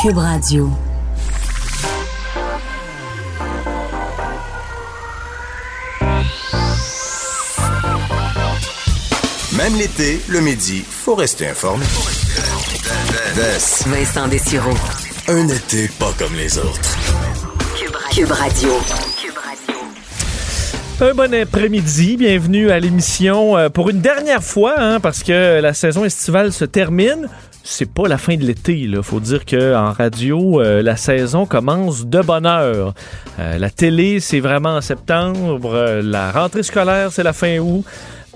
Cube Radio. Même l'été, le midi, faut rester informé. Des- Vincent Dessureau. un été pas comme les autres. Cube Radio. Un bon après-midi, bienvenue à l'émission euh, pour une dernière fois, hein, parce que la saison estivale se termine. C'est pas la fin de l'été, il faut dire qu'en radio, euh, la saison commence de bonne heure. Euh, la télé, c'est vraiment en septembre. euh, la rentrée scolaire, c'est la fin août.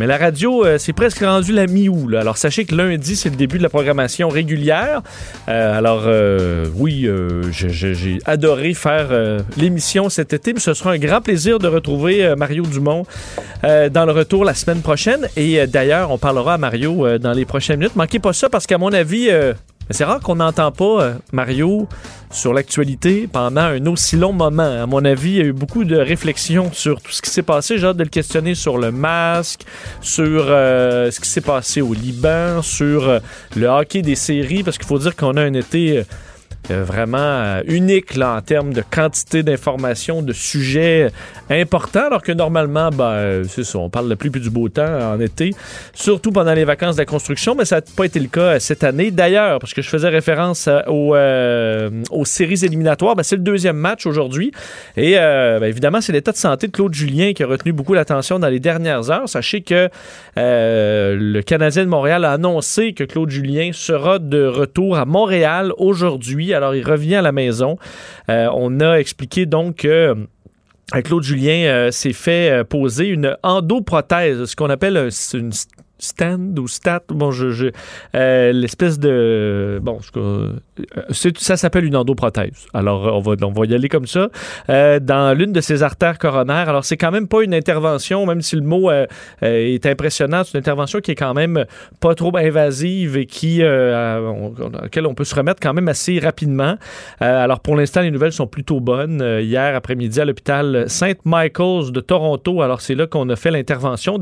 Mais la radio, euh, c'est presque rendu la mi-août. Alors sachez que lundi, c'est le début de la programmation régulière. Euh, alors euh, oui, euh, j'ai adoré faire l'émission cet été, mais ce sera un grand plaisir de retrouver Mario Dumont dans le retour la semaine prochaine. Et d'ailleurs, on parlera à Mario dans les prochaines minutes. Manquez pas ça parce qu'à mon avis, euh, c'est rare qu'on n'entend pas euh, Mario sur l'actualité pendant un aussi long moment. À mon avis, il y a eu beaucoup de réflexions sur tout ce qui s'est passé. J'ai hâte de le questionner sur le masque, sur euh, ce qui s'est passé au Liban, sur euh, le hockey des séries, parce qu'il faut dire qu'on a un été vraiment euh, unique là, en termes de quantité d'informations, de sujets euh, importants, alors que normalement, ben, euh, on parle de pluie puis du beau temps en été, surtout pendant les vacances de la construction, mais ça n'a pas été le cas euh, cette année. D'ailleurs, parce que je faisais référence euh, aux, euh, séries éliminatoires, ben, c'est le deuxième match aujourd'hui. Et euh, ben, évidemment, c'est l'état de santé de Claude Julien qui a retenu beaucoup l'attention dans les dernières heures. Sachez que euh, le Canadien de Montréal a annoncé que Claude Julien sera de retour à Montréal aujourd'hui. Alors, il revient à la maison. Euh, on a expliqué donc que euh, Claude Julien euh, s'est fait poser une endoprothèse, ce qu'on appelle une stand ou stat, bon, je, l'espèce de, bon, je- ça s'appelle une endoprothèse. Alors, euh, on va, on va y aller comme ça, euh, dans l'une de ses artères coronaires. Alors, c'est quand même pas une intervention, même si le mot euh, euh, est impressionnant, c'est une intervention qui est quand même pas trop invasive et qui, euh, laquelle on peut se remettre quand même assez rapidement. Euh, alors, pour l'instant, les nouvelles sont plutôt bonnes. Euh, hier après-midi, à l'hôpital Saint Michael's de Toronto, alors c'est là qu'on a fait l'intervention.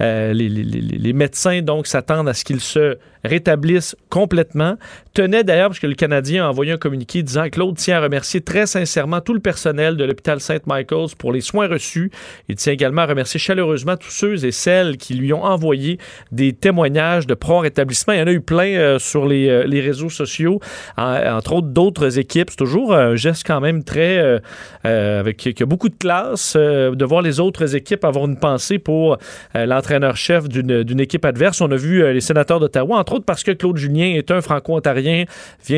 euh, les, médecins, donc, s'attendent à ce qu'ils se rétablissent complètement. Tenait d'ailleurs, parce le Canadien a envoyé un communiqué disant Claude tient à remercier très sincèrement tout le personnel de l'hôpital Saint Michael's pour les soins reçus. Il tient également à remercier chaleureusement tous ceux et celles qui lui ont envoyé des témoignages de prompt rétablissement. Il y en a eu plein euh, sur les, euh, les réseaux sociaux, en- entre autres d'autres équipes. C'est toujours un geste quand même très euh, avec beaucoup de classe de voir les autres équipes avoir une pensée pour l'entraîneur-chef d'une équipe adverse. On a vu les sénateurs d'Ottawa, entre autres parce que Claude Julien est un franco-ontarien,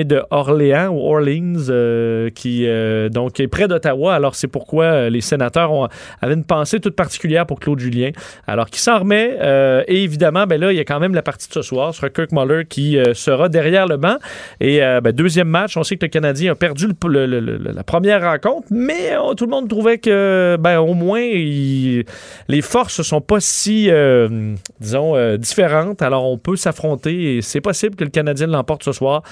de Orléans ou Orleans, euh, qui euh, donc est près d'Ottawa. Alors c'est pourquoi euh, les sénateurs avaient une pensée toute particulière pour Claude Julien. Alors qui s'en remet et évidemment, ben là il y a quand même la partie de ce soir. Ce sera Kirk Muller qui sera derrière le banc. Et ben, deuxième match, on sait que le Canadien a perdu le- la première rencontre, mais tout le monde trouvait que ben, au moins les forces sont pas si disons différentes. Alors on peut s'affronter et c'est possible que le Canadien l'emporte ce soir.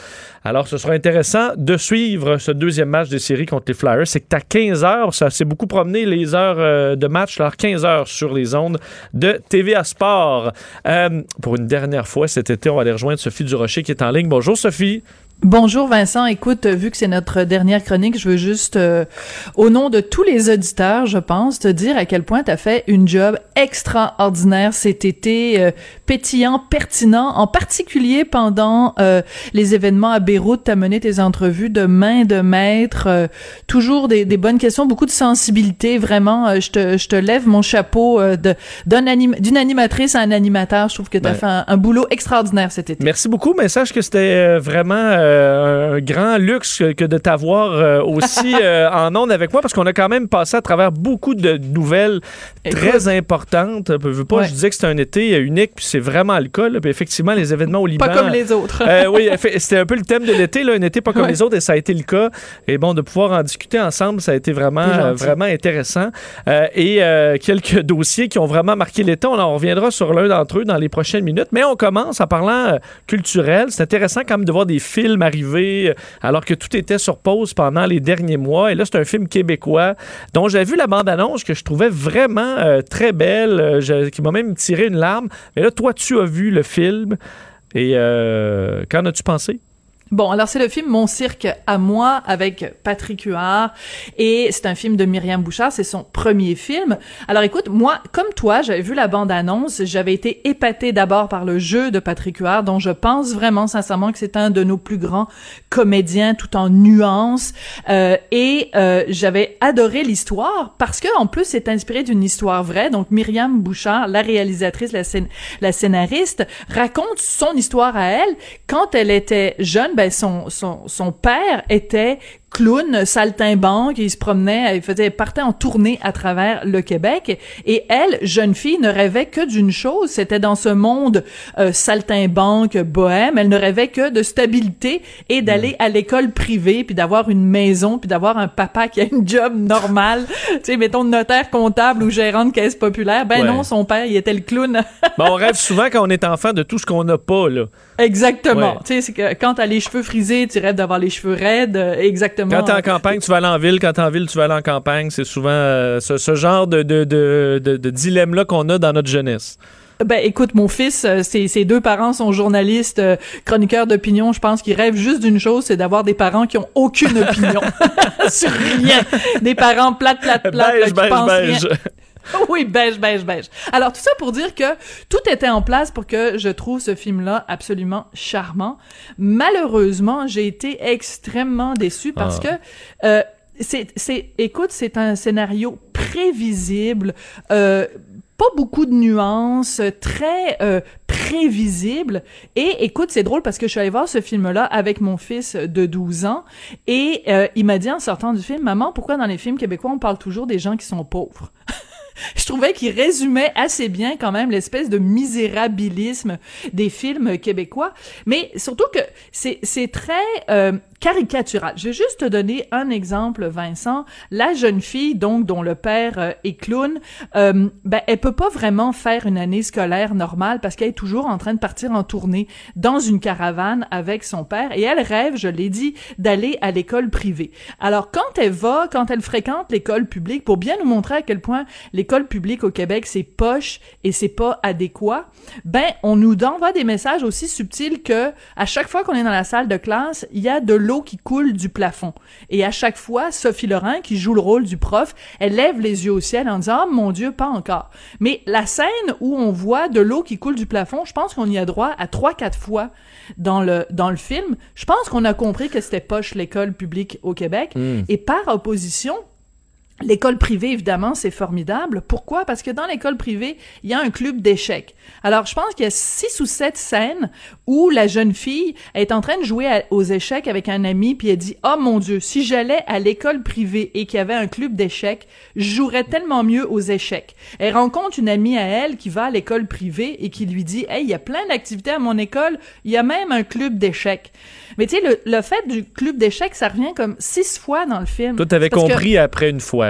Alors ce sera intéressant de suivre ce deuxième match des séries contre les Flyers. C'est que à 15 heures, ça s'est beaucoup promené les heures euh, de match, alors 15 heures sur les ondes de TVA Sport. Euh, pour une dernière fois cet été, on va aller rejoindre Sophie Durocher qui est en ligne. Bonjour Sophie. Bonjour Vincent, écoute, vu que c'est notre dernière chronique, je veux juste, euh, au nom de tous les auditeurs, je pense, te dire à quel point tu as fait une job extraordinaire cet été, euh, pétillant, pertinent, en particulier pendant euh, les événements à Beyrouth, tu as mené tes entrevues de main de maître, euh, toujours des, des bonnes questions, beaucoup de sensibilité, vraiment, euh, je te, je te lève mon chapeau euh, de- d'un anim- d'une animatrice à un animateur, je trouve que tu as Ben, fait un, un boulot extraordinaire cet été. Merci beaucoup, mais sache que c'était euh, vraiment euh, un grand luxe que de t'avoir euh, aussi euh, en ondes avec moi parce qu'on a quand même passé à travers beaucoup de nouvelles très importantes. Je veux pas, Ouais. je disais que c'était un été unique, puis c'est vraiment le cas. là. Puis effectivement, les événements au Liban. Pas comme les autres. Oui, c'était un peu le thème de l'été, là, un été pas comme Ouais. les autres, et ça a été le cas. Et bon, de pouvoir en discuter ensemble, ça a été vraiment, vraiment intéressant. Et quelques dossiers qui ont vraiment marqué l'été. On en reviendra sur l'un d'entre eux dans les prochaines minutes. Mais on commence en parlant culturel. C'est intéressant quand même de voir des films arriver euh, alors que tout était sur pause pendant les derniers mois. Et là, c'est un film québécois dont j'avais vu la bande-annonce que je trouvais vraiment euh, très belle, euh, qui m'a même tiré une larme. Mais là, toi, tu as vu le film. Et qu'en as-tu pensé? Bon, alors c'est le film Mon cirque à moi avec Patrick Huard et c'est un film de Myriam Bouchard, c'est son premier film. Alors écoute, moi, comme toi, j'avais vu la bande-annonce, j'avais été épatée d'abord par le jeu de Patrick Huard, dont je pense vraiment sincèrement que c'est un de nos plus grands comédiens tout en nuances euh, et euh, j'avais adoré l'histoire parce que en plus c'est inspiré d'une histoire vraie. Donc Myriam Bouchard, la réalisatrice, la, scén- la scénariste, raconte son histoire à elle. Quand elle était jeune, ben son père était clown, saltimbanque, il se promenait, il faisait, partait en tournée à travers le Québec. Et elle, jeune fille, ne rêvait que d'une chose, c'était dans ce monde euh, saltimbanque, bohème, elle ne rêvait que de stabilité et d'aller à l'école privée, puis d'avoir une maison, puis d'avoir un papa qui a une job normale, tu sais, mettons notaire comptable ou gérant de caisse populaire. Ben Ouais. non, son père, il était le clown. Ben, on rêve souvent quand on est enfant de tout ce qu'on n'a pas, là. Exactement. Ouais. Tu sais, c'est que quand t'as les cheveux frisés, tu rêves d'avoir les cheveux raides. euh, Exactement. Quand t'es en campagne, tu vas aller en ville. Quand t'es en ville, tu vas aller en campagne. C'est souvent euh, ce, ce genre de, de, de, de- de dilemme-là qu'on a dans notre jeunesse. Ben écoute, mon fils, euh, ses, ses deux parents sont journalistes, euh, chroniqueurs d'opinion. Je pense qu'ils rêvent juste d'une chose, c'est d'avoir des parents qui ont aucune opinion sur rien. Des parents plates, plates, plates, là, beige, qui beige, pensent rien. Oui, beige, beige, beige. Alors, tout ça pour dire que tout était en place pour que je trouve ce film-là absolument charmant. Malheureusement, j'ai été extrêmement déçue parce Ah. que euh, c'est, c'est, écoute, c'est un scénario prévisible, euh, pas beaucoup de nuances, très euh, prévisible. Et écoute, c'est drôle parce que je suis allée voir ce film-là avec mon fils de 12 ans et euh, il m'a dit en sortant du film, maman, pourquoi dans les films québécois on parle toujours des gens qui sont pauvres? je trouvais qu'il résumait assez bien quand même l'espèce de misérabilisme des films québécois, mais surtout que c'est très euh, caricatural. Je vais juste te donner un exemple, Vincent. La jeune fille, donc dont le père euh, est clown, euh, ben elle peut pas vraiment faire une année scolaire normale parce qu'elle est toujours en train de partir en tournée dans une caravane avec son père et elle rêve, je l'ai dit, d'aller à l'école privée. Alors quand elle va, quand elle fréquente l'école publique, pour bien nous montrer à quel point l'école publique au Québec c'est poche et c'est pas adéquat, ben on nous envoie des messages aussi subtils que à chaque fois qu'on est dans la salle de classe, il y a de l'eau qui coule du plafond. Et à chaque fois, Sophie Laurent, qui joue le rôle du prof, elle lève les yeux au ciel en disant, oh mon Dieu, pas encore. Mais la scène où on voit de l'eau qui coule du plafond, je pense qu'on y a droit à trois, quatre fois dans le, dans le film. Je pense qu'on a compris que c'était poche l'école publique au Québec. Et par opposition, L'école privée, évidemment, c'est formidable. Pourquoi? Parce que dans l'école privée, il y a un club d'échecs. Alors, je pense qu'il y a six ou sept scènes où la jeune fille est en train de jouer à- aux échecs avec un ami, puis elle dit, oh mon Dieu, si j'allais à l'école privée et qu'il y avait un club d'échecs, je jouerais tellement mieux aux échecs. Elle rencontre une amie à elle qui va à l'école privée et qui lui dit, hey, il y a plein d'activités à mon école, il y a même un club d'échecs. Mais tu sais, le, le fait du club d'échecs, ça revient comme six fois dans le film. Toi, t'avais que- compris après une fois,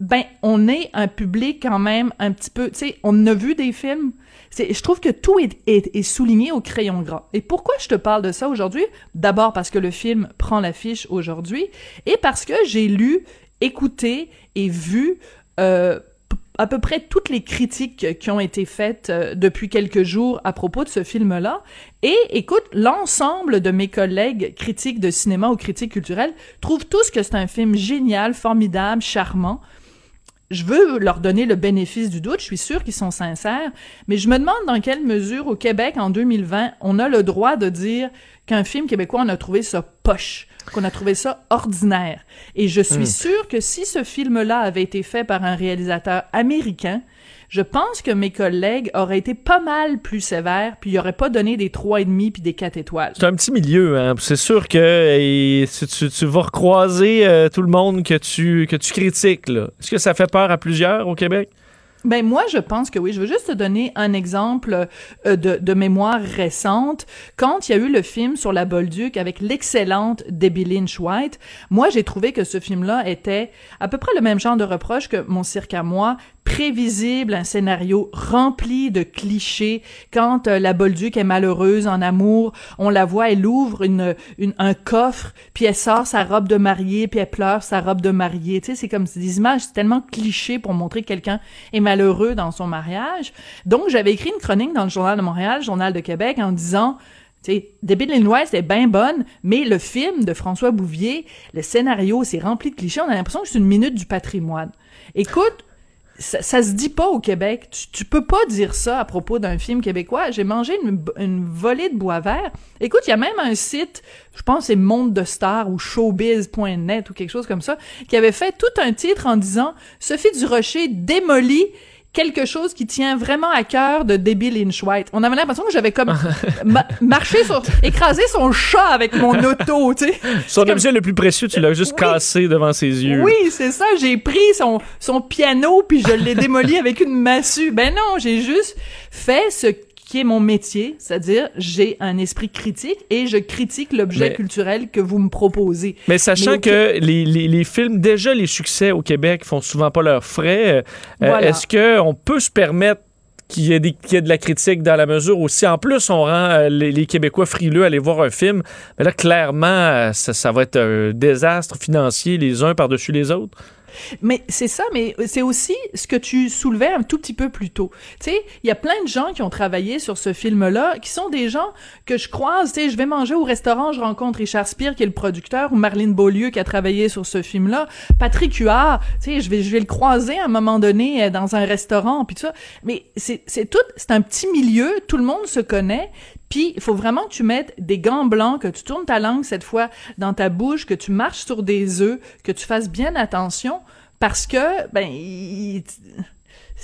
ben on est un public quand même un petit peu tu sais on a vu des films. Je trouve que tout est, est, est souligné au crayon gras. Et pourquoi je te parle de ça aujourd'hui? D'abord parce que le film prend l'affiche aujourd'hui et parce que j'ai lu écouté et vu euh, à peu près toutes les critiques qui ont été faites euh, depuis quelques jours à propos de ce film-là. Et écoute, l'ensemble de mes collègues critiques de cinéma ou critiques culturelles trouvent tous que c'est un film génial, formidable, charmant je veux leur donner le bénéfice du doute, je suis sûre qu'ils sont sincères, mais je me demande dans quelle mesure au Québec en 2020, on a le droit de dire qu'un film québécois, on a trouvé ça poche, qu'on a trouvé ça ordinaire. Et je suis sûre que si ce film-là avait été fait par un réalisateur américain, je pense que mes collègues auraient été pas mal plus sévères, puis ils auraient pas donné des trois et demi puis des quatre étoiles. C'est un petit milieu, hein. C'est sûr que et, tu, tu, vas recroiser euh, tout le monde que tu, que tu critiques, là. Est-ce que ça fait peur à plusieurs au Québec? Ben moi, je pense que oui. Je veux juste te donner un exemple euh, de, de, mémoire récente. Quand il y a eu le film sur la Bolduc avec l'excellente Debbie Lynch White, moi, j'ai trouvé que ce film-là était à peu près le même genre de reproche que Mon cirque à moi, prévisible, un scénario rempli de clichés. Quand euh, la Bolduc est malheureuse en amour, on la voit, elle ouvre une, un coffre, puis elle sort sa robe de mariée, puis elle pleure sa robe de mariée. Tu sais, c'est comme des images tellement clichés pour montrer que quelqu'un est malheureux dans son mariage. Donc, j'avais écrit une chronique dans le Journal de Montréal, Journal de Québec, en disant sais, Débit de l'Illinois, c'était bien bonne, mais le film de François Bouvier, le scénario, c'est rempli de clichés. On a l'impression que c'est une minute du patrimoine. Écoute, ça, se dit pas au Québec. Tu, tu peux pas dire ça à propos d'un film québécois. J'ai mangé une, volée de bois vert. Écoute, il y a même un site, je pense c'est Monde de Star ou showbiz.net ou quelque chose comme ça, qui avait fait tout un titre en disant Sophie Durocher démolit quelque chose qui tient vraiment à cœur de Debbie Lynch White. On avait l'impression que j'avais comme marché sur, écrasé son chat avec mon auto, tu sais. Son objet le plus précieux, tu l'as juste cassé devant ses yeux. Oui, c'est ça. J'ai pris son, son piano puis je l'ai démoli avec une massue. Ben non, j'ai juste fait ce qui est mon métier, c'est-à-dire j'ai un esprit critique et je critique l'objet culturel que vous me proposez. Mais sachant que les, les, les, films, déjà les succès au Québec font souvent pas leurs frais, euh, est-ce qu'on peut se permettre qu'il y, ait de la critique dans la mesure où si en plus on rend euh, les, les, Québécois frileux à aller voir un film, mais là clairement euh, ça, ça va être un désastre financier les uns par-dessus les autres? Mais c'est ça, mais c'est aussi ce que tu soulevais un tout petit peu plus tôt. Tu sais, il y a plein de gens qui ont travaillé sur ce film-là, qui sont des gens que je croise. Tu sais, je vais manger au restaurant, je rencontre Richard Spire, qui est le producteur, ou Marlène Beaulieu, qui a travaillé sur ce film-là. Patrick Huard, tu sais, je vais, je vais le croiser à un moment donné euh, dans un restaurant, puis tout ça. Mais c'est tout, c'est un petit milieu, tout le monde se connaît, il faut vraiment que tu mettes des gants blancs, que tu tournes ta langue cette fois dans ta bouche, que tu marches sur des œufs, que tu fasses bien attention parce que ben il,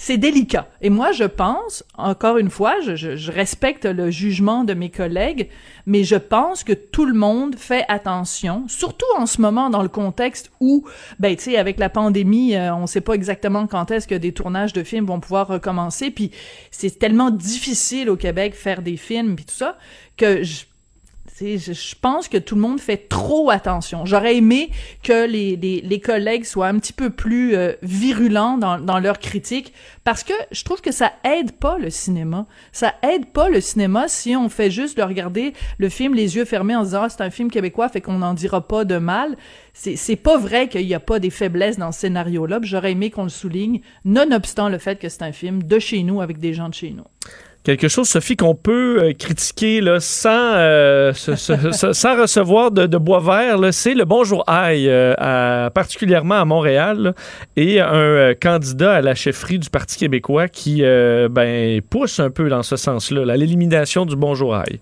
c'est délicat. Et moi, je pense, encore une fois, je, je, respecte le jugement de mes collègues, mais je pense que tout le monde fait attention, surtout en ce moment dans le contexte où, ben, tu sais, avec la pandémie, euh, on sait pas exactement quand est-ce que des tournages de films vont pouvoir recommencer, puis c'est tellement difficile au Québec faire des films, puis tout ça, que je, je, pense que tout le monde fait trop attention. J'aurais aimé que les, les, collègues soient un petit peu plus euh, virulents dans, dans leurs critiques parce que je trouve que ça aide pas le cinéma. Ça aide pas le cinéma si on fait juste de regarder le film les yeux fermés en disant ah, c'est un film québécois fait qu'on n'en dira pas de mal. C'est pas vrai qu'il y a pas des faiblesses dans ce scénario-là. J'aurais aimé qu'on le souligne, nonobstant le fait que c'est un film de chez nous avec des gens de chez nous quelque chose, Sophie, qu'on peut euh, critiquer là, sans, euh, sans recevoir de, bois vert, c'est le Bonjour Aïe, euh, particulièrement à Montréal, et un candidat à la chefferie du Parti québécois qui ben, pousse un peu dans ce sens-là, l'élimination du Bonjour Aïe.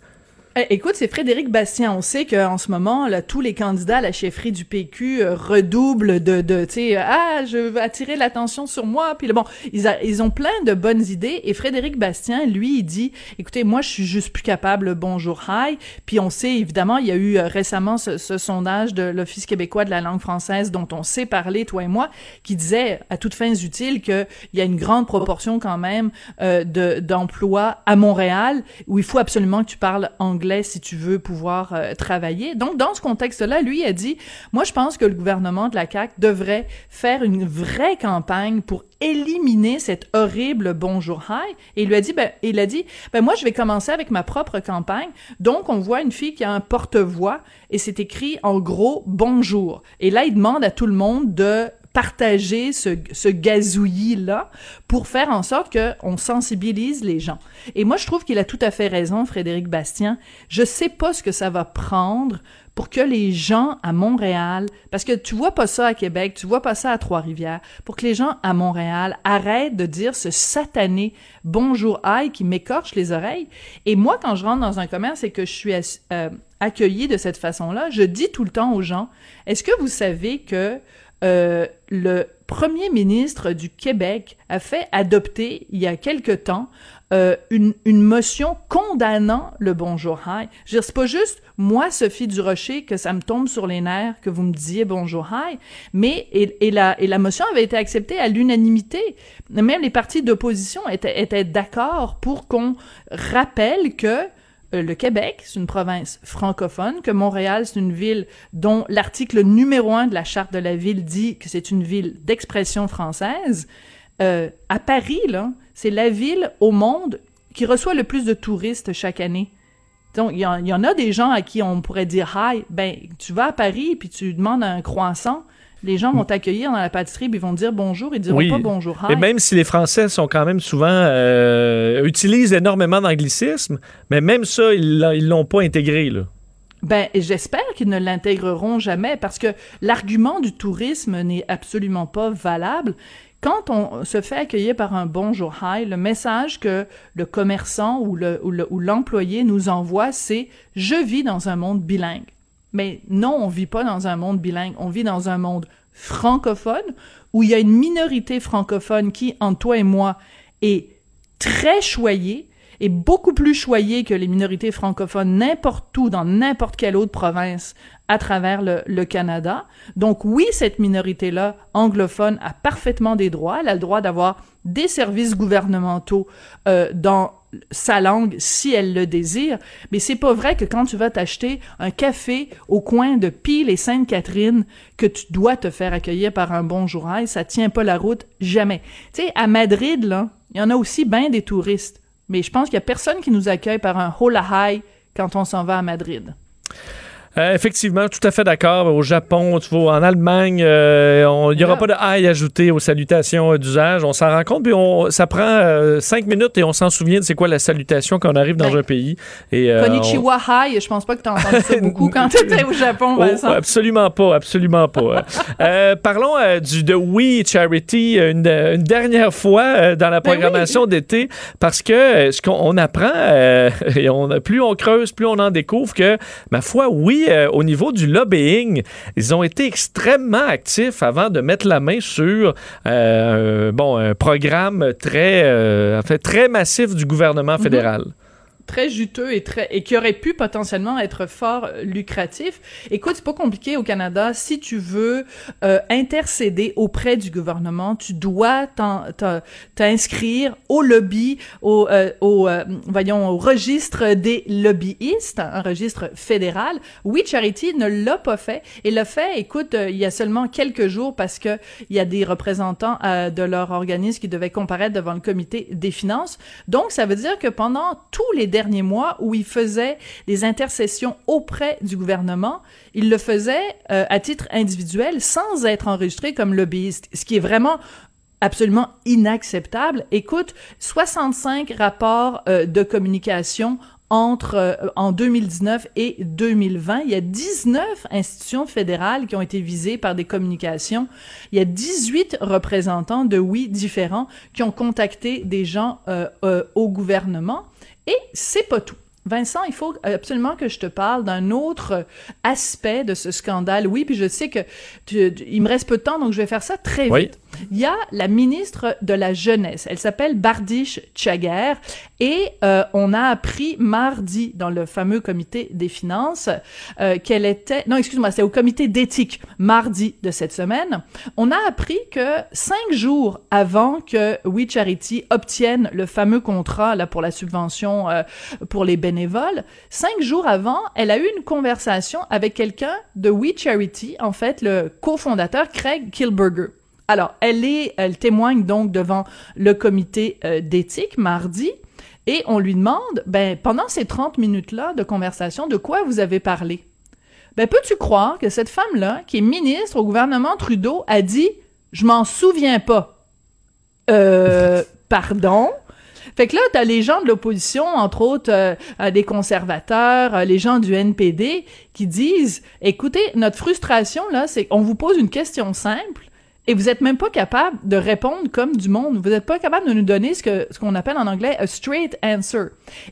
Eh, écoute, c'est Frédéric Bastien. On sait qu'en ce moment, là, tous les candidats à la chefferie du PQ euh, redoublent de, de tu sais, ah, je veux attirer l'attention sur moi. Puis bon, ils, ils ont plein de bonnes idées. Et Frédéric Bastien, lui, il dit, écoutez, moi, je suis juste plus capable. Bonjour, hi. Puis on sait évidemment, il y a eu euh, récemment ce, sondage de l'Office québécois de la langue française dont on sait parler, toi et moi, qui disait à toutes fins utiles qu'il y a une grande proportion quand même euh, de d'emplois à Montréal où il faut absolument que tu parles anglais si tu veux pouvoir euh, travailler. Donc, dans ce contexte-là, lui a dit, moi, je pense que le gouvernement de la CAQ devrait faire une vraie campagne pour éliminer cette horrible bonjour high. Et il lui a dit, ben, il a dit, ben, moi, je vais commencer avec ma propre campagne. Donc, on voit une fille qui a un porte-voix et c'est écrit en gros bonjour. Et là, il demande à tout le monde de partager ce, gazouillis-là pour faire en sorte qu'on sensibilise les gens. Et moi, je trouve qu'il a tout à fait raison, Frédéric Bastien. Je sais pas ce que ça va prendre pour que les gens à Montréal, parce que tu vois pas ça à Québec, tu vois pas ça à Trois-Rivières, pour que les gens à Montréal arrêtent de dire ce satané bonjour aïe qui m'écorche les oreilles. Et moi, quand je rentre dans un commerce et que je suis euh, accueillie de cette façon-là, je dis tout le temps aux gens, est-ce que vous savez que euh, le premier ministre du Québec a fait adopter il y a quelque temps euh, une, une motion condamnant le bonjour hi. Je c'est pas juste moi, Sophie Durocher, que ça me tombe sur les nerfs que vous me disiez bonjour hi, mais et, et la, et la motion avait été acceptée à l'unanimité. Même les partis d'opposition étaient, étaient d'accord pour qu'on rappelle que euh, le Québec, c'est une province francophone, que Montréal, c'est une ville dont l'article numéro un de la charte de la ville dit que c'est une ville d'expression française. Euh, à Paris, c'est la ville au monde qui reçoit le plus de touristes chaque année. Donc, il y, en- il y en a des gens à qui on pourrait dire hi. Ben, tu vas à Paris puis tu demandes un croissant. Les gens vont t'accueillir dans la pâtisserie, puis ils vont te dire bonjour, ils diront Oui. pas bonjour, hi. Et même si les Français sont quand même souvent euh, utilisent énormément d'anglicisme, mais même ça, ils l'ont pas intégré là. Ben, j'espère qu'ils ne l'intégreront jamais parce que l'argument du tourisme n'est absolument pas valable. Quand on se fait accueillir par un bonjour hi, le message que le commerçant ou le ou le- ou l'employé nous envoie, c'est je vis dans un monde bilingue. Mais non, on vit pas dans un monde bilingue, on vit dans un monde francophone où il y a une minorité francophone qui, entre toi et moi, est très choyée et beaucoup plus choyée que les minorités francophones n'importe où, dans n'importe quelle autre province à travers le, le Canada. Donc oui, cette minorité-là, anglophone, a parfaitement des droits. Elle a le droit d'avoir des services gouvernementaux euh, dans sa langue si elle le désire, mais c'est pas vrai que quand tu vas t'acheter un café au coin de Peel et Sainte-Catherine que tu dois te faire accueillir par un bonjour hi, ça tient pas la route jamais. Tu sais à Madrid là, il y en a aussi bien des touristes, mais je pense qu'il y a personne qui nous accueille par un hola hi quand on s'en va à Madrid. Euh, effectivement, tout à fait d'accord. Au Japon, tu vois, en Allemagne, euh, on- il n'y aura pas de aïe ajouté aux salutations euh, d'usage. On s'en rend compte, puis on, ça prend euh, cinq minutes et on s'en souvient de c'est quoi la salutation quand on arrive dans Ben, un pays. Et, euh, Konnichiwa hi, je pense pas que t'as entendu ça beaucoup quand t'étais au Japon, Oh, Vincent. absolument pas, absolument pas. Euh, parlons euh, du de We Charity une, une dernière fois euh, dans la Ben programmation d'été parce que euh, ce qu'on on apprend euh, et on plus on creuse, plus on en découvre que ma foi, oui, euh, au niveau du lobbying, ils ont été extrêmement actifs avant de mettre la main sur euh, un- bon un programme très euh, très massif du gouvernement fédéral. Très juteux et très et qui aurait pu potentiellement être fort euh, lucratif. Écoute, c'est pas compliqué au Canada. Si tu veux euh, intercéder auprès du gouvernement, tu dois t'inscrire au lobby, au, euh, au euh, voyons au registre des lobbyistes, un registre fédéral. Oui, Charity ne l'a pas fait et l'a fait. Écoute, euh, il y a seulement quelques jours parce que il y a des représentants euh, de leur organisme qui devaient comparaître devant le comité des finances. Donc, ça veut dire que pendant tous les derniers mois où il faisait des intercessions auprès du gouvernement, il le faisait euh, à titre individuel sans être enregistré comme lobbyiste, ce qui est vraiment absolument inacceptable. Écoute, 65 rapports euh, de communication entre euh, en 2019 et 2020, il y a 19 institutions fédérales qui ont été visées par des communications. Il y a 18 représentants de oui différents qui ont contacté des gens au gouvernement. Et c'est pas tout. Vincent, il faut absolument que je te parle d'un autre aspect de ce scandale. Oui, puis je sais que tu- tu- il me reste peu de temps, donc je vais faire ça très vite. Il y a la ministre de la Jeunesse. Elle s'appelle Bardiche Chaguer et euh, on a appris mardi dans le fameux comité des finances euh, qu'elle était... Non, excuse-moi, c'est au comité d'éthique mardi de cette semaine. On a appris que cinq jours avant que We Charity obtienne le fameux contrat là pour la subvention euh, pour les bénévoles, cinq jours avant, elle a eu une conversation avec quelqu'un de We Charity, en fait le cofondateur Craig Kilberger. Alors, elle est, elle témoigne donc devant le comité euh, d'éthique mardi et on lui demande, ben, pendant ces 30 minutes-là de conversation, de quoi vous avez parlé? Ben, peux-tu croire que cette femme-là, qui est ministre au gouvernement Trudeau, a dit, je m'en souviens pas. Euh, pardon? Fait que là, t'as les gens de l'opposition, entre autres euh, euh, des conservateurs, euh, les gens du NPD, qui disent, écoutez, notre frustration, là, c'est qu'on vous pose une question simple, et vous êtes même pas capable de répondre comme du monde. Vous n'êtes pas capable de nous donner ce que ce qu'on appelle en anglais a straight answer.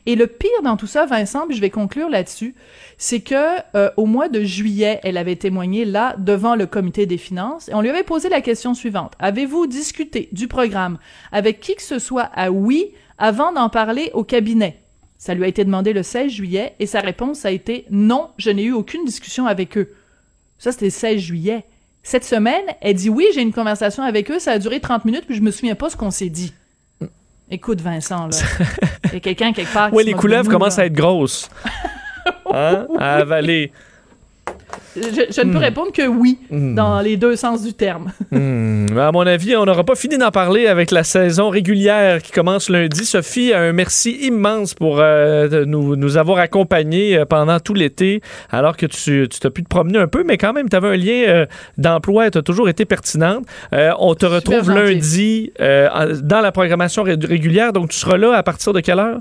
Et le pire dans tout ça, Vincent, puis je vais conclure là-dessus, c'est que euh, au mois de juillet, elle avait témoigné là devant le comité des finances et on lui avait posé la question suivante Avez-vous discuté du programme avec qui que ce soit? À oui avant d'en parler au cabinet Ça lui a été demandé le 16 juillet et sa réponse a été non, je n'ai eu aucune discussion avec eux. Ça c'était le 16 juillet. Cette semaine, elle dit oui, j'ai une conversation avec eux, ça a duré 30 minutes, puis je me souviens pas ce qu'on s'est dit. Écoute, Vincent, là. Il y a quelqu'un quelque part. Oui, les couleuvres commencent à être grosses. Hein? À avaler. Je, ne peux Hmm. répondre que oui, dans les deux sens du terme. Hmm, à mon avis, on n'aura pas fini d'en parler avec la saison régulière qui commence lundi. Sophie, un merci immense pour euh, nous, nous avoir accompagnés euh, pendant tout l'été, alors que tu tu t'as pu te promener un peu, mais quand même, tu avais un lien euh, d'emploi et tu as toujours été pertinente. Euh, on te retrouve lundi dans la programmation ré- régulière, donc tu seras là à partir de quelle heure?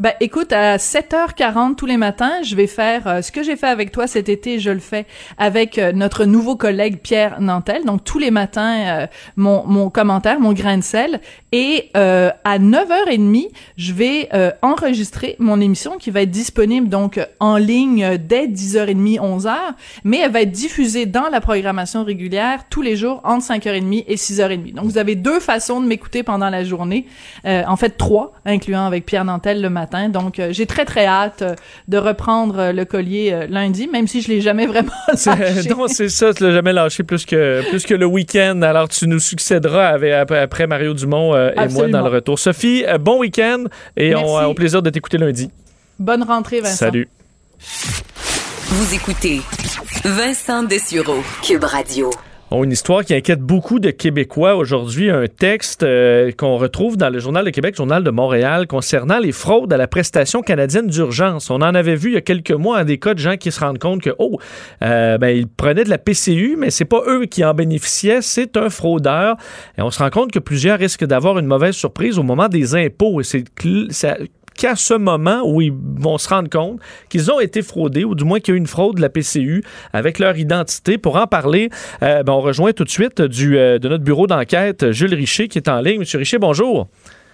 Ben, écoute, à 7h40 tous les matins, je vais faire euh, ce que j'ai fait avec toi cet été, je le fais avec euh, notre nouveau collègue Pierre Nantel. Donc, tous les matins, euh, mon, mon commentaire, mon grain de sel. Et euh, à 9h30, je vais euh, enregistrer mon émission qui va être disponible donc en ligne dès 10h30, 11h, mais elle va être diffusée dans la programmation régulière tous les jours entre 5h30 et 6h30. Donc, vous avez deux façons de m'écouter pendant la journée. En fait, trois, incluant avec Pierre Nantel le matin. Donc, euh, j'ai très, très hâte euh, de reprendre euh, le collier euh, lundi, même si je l'ai jamais vraiment lâché. non, c'est ça, tu l'as jamais lâché plus que, plus que le week-end. Alors, tu nous succéderas avec- après, Mario Dumont euh, et moi dans le retour. Sophie, euh, bon week-end et on au plaisir de t'écouter lundi. Bonne rentrée, Vincent. Salut. Vous écoutez Vincent Dessureau, Cube Radio. Une histoire qui inquiète beaucoup de Québécois aujourd'hui. Un texte euh, qu'on retrouve dans le Journal de Québec, Journal de Montréal, concernant les fraudes à la prestation canadienne d'urgence. On en avait vu il y a quelques mois des cas de gens qui se rendent compte que, oh, euh, ben, ils prenaient de la PCU, mais c'est pas eux qui en bénéficiaient, c'est un fraudeur. Et on se rend compte que plusieurs risquent d'avoir une mauvaise surprise au moment des impôts. Et c'est qu'à ce moment où ils vont se rendre compte qu'ils ont été fraudés, ou du moins qu'il y a eu une fraude de la PCU avec leur identité. Pour en parler, euh, ben, on rejoint tout de suite du, euh, de notre bureau d'enquête Jules Richer qui est en ligne. Monsieur Richer, bonjour.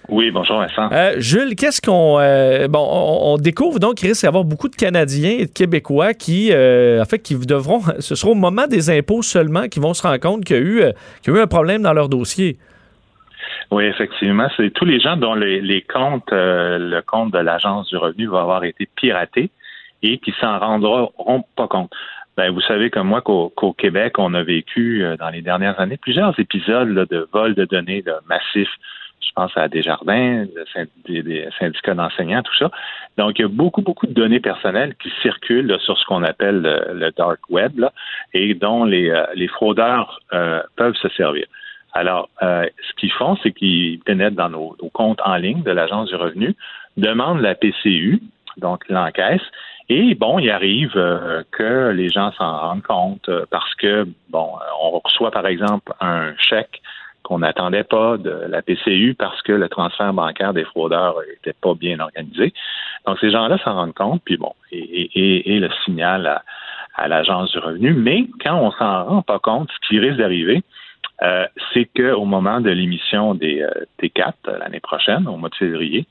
Oui, bonjour Vincent. Euh, Jules, qu'est-ce qu'on... euh, bon, on, on découvre donc qu'il risque d'y avoir beaucoup de Canadiens et de Québécois qui, euh, en fait, qui devront... Ce sera au moment des impôts seulement qu'ils vont se rendre compte qu'il y a eu, qu'il y a eu un problème dans leur dossier. Oui, effectivement, c'est tous les gens dont les, les comptes, euh, le compte de l'Agence du revenu va avoir été piraté et qui s'en rendront pas compte. Ben, vous savez comme moi qu'au Québec, on a vécu euh, dans les dernières années plusieurs épisodes là, de vol de données là, massifs. Je pense à Desjardins, des, des syndicats d'enseignants, tout ça. Donc, il y a beaucoup, beaucoup de données personnelles qui circulent là, sur ce qu'on appelle le, le dark web et dont les, euh, les fraudeurs euh, peuvent se servir. Alors, euh, ce qu'ils font, c'est qu'ils pénètrent dans nos, nos comptes en ligne de l'Agence du revenu, demandent la PCU, donc l'encaisse, et bon, il arrive euh, que les gens s'en rendent compte euh, parce que, bon, euh, on reçoit par exemple un chèque qu'on n'attendait pas de la PCU parce que le transfert bancaire des fraudeurs n'était pas bien organisé. Donc, ces gens-là s'en rendent compte, puis bon, et, et, et- le signal à, à l'Agence du revenu. Mais quand on s'en rend pas compte, ce qui risque d'arriver, euh, c'est qu'au moment de l'émission des euh, T4 euh, l'année prochaine, au mois de février,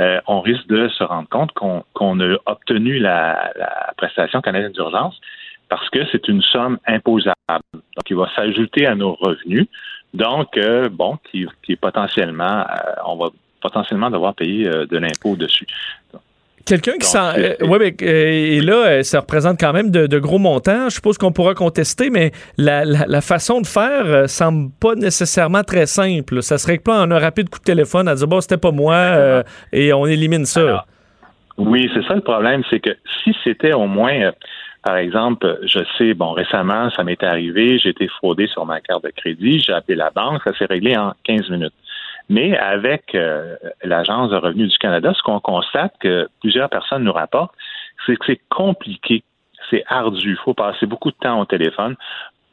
euh, on risque de se rendre compte qu'on a obtenu la, la prestation canadienne d'urgence parce que c'est une somme imposable. Donc, il va s'ajouter à nos revenus. Donc, euh, bon, qui, qui potentiellement, euh, on va potentiellement devoir payer de l'impôt dessus. Quelqu'un qui s'en. euh, ouais, mais, euh, et là, euh, ça représente quand même de, de gros montants. Je suppose qu'on pourra contester, mais la, la- la façon de faire euh, semble pas nécessairement très simple. Ça serait que pas en un rapide coup de téléphone à dire bon, c'était pas moi euh, et on élimine ça. Alors, Oui, c'est ça le problème, c'est que si c'était au moins, par exemple, je sais, bon, récemment, ça m'est arrivé, j'ai été fraudé sur ma carte de crédit, j'ai appelé la banque, ça s'est réglé en 15 minutes. Mais avec euh, l'Agence de revenus du Canada, ce qu'on constate que plusieurs personnes nous rapportent, c'est que c'est compliqué, c'est ardu, il faut passer beaucoup de temps au téléphone.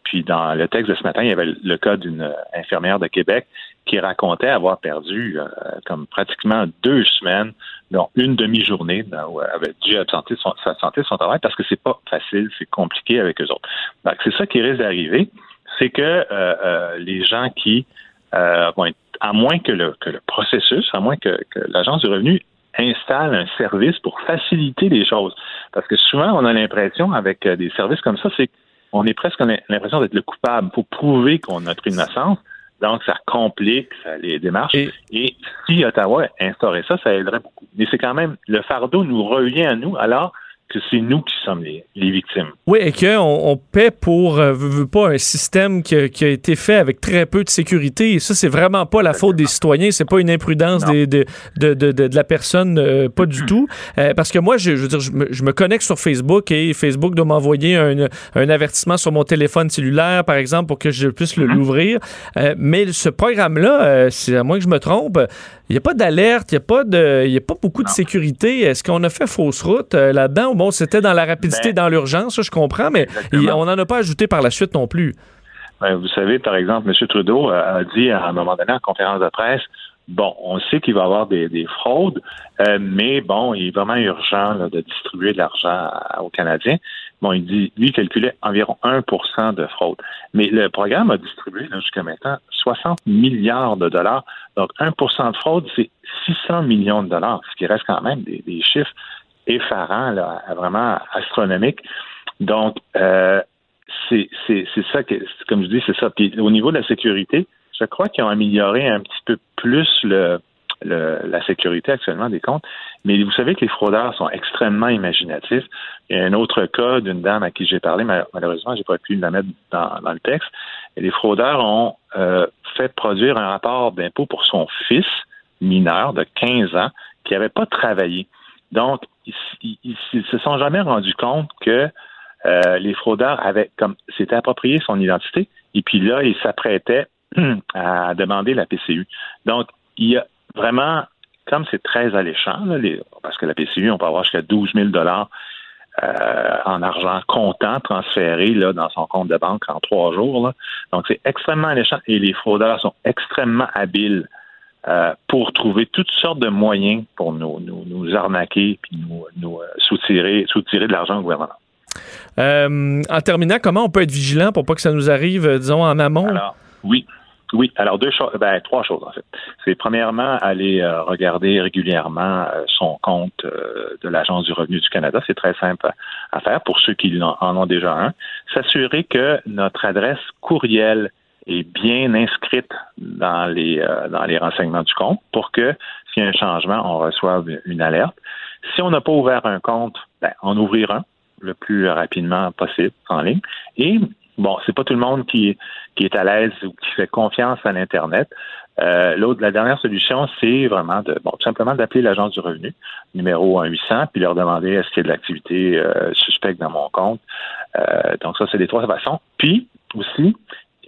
Puis dans le texte de ce matin, il y avait le cas d'une infirmière de Québec qui racontait avoir perdu euh, comme pratiquement deux semaines, dont une demi-journée, où elle avait dû absenter son, son travail, parce que c'est pas facile, c'est compliqué avec eux autres. Donc, c'est ça qui risque d'arriver c'est que euh, euh, les gens qui euh, vont être, à moins que le, que le processus, à moins que, que l'Agence du revenu installe un service pour faciliter les choses. Parce que souvent, on a l'impression, avec euh, des services comme ça, c'est qu'on est presque on a l'impression d'être le coupable. Faut prouver qu'on a notre innocence. Donc, ça complique ça, les démarches. Et- Et, si Ottawa instaurait ça, ça aiderait beaucoup. Mais c'est quand même, le fardeau nous revient à nous alors que c'est nous qui sommes les, les victimes. Oui, et qu'on on paie pour, euh, veux pas, un système qui a, qui a été fait avec très peu de sécurité. Et ça, c'est vraiment pas la faute des citoyens. C'est pas une imprudence des- de, de, de, de, la personne, euh, pas du tout. Euh, parce que moi, je, je veux dire, je me, je me connecte sur Facebook et Facebook doit m'envoyer un, un avertissement sur mon téléphone cellulaire, par exemple, pour que je puisse le- l'ouvrir. Euh, mais ce programme-là, euh, c'est à moins que je me trompe, il n'y a pas d'alerte, il n'y a, pas de- il y a pas beaucoup de sécurité. Est-ce qu'on a fait fausse route euh, là-dedans? Bon, c'était dans la rapidité, Ben, dans l'urgence, ça, je comprends, mais on n'en a pas ajouté par la suite non plus. Ben, vous savez, par exemple, M. Trudeau a a dit à un moment donné en conférence de presse, bon, on sait qu'il va y avoir des, des fraudes, euh, mais bon, il est vraiment urgent là, de distribuer de l'argent aux Canadiens. Bon, il dit, lui, il calculait environ 1% de fraude. Mais le programme a distribué jusqu'à maintenant 60 milliards de dollars. Donc, 1% de fraude, c'est 600 millions de dollars, ce qui reste quand même des, chiffres effarants, là, vraiment astronomiques. Donc, euh, c'est ça que, comme je dis, c'est ça. Au niveau de la sécurité, je crois qu'ils ont amélioré un petit peu plus le, le- la sécurité actuellement des comptes. Mais vous savez que les fraudeurs sont extrêmement imaginatifs. Il y a un autre cas d'une dame à qui j'ai parlé, malheureusement, j'ai pas pu la mettre dans, dans le texte. Et les fraudeurs ont euh, fait produire un rapport d'impôt pour son fils mineur de 15 ans qui n'avait pas travaillé. Donc, ils, ils se sont jamais rendus compte que euh, les fraudeurs avaient comme s'étaient approprié son identité et puis là, ils s'apprêtaient à demander la PCU. Donc, il y a vraiment, comme c'est très alléchant, là, les- parce que la PCU, on peut avoir jusqu'à 12 000 dollars euh, en argent comptant transféré là, dans son compte de banque en trois jours. là. Donc, c'est extrêmement alléchant et les fraudeurs sont extrêmement habiles euh, pour trouver toutes sortes de moyens pour nous, nous, nous arnaquer puis nous, nous euh, soutirer, soutirer de l'argent au gouvernement. Euh, en terminant, comment on peut être vigilant pour pas que ça nous arrive, disons, en amont? Alors, oui. Oui, alors deux choses, ben, trois choses en fait. C'est premièrement aller euh, regarder régulièrement euh, son compte euh, de l'Agence du revenu du Canada. C'est très simple à, faire pour ceux qui en, en ont déjà un. S'assurer que notre adresse courriel est bien inscrite dans les euh, dans les renseignements du compte pour que s'il y a un changement, on reçoive une alerte. Si on n'a pas ouvert un compte, ben, en ouvrir un le plus rapidement possible en ligne. Et bon, c'est pas tout le monde qui, qui est à l'aise ou qui fait confiance à l'Internet. Euh, L'autre, la dernière solution, c'est vraiment de, bon, tout simplement d'appeler l'agence du revenu, numéro 1-800, puis leur demander est-ce qu'il y a de l'activité euh, suspecte dans mon compte. Euh, donc ça, c'est les trois façons. Puis aussi,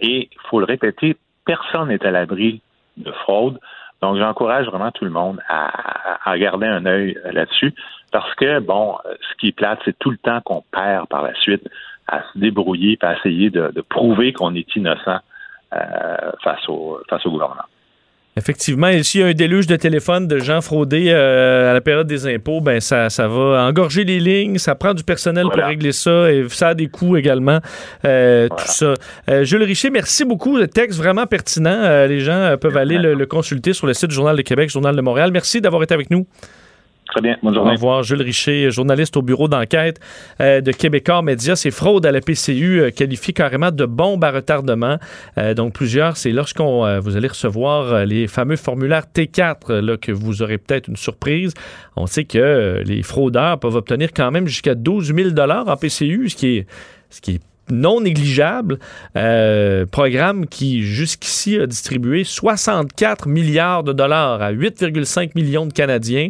et il faut le répéter, personne n'est à l'abri de fraude. Donc, j'encourage vraiment tout le monde à, à garder un œil là-dessus parce que, bon, ce qui est plate, c'est tout le temps qu'on perd par la suite à se débrouiller et à essayer de, de prouver qu'on est innocent euh, face, au, face au gouvernement. Effectivement, et s'il y a un déluge de téléphones de gens fraudés euh, à la période des impôts, ben ça, ça va engorger les lignes, ça prend du personnel Voilà. pour régler ça et ça a des coûts également. euh, Voilà. Tout ça. Euh, Jules Richer, merci beaucoup. Le texte vraiment pertinent. Les gens peuvent aller le, le consulter sur le site du Journal de Québec, Journal de Montréal. Merci d'avoir été avec nous. Très bien. Bonne Au revoir, Jules Richer, journaliste au bureau d'enquête euh, de Québécois Média. Ces fraudes à la PCU euh, qualifiées carrément de bombes à retardement. Euh, donc plusieurs, c'est lorsqu'on euh, vous allez recevoir les fameux formulaires T4 euh, là, que vous aurez peut-être une surprise. On sait que les fraudeurs peuvent obtenir quand même jusqu'à 12 000 en PCU, ce qui est, ce qui non négligeable. Euh, programme qui, jusqu'ici, a distribué 64 milliards de dollars à 8,5 millions de Canadiens.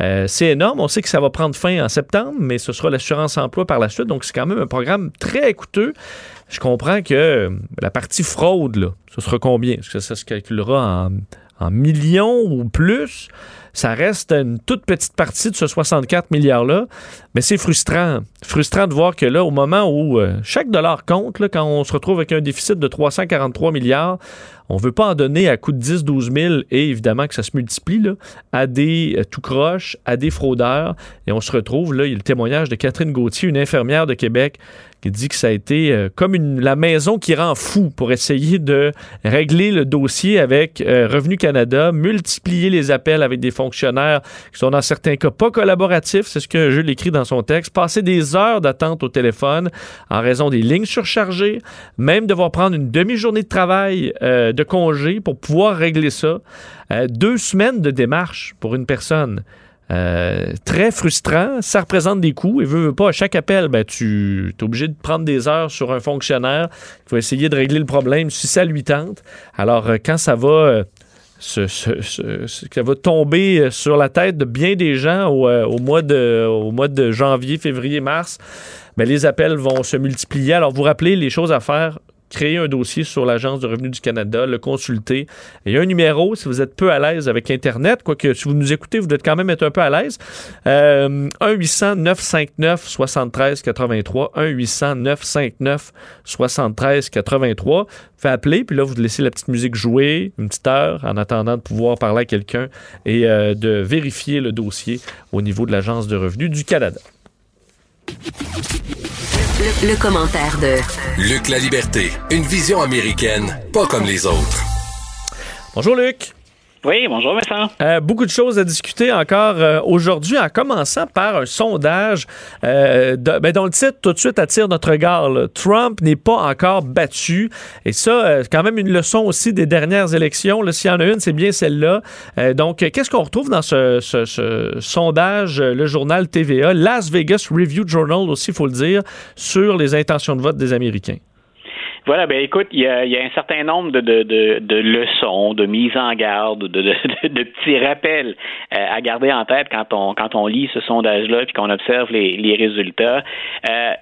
Euh, c'est énorme. On sait que ça va prendre fin en septembre, mais ce sera l'assurance emploi par la suite. Donc, c'est quand même un programme très coûteux. Je comprends que euh, la partie fraude, là, ce sera combien? Est-ce que ça se calculera en, en millions ou plus? Ça reste une toute petite partie de ce 64 milliards-là, mais c'est frustrant. Frustrant de voir que là, au moment où euh, chaque dollar compte, quand on se retrouve avec un déficit de 343 milliards, on veut pas en donner à coût de 10, 12 000 et évidemment que ça se multiplie à des euh, tout croches, à des fraudeurs. Et on se retrouve, là, il y a le témoignage de Catherine Gauthier, une infirmière de Québec, qui dit que ça a été euh, comme une, la maison qui rend fou pour essayer de régler le dossier avec euh, Revenu Canada, multiplier les appels avec des fonctionnaires qui sont dans certains cas pas collaboratifs, c'est ce que Jules écrit dans son texte, passer des heures d'attente au téléphone en raison des lignes surchargées, même devoir prendre une demi-journée de travail euh, de congé pour pouvoir régler ça. Deux semaines de démarche pour une personne. Euh, très frustrant. Ça représente des coûts. Et veut, veut pas, à chaque appel, ben, tu es obligé de prendre des heures sur un fonctionnaire. Il faut essayer de régler le problème si ça lui tente. Alors, euh, quand ça va. euh, va tomber sur la tête de bien des gens au, au mois, de, au mois de janvier, février, mars, ben, les appels vont se multiplier. Alors, vous rappelez les choses à faire. Créer un dossier sur l'Agence de revenus du Canada, le consulter. Il y a un numéro si vous êtes peu à l'aise avec Internet, quoique si vous nous écoutez, vous devez quand même être un peu à l'aise. Euh, 1-800-959-7383. 1-800-959-7383. Fait appeler, puis là, vous laissez la petite musique jouer une petite heure en attendant de pouvoir parler à quelqu'un et euh, de vérifier le dossier au niveau de l'Agence de revenus du Canada. Le, le commentaire de Luc La Liberté, une vision américaine, pas comme les autres. Bonjour Luc. Oui, bonjour Vincent. Euh, beaucoup de choses à discuter encore euh, aujourd'hui, en commençant par un sondage euh, ben, dont le titre tout de suite attire notre regard. là. Trump n'est pas encore battu. Et ça, euh, c'est quand même une leçon aussi des dernières élections. S'il y en a une, c'est bien celle-là. Donc, qu'est-ce qu'on retrouve dans ce, ce- sondage, le journal TVA, Las Vegas Review Journal aussi, il faut le dire, sur les intentions de vote des Américains? Voilà, ben écoute, il y a, y un certain nombre de, de, de, de leçons, de mises en garde, de, de, de, de petits rappels euh, à garder en tête quand on quand on lit ce sondage-là puis qu'on observe les, les résultats. Euh,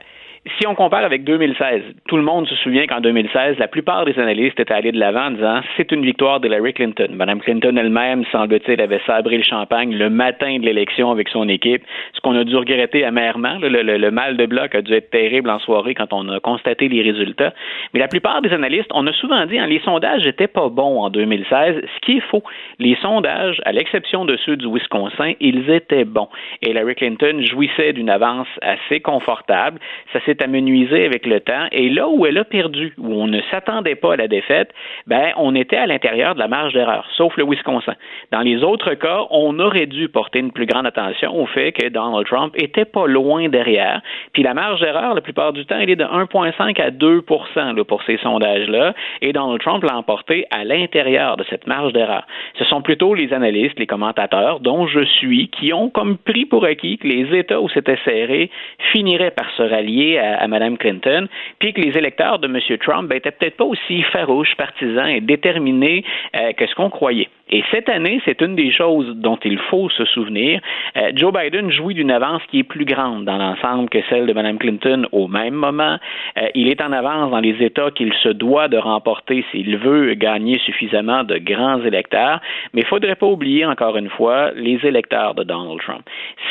si on compare avec 2016, tout le monde se souvient qu'en 2016, la plupart des analystes étaient allés de l'avant en disant c'est une victoire d'Hillary Clinton. Madame Clinton elle-même, semble-t-il, avait sabré le champagne le matin de l'élection avec son équipe, ce qu'on a dû regretter amèrement. Le, mal de bloc a dû être terrible en soirée quand on a constaté les résultats. Mais la plupart des analystes, on a souvent dit hein, les sondages n'étaient pas bons en 2016, ce qui est faux. Les sondages, à l'exception de ceux du Wisconsin, ils étaient bons. Hillary Clinton jouissait d'une avance assez confortable. Ça s'est amenuisé avec le temps. Et là où elle a perdu, où on ne s'attendait pas à la défaite, ben, on était à l'intérieur de la marge d'erreur, sauf le Wisconsin. Dans les autres cas, on aurait dû porter une plus grande attention au fait que Donald Trump était pas loin derrière. Puis la marge d'erreur, la plupart du temps, elle est de 1,5 à 2 là, pour ces sondages-là. Et Donald Trump l'a emporté à l'intérieur de cette marge d'erreur. Ce sont plutôt les analystes, les commentateurs, dont je suis, qui ont comme pris pour acquis que les États où c'était serré finiraient par se rallier à, Mme Clinton, puis que les électeurs de M. Trump ben, étaient peut-être pas aussi farouches, partisans et déterminés euh, que ce qu'on croyait. Et cette année, c'est une des choses dont il faut se souvenir. Euh, Joe Biden jouit d'une avance qui est plus grande dans l'ensemble que celle de Mme Clinton au même moment. Euh, il est en avance dans les États qu'il se doit de remporter s'il veut gagner suffisamment de grands électeurs. Mais il ne faudrait pas oublier, encore une fois, les électeurs de Donald Trump.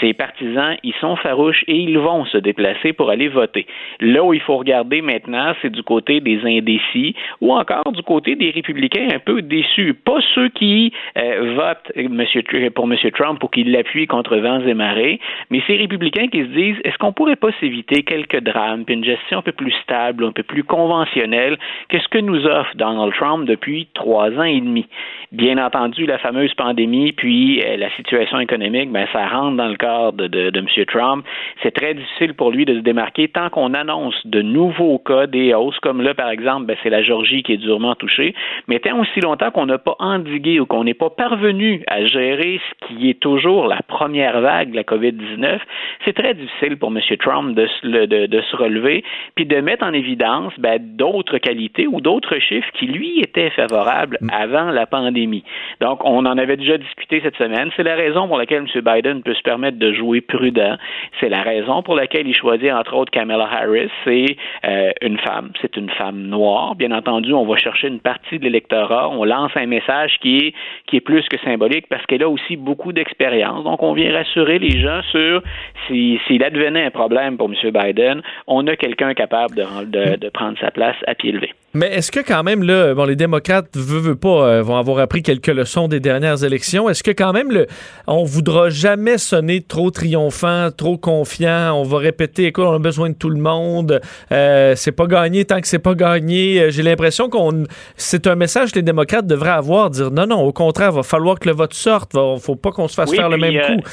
Ses partisans, ils sont farouches et ils vont se déplacer pour aller voter. Là où il faut regarder maintenant, c'est du côté des indécis ou encore du côté des républicains un peu déçus. Pas ceux qui euh, votent monsieur, pour M. Trump pour qu'il l'appuie contre vents et marées, mais ces républicains qui se disent est-ce qu'on pourrait pas s'éviter quelques drames, puis une gestion un peu plus stable, un peu plus conventionnelle que ce que nous offre Donald Trump depuis trois ans et demi? Bien entendu, la fameuse pandémie, puis euh, la situation économique, ben, ça rentre dans le de, de M. Trump. C'est très difficile pour lui de se démarquer tant qu'on annonce de nouveaux cas, des hausses, comme là, par exemple, ben, c'est la Georgie qui est durement touchée, mais tant aussi longtemps qu'on n'a pas endigué ou qu'on n'est pas parvenu à gérer ce qui est toujours la première vague de la COVID-19, c'est très difficile pour M. Trump de, se- le- de, de se relever, puis de mettre en évidence ben, d'autres qualités ou d'autres chiffres qui, lui, étaient favorables avant la pandémie. Donc, on en avait déjà discuté cette semaine. C'est la raison pour laquelle M. Biden peut se permettre de jouer prudent. C'est la raison pour laquelle il choisit, entre autres, Kamala Harris. C'est euh, une femme. C'est une femme noire. Bien entendu, on va chercher une partie de l'électorat. On lance un message qui est, qui est plus que symbolique parce qu'elle a aussi beaucoup d'expérience. Donc, on vient rassurer les gens sur si- s'il advenait un problème pour M. Biden, on a quelqu'un capable de prendre sa place à pied levé. Mais est-ce que quand même, là, bon, les démocrates, veut, veut pas, euh, vont avoir appris quelques leçons des dernières élections. Est-ce que quand même, le, on voudra jamais sonner trop triomphant, trop confiant? On va répéter, écoute, on a besoin de tout le monde. Euh, c'est pas gagné tant que c'est pas gagné. Euh, j'ai l'impression qu'on, c'est un message que les démocrates devraient avoir, dire non, non, au contraire, va falloir que le vote sorte. Va, faut pas qu'on se fasse faire le même coup.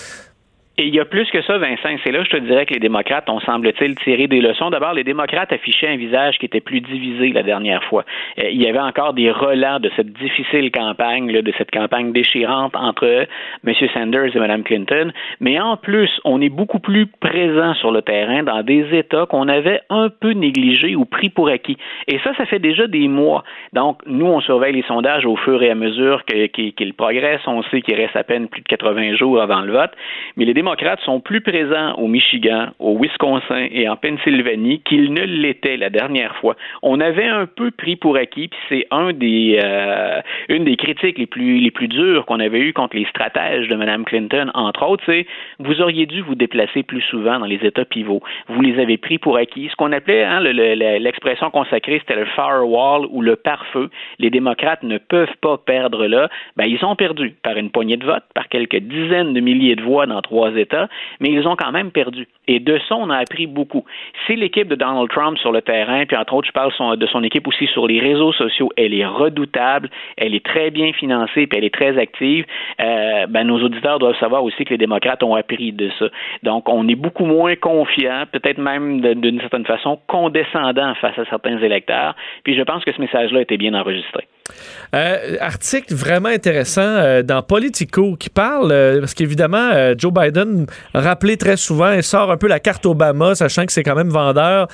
Et il y a plus que ça, Vincent. C'est là, je te dirais que les démocrates ont, semble-t-il, tiré des leçons. D'abord, les démocrates affichaient un visage qui était plus divisé la dernière fois. Euh, il y avait encore des relents de cette difficile campagne, de cette campagne déchirante entre M. Sanders et Mme Clinton. Mais en plus, on est beaucoup plus présent sur le terrain dans des États qu'on avait un peu négligés ou pris pour acquis. Et ça, ça fait déjà des mois. Donc, nous, on surveille les sondages au fur et à mesure qu'ils progressent. On sait qu'il reste à peine plus de 80 jours avant le vote. Mais les démocrates sont plus présents au Michigan, au Wisconsin et en Pennsylvanie qu'ils ne l'étaient la dernière fois. On avait un peu pris pour acquis, puis c'est un des euh, une des critiques les plus les plus dures qu'on avait eues contre les stratèges de Mme Clinton, entre autres, c'est vous auriez dû vous déplacer plus souvent dans les États pivots. Vous les avez pris pour acquis. Ce qu'on appelait hein, l'expression consacrée, c'était le firewall ou le pare-feu. Les démocrates ne peuvent pas perdre là. Ben, ils ont perdu par une poignée de votes, par quelques dizaines de milliers de voix dans trois États, mais ils ont quand même perdu. Et de ça, on a appris beaucoup. Si l'équipe de Donald Trump sur le terrain, puis entre autres, je parle de son équipe aussi sur les réseaux sociaux, elle est redoutable, elle est très bien financée, puis elle est très active, euh, ben, nos auditeurs doivent savoir aussi que les démocrates ont appris de ça. Donc, on est beaucoup moins confiant, peut-être même d'une certaine façon condescendant face à certains électeurs. Puis je pense que ce message-là était bien enregistré. Euh, article vraiment intéressant euh, dans Politico qui parle, euh, parce qu'évidemment, Joe Biden rappelé très souvent et sort un peu la carte Obama, sachant que c'est quand même vendeur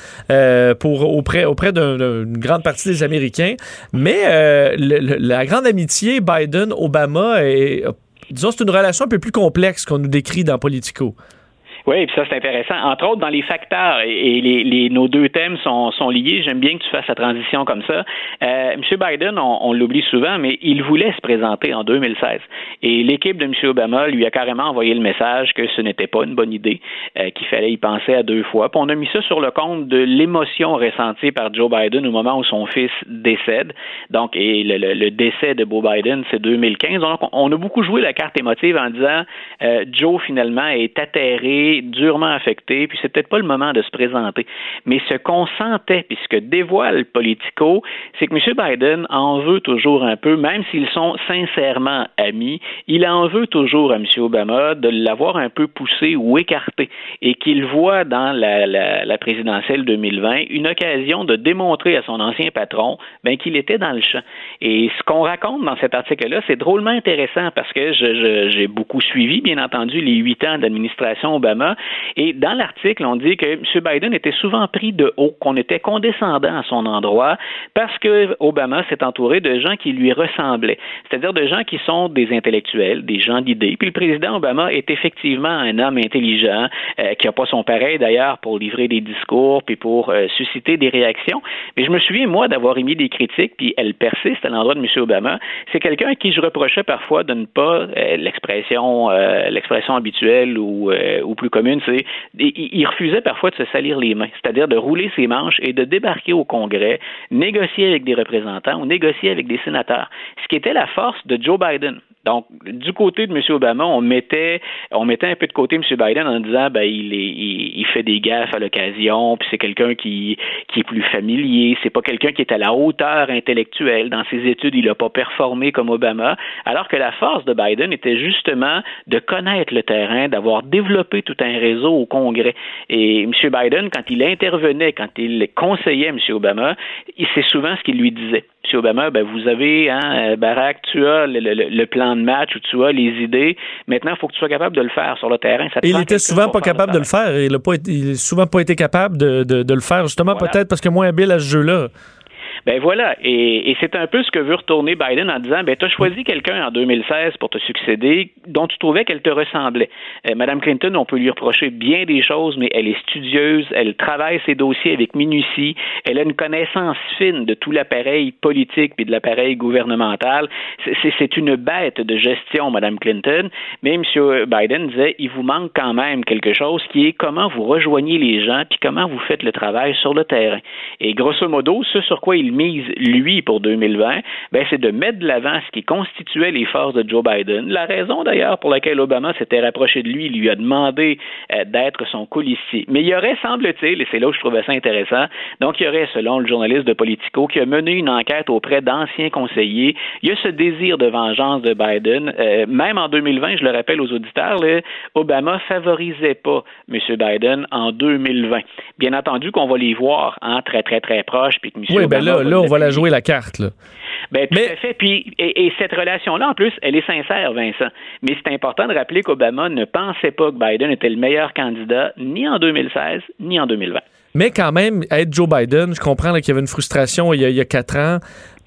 pour, auprès, auprès d'une grande partie des Américains. Mais la grande amitié Biden-Obama, disons, c'est une relation un peu plus complexe qu'on nous décrit dans Politico. Oui, puis ça, c'est intéressant. Entre autres, dans les facteurs, et les, les nos deux thèmes sont, sont liés, j'aime bien que tu fasses la transition comme ça. Euh, M. Biden, on, l'oublie souvent, mais il voulait se présenter en 2016. Et l'équipe de M. Obama lui a carrément envoyé le message que ce n'était pas une bonne idée, euh, qu'il fallait y penser à deux fois. Puis on a mis ça sur le compte de l'émotion ressentie par Joe Biden au moment où son fils décède. Donc, et le, décès de Beau Biden, c'est 2015. Donc, on a beaucoup joué la carte émotive en disant euh, Joe, finalement, est atterré durement affecté, puis c'est peut-être pas le moment de se présenter. Mais ce qu'on sentait, puis ce que dévoile Politico, c'est que M. Biden en veut toujours un peu, même s'ils sont sincèrement amis, il en veut toujours à M. Obama de l'avoir un peu poussé ou écarté, et qu'il voit dans la, présidentielle 2020 une occasion de démontrer à son ancien patron ben, qu'il était dans le champ. Et ce qu'on raconte dans cet article-là, c'est drôlement intéressant parce que j'ai beaucoup suivi, bien entendu, les huit ans d'administration Obama et dans l'article, on dit que M. Biden était souvent pris de haut, qu'on était condescendant à son endroit parce que Obama s'est entouré de gens qui lui ressemblaient, c'est-à-dire de gens qui sont des intellectuels, des gens d'idées. Puis le président Obama est effectivement un homme intelligent, euh, qui n'a pas son pareil d'ailleurs pour livrer des discours puis pour euh, susciter des réactions. Mais je me souviens, moi, d'avoir émis des critiques, puis elles persistent à l'endroit de M. Obama. C'est quelqu'un à qui je reprochais parfois de ne pas, euh, l'expression l'expression habituelle ou, ou plus commune, c'est il refusait parfois de se salir les mains, c'est-à-dire de rouler ses manches et de débarquer au Congrès, négocier avec des représentants ou négocier avec des sénateurs, ce qui était la force de Joe Biden. Donc, du côté de M. Obama, on mettait, on mettait un peu de côté M. Biden en disant, ben, il, est, il, fait des gaffes à l'occasion, puis c'est quelqu'un qui, est plus familier, c'est pas quelqu'un qui est à la hauteur intellectuelle. Dans ses études, il n'a pas performé comme Obama, alors que la force de Biden était justement de connaître le terrain, d'avoir développé tout un réseau au Congrès. Et M. Biden, quand il intervenait, quand il conseillait M. Obama, c'est souvent ce qu'il lui disait. M. Obama, ben, vous avez, hein, Barack, tu as le, plan de match ou tu as les idées. Maintenant, il faut que tu sois capable de le faire sur le terrain. il était souvent pas capable de le faire. Il n'a souvent pas été capable de, de, le faire, justement, peut-être parce que moins habile à ce jeu-là. Ben voilà, et, c'est un peu ce que veut retourner Biden en disant, ben tu as choisi quelqu'un en 2016 pour te succéder dont tu trouvais qu'elle te ressemblait. Euh, Madame Clinton, on peut lui reprocher bien des choses, mais elle est studieuse, elle travaille ses dossiers avec minutie, elle a une connaissance fine de tout l'appareil politique puis de l'appareil gouvernemental. C'est une bête de gestion, Madame Clinton, mais M. Biden disait, il vous manque quand même quelque chose qui est comment vous rejoignez les gens puis comment vous faites le travail sur le terrain. Et grosso modo, ce sur quoi il il mise, lui, pour 2020, ben, c'est de mettre de l'avant ce qui constituait les forces de Joe Biden. La raison, d'ailleurs, pour laquelle Obama s'était rapproché de lui, lui a demandé euh, d'être son coulissier. Mais il y aurait, semble-t-il, et c'est là où je trouvais ça intéressant, donc il y aurait, selon le journaliste de Politico, qui a mené une enquête auprès d'anciens conseillers, il y a ce désir de vengeance de Biden. Euh, même en 2020, je le rappelle aux auditeurs, là, Obama favorisait pas M. Biden en 2020. Bien entendu qu'on va les voir en hein, très, très, très proches, puis que M. Oui, Obama ben là, là, on va la jouer la carte, là. Ben, tout Mais- à fait. Puis, et, et cette relation-là, en plus, elle est sincère, Vincent. Mais c'est important de rappeler qu'Obama ne pensait pas que Biden était le meilleur candidat ni en 2016 ni en 2020. Mais quand même, être Joe Biden, je comprends qu'il y avait une frustration il y a, il y a quatre ans,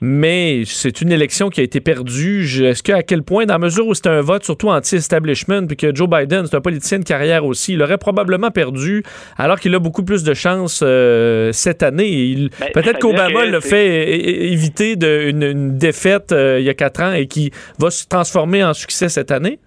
mais c'est une élection qui a été perdue. Est-ce qu'à quel point, dans la mesure où c'est un vote surtout anti-establishment, puis que Joe Biden, c'est un politicien de carrière aussi, il aurait probablement perdu, alors qu'il a beaucoup plus de chances euh, cette année. Ben, Peut-être qu'Obama l'a fait éviter de, une, une défaite euh, il y a quatre ans et qui va se transformer en succès cette année.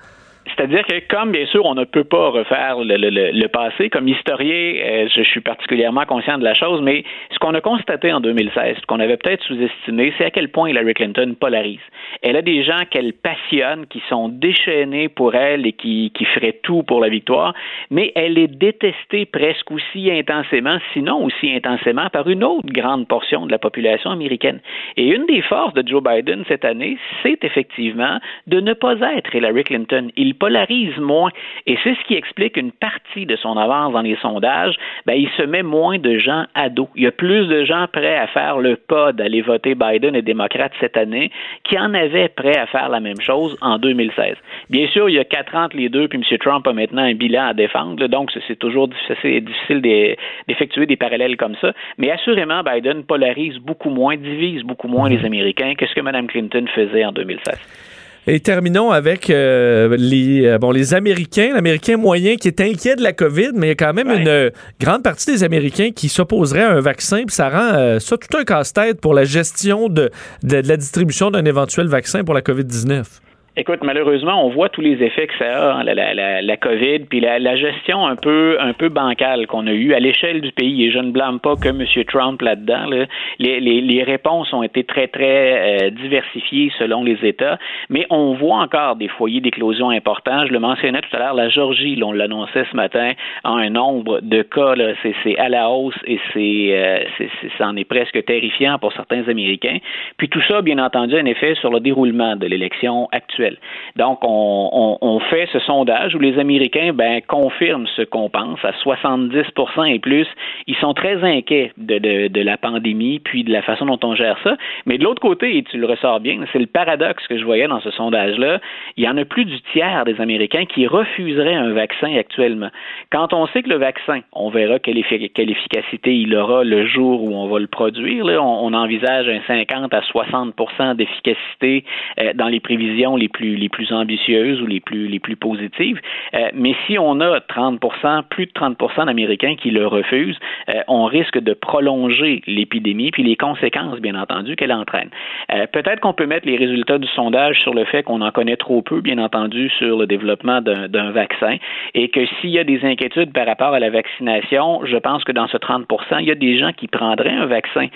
C'est-à-dire que, comme bien sûr, on ne peut pas refaire le, passé, comme historien, euh, je, je suis particulièrement conscient de la chose, mais ce qu'on a constaté en 2016, ce qu'on avait peut-être sous-estimé, c'est à quel point Hillary Clinton polarise. Elle a des gens qu'elle passionne, qui sont déchaînés pour elle et qui, qui feraient tout pour la victoire, mais elle est détestée presque aussi intensément, sinon aussi intensément, par une autre grande portion de la population américaine. Et une des forces de Joe Biden cette année, c'est effectivement de ne pas être Hillary Clinton. Il polarise moins. Et c'est ce qui explique une partie de son avance dans les sondages. Ben, il se met moins de gens à dos. Il y a plus de gens prêts à faire le pas d'aller voter Biden et démocrate cette année qui en avaient prêts à faire la même chose en 2016. Bien sûr, il y a quatre ans entre les deux, puis M. Trump a maintenant un bilan à défendre. donc, c'est- toujours difficile, difficile d'e- d'effectuer des parallèles comme ça. Mais assurément, Biden polarise beaucoup moins, divise beaucoup moins les Américains que ce que Mme Clinton faisait en 2016. Et terminons avec euh, les, euh, bon, les Américains, l'Américain moyen qui est inquiet de la COVID, mais il y a quand même Ouais. une euh, grande partie des Américains qui s'opposeraient à un vaccin, puis ça rend euh, ça tout un casse-tête pour la gestion de, de- de la distribution d'un éventuel vaccin pour la COVID-19. Écoute, malheureusement, on voit tous les effets que ça a, hein, la, la, la, la COVID, puis la, gestion un peu, un peu bancale qu'on a eue à l'échelle du pays. Et je ne blâme pas que M. Trump là-dedans. là. Les, les, les réponses ont été très, très euh, diversifiées selon les États, mais on voit encore des foyers d'éclosion importants. Je le mentionnais tout à l'heure, la Georgie, on l'annonçait ce matin, a un nombre de cas, c'est, à la hausse et c'est, euh, c'est, c'est- ça en est presque terrifiant pour certains Américains. Puis tout ça, bien entendu, a un effet sur le déroulement de l'élection actuelle. Donc, on, fait ce sondage où les Américains ben, confirment ce qu'on pense. À 70% et plus, ils sont très inquiets de, la pandémie puis de la façon dont on gère ça. Mais de l'autre côté, et tu le ressors bien, c'est le paradoxe que je voyais dans ce sondage-là, il y en a plus du tiers des Américains qui refuseraient un vaccin actuellement. Quand on sait que le vaccin, on verra quelle, effi- quelle efficacité il aura le jour où on va le produire, là, on, on envisage un 50 à 60% d'efficacité euh, dans les prévisions les les plus ambitieuses ou les plus, positives. Euh, mais si on a 30 plus de 30 d'Américains qui le refusent, euh, on risque de prolonger l'épidémie puis les conséquences, bien entendu, qu'elle entraîne. Euh, Peut-être qu'on peut mettre les résultats du sondage sur le fait qu'on en connaît trop peu, bien entendu, sur le développement d'un vaccin et que s'il y a des inquiétudes par rapport à la vaccination, je pense que dans ce 30% il y a des gens qui prendraient un vaccin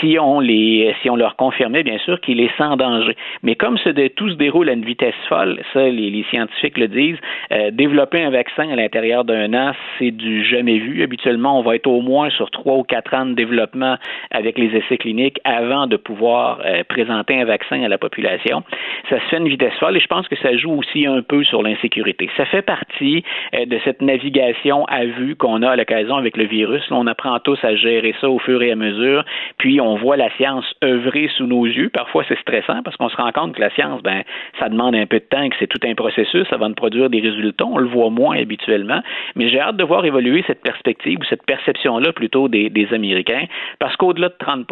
si on les si on leur confirmait bien sûr qu'il est sans danger. Mais comme tout se déroule à une vitesse folle, ça les, scientifiques le disent, euh, développer un vaccin à l'intérieur d'un an, c'est du jamais vu. Habituellement, on va être au moins sur trois ou quatre ans de développement avec les essais cliniques avant de pouvoir euh, présenter un vaccin à la population. Ça se fait une vitesse folle et je pense que ça joue aussi un peu sur l'insécurité. Ça fait partie euh, de cette navigation à vue qu'on a à l'occasion avec le virus. On apprend tous à gérer ça au fur et à mesure, puis on voit la science œuvrer sous nos yeux. Parfois, c'est stressant parce qu'on se rend compte que la science, ben, ça demande un peu de temps, que c'est tout un processus avant de produire des résultats. On le voit moins habituellement, mais j'ai hâte de voir évoluer cette perspective ou cette perception-là plutôt des, Américains, parce qu'au-delà de 30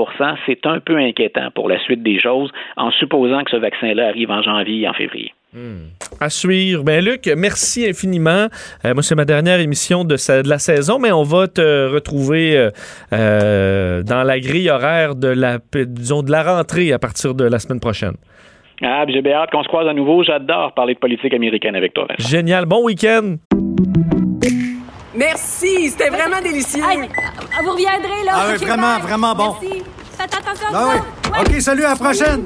c'est un peu inquiétant pour la suite des choses, en supposant que ce vaccin-là arrive en janvier et en février. À suivre. Ben Luc, merci infiniment. Euh, moi, c'est ma dernière émission de, la saison, mais on va te retrouver euh, euh, dans la grille horaire de la, de la rentrée à partir de la semaine prochaine. Ah, j'ai bien hâte qu'on se croise à nouveau. J'adore parler de politique américaine avec toi, Vincent. Génial. Bon week-end. Merci, c'était vraiment délicieux. Hey, vous reviendrez, là. Ah oui, vraiment, bye. vraiment bon. Merci. Faites attention. attention. OK, salut, à la prochaine.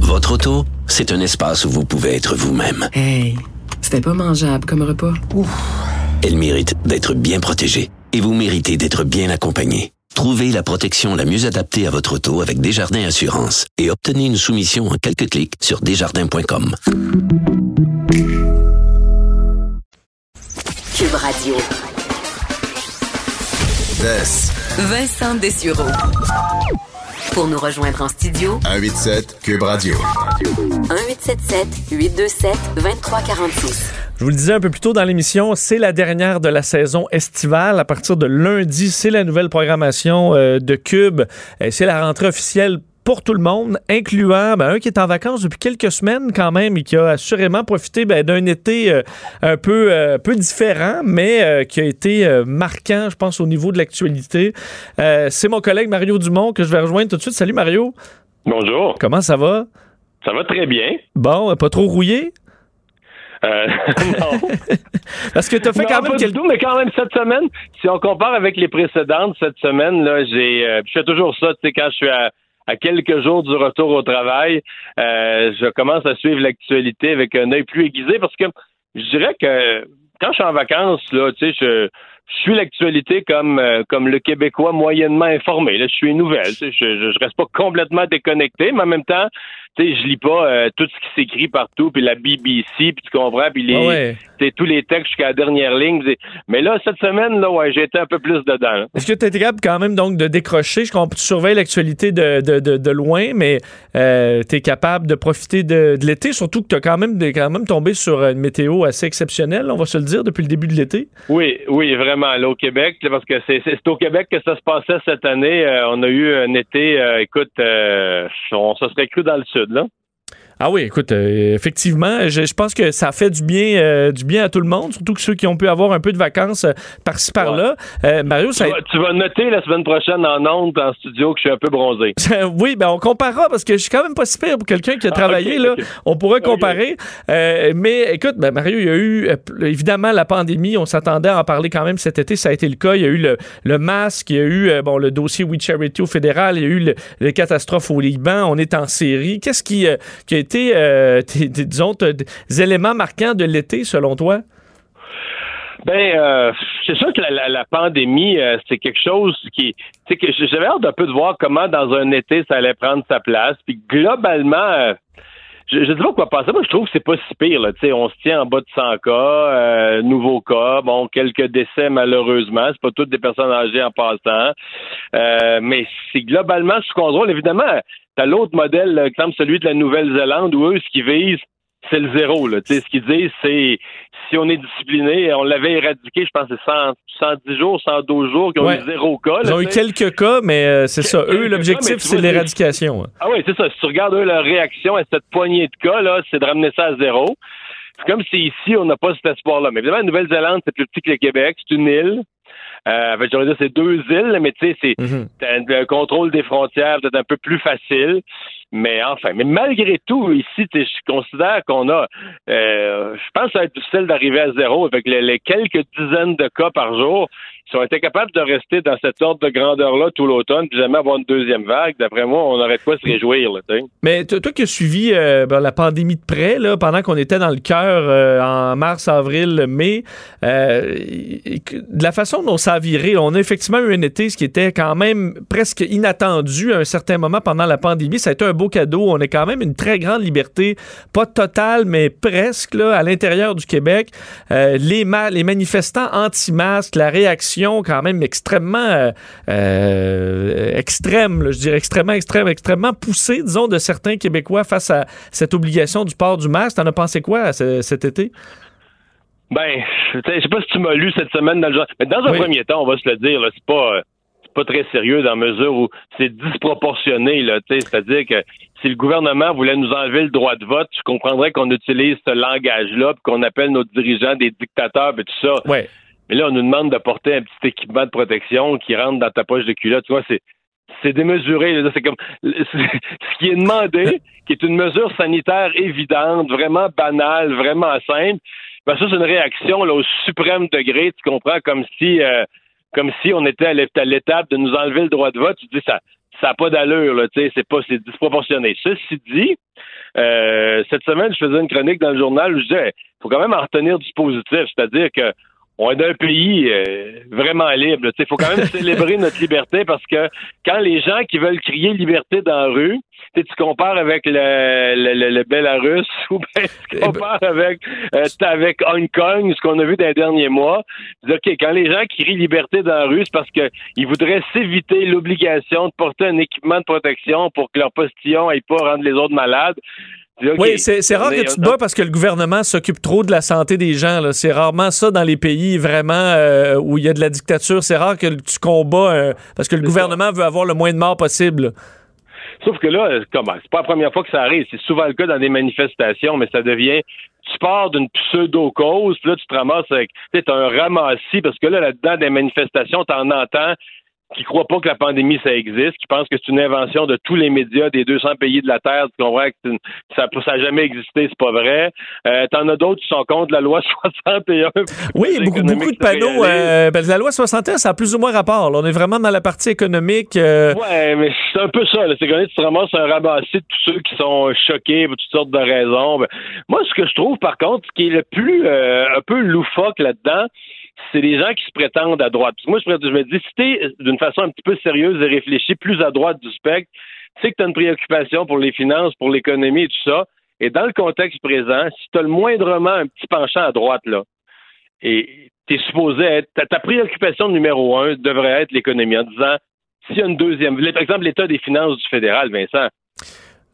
Votre auto, c'est un espace où vous pouvez être vous-même. Hey, c'était pas mangeable comme repas. Elle mérite d'être bien protégée et vous méritez d'être bien accompagnée. Trouvez la protection la mieux adaptée à votre auto avec Desjardins Assurance et obtenez une soumission en quelques clics sur desjardins.com. Cube Radio. Vincent Dessureau. Pour nous rejoindre en studio, 187 Cube Radio. 1877 827 2346. Je vous le disais un peu plus tôt dans l'émission, c'est la dernière de la saison estivale. À partir de lundi, c'est la nouvelle programmation euh, de Cube. Euh, c'est la rentrée officielle pour tout le monde, incluant ben, un qui est en vacances depuis quelques semaines quand même et qui a assurément profité ben, d'un été euh, un peu, euh, peu différent, mais euh, qui a été marquant, je pense, au niveau de l'actualité. C'est mon collègue Mario Dumont que je vais rejoindre tout de suite. Salut Mario. Bonjour. Comment ça va? Ça va très bien. Bon, pas trop rouillé? Euh, non. Parce que t'as fait Non, quand même pas quel- du tout, mais quand même cette semaine, si on compare avec les précédentes, cette semaine, là, j'ai, euh, je fais toujours ça, tu sais, quand je suis à, à quelques jours du retour au travail, euh, je commence à suivre l'actualité avec un œil plus aiguisé parce que je dirais que quand je suis en vacances, là, tu sais, je, je suis l'actualité comme euh, comme le Québécois moyennement informé. Là, je suis une nouvelle. tu sais, Je, je, je reste pas complètement déconnecté, mais en même temps, tu sais, je lis pas euh, tout ce qui s'écrit partout, puis la BBC, puis tu comprends, puis les, Ah ouais. tous les textes jusqu'à la dernière ligne. Mais là, cette semaine, là, ouais, j'ai été un peu plus dedans. Est-ce que tu es capable quand même donc de décrocher? Je comprends tu surveilles l'actualité de, de, de, de loin, mais euh, tu es capable de profiter de, l'été, surtout que tu as quand même, quand même tombé sur une météo assez exceptionnelle, on va se le dire, depuis le début de l'été. Oui, oui, vraiment, là, au Québec, là, parce que c'est au Québec que ça se passait cette année. Euh, on a eu un été, écoute, on se serait cru dans le sud, là. Ah oui, écoute, euh, effectivement, je, je pense que ça fait du bien, euh, du bien à tout le monde, surtout que ceux qui ont pu avoir un peu de vacances euh, par-ci par-là. Euh, Mario, ça Tu vas, tu vas noter la semaine prochaine en ondes, en studio, que je suis un peu bronzé. oui, ben on comparera parce que je suis quand même pas si pire pour quelqu'un qui a Ah, travaillé. là. On pourrait comparer. Euh, mais écoute, ben, Mario, il y a eu évidemment la pandémie. On s'attendait à en parler quand même cet été. Ça a été le cas. Il y a eu le, le masque, il y a eu bon, le dossier We Charity au fédéral, il y a eu le, les catastrophes au Liban. On est en série. Qu'est-ce qui, euh, qui a été, euh, disons, tes- des éléments marquants de l'été selon toi? Ben, euh, c'est sûr que la, pandémie, euh, c'est quelque chose qui, sais, que j'avais hâte un peu de voir comment dans un été ça allait prendre sa place. Puis globalement, euh, je, je sais pas quoi penser. Moi, je trouve que c'est pas si pire. Là. On se tient en bas de 100 cas, euh, nouveaux cas, bon, quelques décès malheureusement. C'est pas toutes des personnes âgées en passant, Euh, mais c'est globalement sous contrôle. Évidemment, t'as l'autre modèle, exemple celui de la Nouvelle-Zélande, où eux, ce qu'ils visent, c'est le zéro. Là. Ce qu'ils disent, c'est si on est discipliné, on l'avait éradiqué, je pense, c'est 100, 110 jours, 112 jours, qu'ils ont Ouais. eu zéro cas. Ils ont eu quelques cas, mais euh, c'est ça. Eux, l'objectif, c'est l'éradication. hein. Ah oui, c'est ça. Si tu regardes eux, leur réaction à cette poignée de cas, là, c'est de ramener ça à zéro. C'est comme si ici, on n'a pas cet espoir-là. Mais évidemment, la Nouvelle-Zélande, c'est plus petit que le Québec. C'est une île. Euh, fait j'aurais dit c'est deux îles, mais tu sais, c'est Mhm. le contrôle des frontières peut-être un peu plus facile. Mais enfin, mais malgré tout, ici, je considère qu'on a, euh, je pense que ça va être difficile d'arriver à zéro avec les, les quelques dizaines de cas par jour. Si on était capable de rester dans cet ordre de grandeur-là tout l'automne, puis jamais avoir une deuxième vague, d'après moi, on aurait de quoi se réjouir. Là. Mais toi, qui as suivi euh, ben, la pandémie de près, là, pendant qu'on était dans le cœur euh, en mars, avril, mai, euh, de la façon dont ça a viré, on a effectivement eu un été, ce qui était quand même presque inattendu à un certain moment pendant la pandémie. Ça a été un beau cadeau. On a quand même une très grande liberté, pas totale, mais presque, là, à l'intérieur du Québec. Les, les manifestants anti-masques, la réaction quand même extrêmement euh, euh, extrême, là, je dirais extrêmement, extrême, extrêmement poussée, disons, de certains Québécois face à cette obligation du port du masque. T'en as pensé quoi ce- cet été? Ben, je sais pas si tu m'as lu cette semaine dans le genre. Mais dans un Oui. premier temps, on va se le dire, c'est pas euh, pas très sérieux dans la mesure où c'est disproportionné, c'est-à-dire que si le gouvernement voulait nous enlever le droit de vote, je comprendrais qu'on utilise ce langage-là, qu'on appelle nos dirigeants des dictateurs et tout ça. Ouais. Mais là, on nous demande de porter un petit équipement de protection qui rentre dans ta poche de culotte. Tu vois, c'est c'est démesuré. là. C'est comme ce qui est demandé, qui est une mesure sanitaire évidente, vraiment banale, vraiment simple. Ben ça, c'est une réaction là, au suprême degré. Tu comprends? Comme si, euh, comme si on était à l'é- à l'étape de nous enlever le droit de vote. Tu te dis ça. ça n'a pas d'allure, là, tu sais, c'est pas, c'est disproportionné. Ceci dit, euh, cette semaine, je faisais une chronique dans le journal où je disais, faut quand même en retenir du positif, c'est-à-dire que on est un pays euh, vraiment libre. Il faut quand même célébrer notre liberté parce que quand les gens qui veulent crier liberté dans la rue, tu compares avec le, le, le, Belarus ou bien tu Eh ben compares avec, euh, avec Hong Kong, ce qu'on a vu dans les derniers mois. Tu dis, OK, quand les gens crient liberté dans la rue, c'est parce qu'ils voudraient s'éviter l'obligation de porter un équipement de protection pour que leur postillon n'aille pas rendre les autres malades. Oui, c'est rare que tu te bats parce que le gouvernement s'occupe trop de la santé des gens. C'est rarement ça dans les pays vraiment euh, où il y a de la dictature. C'est rare que tu combats euh, parce que le gouvernement veut avoir le moins de morts possible. Sauf que là, euh, comment? C'est pas la première fois que ça arrive. C'est souvent le cas dans des manifestations, mais ça devient. Tu pars d'une pseudo-cause, puis là, tu te ramasses avec. Tu un ramassis, parce que là, là-dedans, des manifestations, t'en entends qui croient pas que la pandémie, ça existe, qui pensent que c'est une invention de tous les médias des 200 pays de la Terre, tu comprends que une- ça n'a jamais existé, c'est pas vrai. Euh, T'en as d'autres qui sont contre la loi 61. Oui, beaucoup, beaucoup de panneaux. euh, ben, la loi 61, ça a plus ou moins rapport. là. On est vraiment dans la partie économique. euh, Ouais, mais c'est un peu ça. C'est quand tu te ramasses un ramassis de tous ceux qui sont choqués pour toutes sortes de raisons. Ben, moi, ce que je trouve, par contre, ce qui est le plus euh, un peu loufoque là-dedans, c'est les gens qui se prétendent à droite. Moi, je me dis, si t'es d'une façon un petit peu sérieuse et réfléchie, plus à droite du spectre, tu sais que tu as une préoccupation pour les finances, pour l'économie et tout ça. Et dans le contexte présent, si tu as le moindrement un petit penchant à droite, là, et tu es supposé être. Ta, ta préoccupation numéro un devrait être l'économie en disant s'il y a une deuxième. Par exemple, l'état des finances du fédéral, Vincent.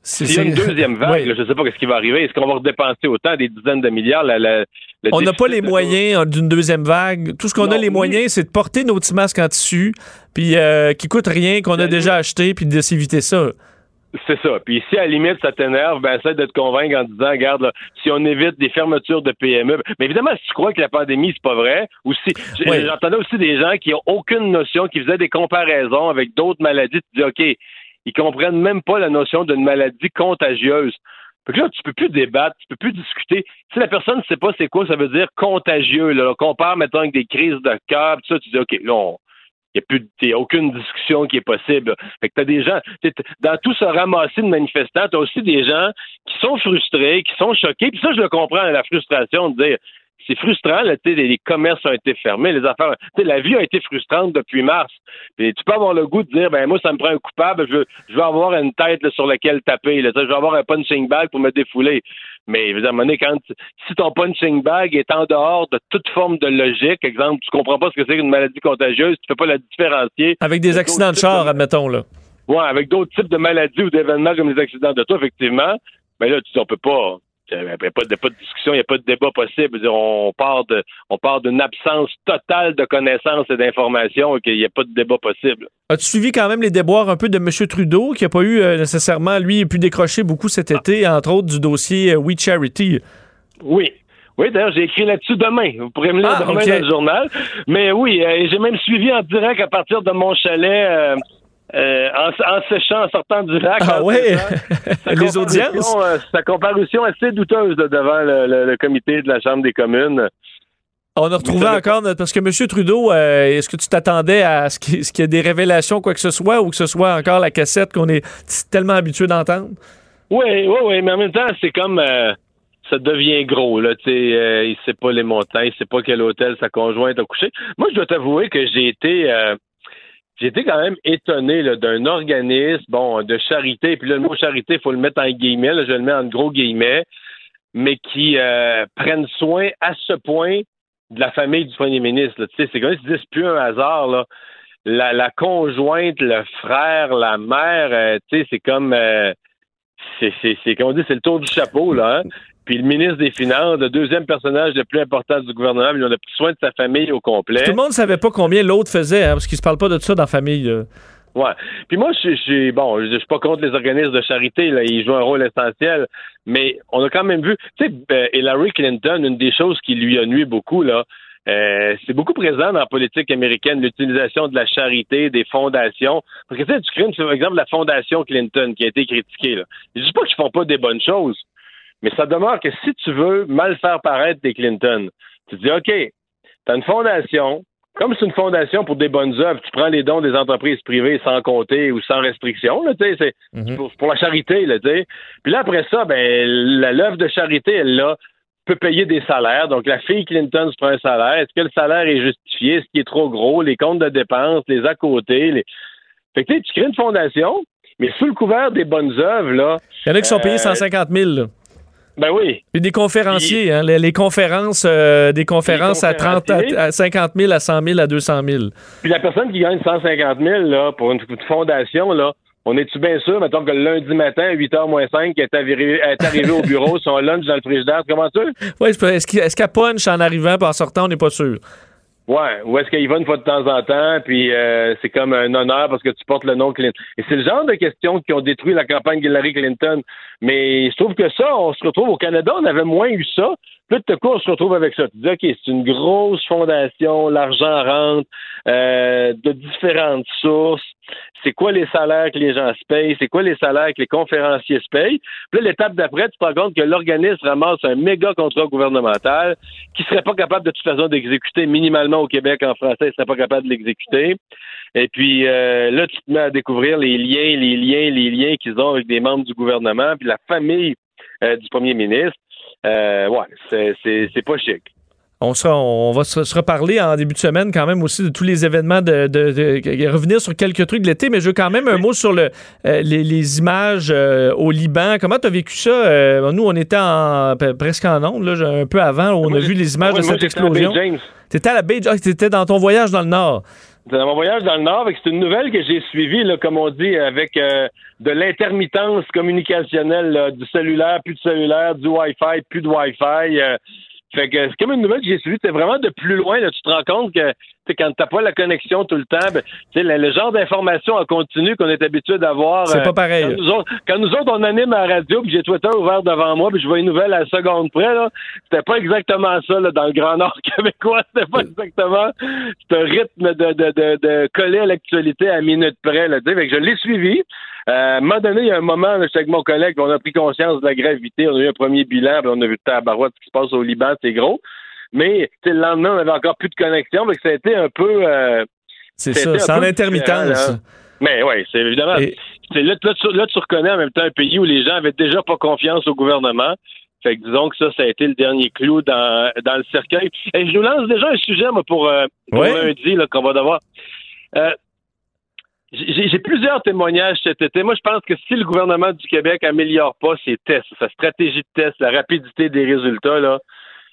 C'est- S'il y a une deuxième vague, Ouais. là, je ne sais pas ce qui va arriver. Est-ce qu'on va redépenser autant, des dizaines de milliards? La, la- le On n'a pas les de- moyens euh, d'une deuxième vague. Tout ce qu'on a les oui. moyens, c'est de porter nos petits masques en tissu, puis euh, qui coûtent rien, qu'on a déjà acheté, puis de s'éviter ça. C'est ça. Puis si à la limite ça t'énerve, ben essaie de te convaincre en disant, regarde, là, si on évite des fermetures de PME, mais évidemment, si tu crois que la pandémie, c'est pas vrai, ou si j'ai- Oui. j'entendais aussi des gens qui ont aucune notion, qui faisaient des comparaisons avec d'autres maladies, tu dis OK, ils comprennent même pas la notion d'une maladie contagieuse. Fait que là, tu peux plus débattre, tu peux plus discuter. Si la personne ne sait pas c'est quoi, ça veut dire contagieux. Là, on compare, mettons, avec des crises de cœur, tout ça, tu dis OK, là, il n'y a a aucune discussion qui est possible. Fait que t'as des gens, dans tout ce ramassis de manifestants, t'as aussi des gens qui sont frustrés, qui sont choqués. Puis ça, je le comprends, la frustration de dire, c'est frustrant, là, les, les commerces ont été fermés, les affaires, la vie a été frustrante depuis mars. Puis tu peux avoir le goût de dire, ben moi, ça me prend un coupable, je veux, je veux avoir une tête là, sur laquelle taper, là, je veux avoir un punching bag pour me défouler. Mais moment donné, quand si ton punching bag est en dehors de toute forme de logique, exemple, tu comprends pas ce que c'est qu'une maladie contagieuse, tu peux pas la différencier. Avec des de accidents de char, admettons, là. Ouais, avec d'autres types de maladies ou d'événements comme les accidents d'auto, effectivement. Mais là, tu dis, on peut pas. Il n'y a pas de, pas de discussion, il n'y a pas de débat possible. Dire, on part de, on part d'une absence totale de connaissances et d'informations et qu'il n'y a pas de débat possible. As-tu suivi quand même les déboires un peu de M. Trudeau, qui n'a pas eu euh, nécessairement, lui, pu décrocher beaucoup cet été, entre autres du dossier euh, We Charity? Oui. Oui, d'ailleurs, j'ai écrit là-dessus demain. Vous pourrez me lire Ah, demain dans le journal. Mais oui, euh, j'ai même suivi en direct à partir de mon chalet euh, euh, en, en séchant, en sortant du lac. Ah ouais? Sa Les audiences? euh, sa comparution assez douteuse là, devant le, le- le comité de la Chambre des communes. On a retrouvé encore, notre- parce que M. Trudeau, euh, est-ce que tu t'attendais à ce qu'il y ait des révélations, quoi que ce soit, ou que ce soit encore la cassette qu'on est tellement habitué d'entendre? Oui, oui, oui, mais en même temps, c'est comme ça devient gros, là, sais, euh, il sait pas les montants, il sait pas quel hôtel sa conjointe a couché. Moi, je dois t'avouer que j'ai été euh, été quand même étonné d'un organisme, bon, de charité, puis là, le mot charité, il faut le mettre en guillemets, là, je le mets en gros guillemets, mais qui euh, prennent soin à ce point de la famille du premier ministre. Tu sais, c'est comme si c'est plus un hasard, là. La, la conjointe, le frère, la mère, euh, tu sais, c'est comme euh, c'est, c'est, c'est, comme on dit, c'est le tour du chapeau, là. hein. Puis le ministre des Finances, le deuxième personnage le plus important du gouvernement, il en a pris soin de sa famille au complet. Tout le monde ne savait pas combien l'autre faisait, hein, parce qu'il se parle pas de ça dans la famille. là. Ouais. Puis moi, je suis bon, je je suis pas contre les organismes de charité, là, ils jouent un rôle essentiel, mais on a quand même vu, tu sais, euh, Hillary Clinton, une des choses qui lui a nuit beaucoup, là, euh, c'est beaucoup présent dans la politique américaine, l'utilisation de la charité, des fondations. Parce que tu sais, tu crées, par exemple, la fondation Clinton qui a été critiquée. Là. Je dis pas qu'ils font pas des bonnes choses, mais ça demeure que si tu veux mal faire paraître des Clinton, tu dis, OK, t'as une fondation, comme c'est une fondation pour des bonnes œuvres, tu prends les dons des entreprises privées sans compter ou sans restriction, là, tu c'est Mhm. pour, pour la charité, là, tu. Puis là, après ça, ben, l'œuvre de charité, elle, là, peut payer des salaires. Donc, la fille Clinton se prend un salaire. Est-ce que le salaire est justifié? Est-ce qu'il est trop gros? Les comptes de dépenses, les à côté, les... Fait que, tu tu crées une fondation, mais sous le couvert des bonnes œuvres, là. Il y en a qui sont payés euh, 150 000. là. Ben oui. Puis des conférenciers, hein, les, les conférences, euh, des conférences à, 30, à, à 50 000, à 100 000, à 200 000. Puis la personne qui gagne 150 000 là, pour une, fondation, là, on est-tu bien sûr, mettons que le lundi matin, 8h moins 5, qui est arrivé, est arrivé au bureau, son lunch dans le frigidaire, comment c'est pas- est-ce qu'il- est-ce qu'elle punch en arrivant et en sortant, on n'est pas sûr. Ouais, ou est-ce qu'il va une fois de temps en temps, puis euh, c'est comme un honneur parce que tu portes le nom Clinton. Et c'est le genre de questions qui ont détruit la campagne Hillary Clinton. Mais je trouve que ça, on se retrouve au Canada, on avait moins eu ça. Puis de coup, on se retrouve avec ça. Tu dis, OK, c'est une grosse fondation, l'argent rentre euh, de différentes sources. C'est quoi les salaires que les gens se payent? C'est quoi les salaires que les conférenciers se payent? Puis l'étape d'après, tu te rends compte que l'organisme ramasse un méga contrat gouvernemental qui serait pas capable de toute façon d'exécuter minimalement au Québec en français, il serait pas capable de l'exécuter. Et puis euh, là, tu te mets à découvrir les liens, les liens, les liens qu'ils ont avec des membres du gouvernement, puis la famille euh, du premier ministre. Euh, ouais, c'est pas chic. On, sera, on va se, reparler en début de semaine quand même aussi de tous les événements, de, de- de- revenir sur quelques trucs de l'été, mais je veux quand même un mot sur le, euh, les, les images euh, au Liban. Comment tu as vécu ça? Euh, nous, on était en, presque en ondes, là, un peu avant, où on a vu les images Moi, de moi, cette explosion. James. T'étais à la Bay ah, t'étais dans ton voyage dans le Nord. C'est dans mon voyage dans le Nord, c'est une nouvelle que j'ai suivie, là, comme on dit, avec euh, de l'intermittence communicationnelle, là, du cellulaire, plus de cellulaire, du Wi-Fi, plus de Wi-Fi. euh, fait que c'est comme une nouvelle que j'ai suivie. C'est vraiment de plus loin. Là, tu te rends compte que quand t'as pas la connexion tout le temps, ben, tu sais, le, le genre d'information en continu qu'on est habitué d'avoir. C'est euh, pas pareil. Quand nous, autres, quand nous autres, on anime à la radio, puis j'ai Twitter ouvert devant moi, puis je vois une nouvelle à la seconde près, là, c'était pas exactement ça là, dans le Grand Nord québécois. C'était pas exactement ce rythme de, de, de, de coller à l'actualité à minute près. Là, fait que je l'ai suivi. Euh, à un moment donné, il y a un moment, là, j'étais avec mon collègue, on a pris conscience de la gravité. On a eu un premier bilan, puis on a vu tabarouette ce qui se passe au Liban, c'est gros. Mais le lendemain, on avait encore plus de connexion. Que ça a été un peu. euh, C'est ça peu intermittence. Mais oui, c'est évidemment. C'est là, là, tu, là, tu reconnais en même temps un pays où les gens avaient déjà pas confiance au gouvernement. Fait que disons que ça, ça a été le dernier clou dans, dans le cercueil. Et je nous lance déjà un sujet, moi, pour, euh, pour Ouais. lundi, qu'on va devoir. Euh, j'ai plusieurs témoignages cet été. Moi, je pense que si le gouvernement du Québec améliore pas ses tests, sa stratégie de test, la rapidité des résultats, là,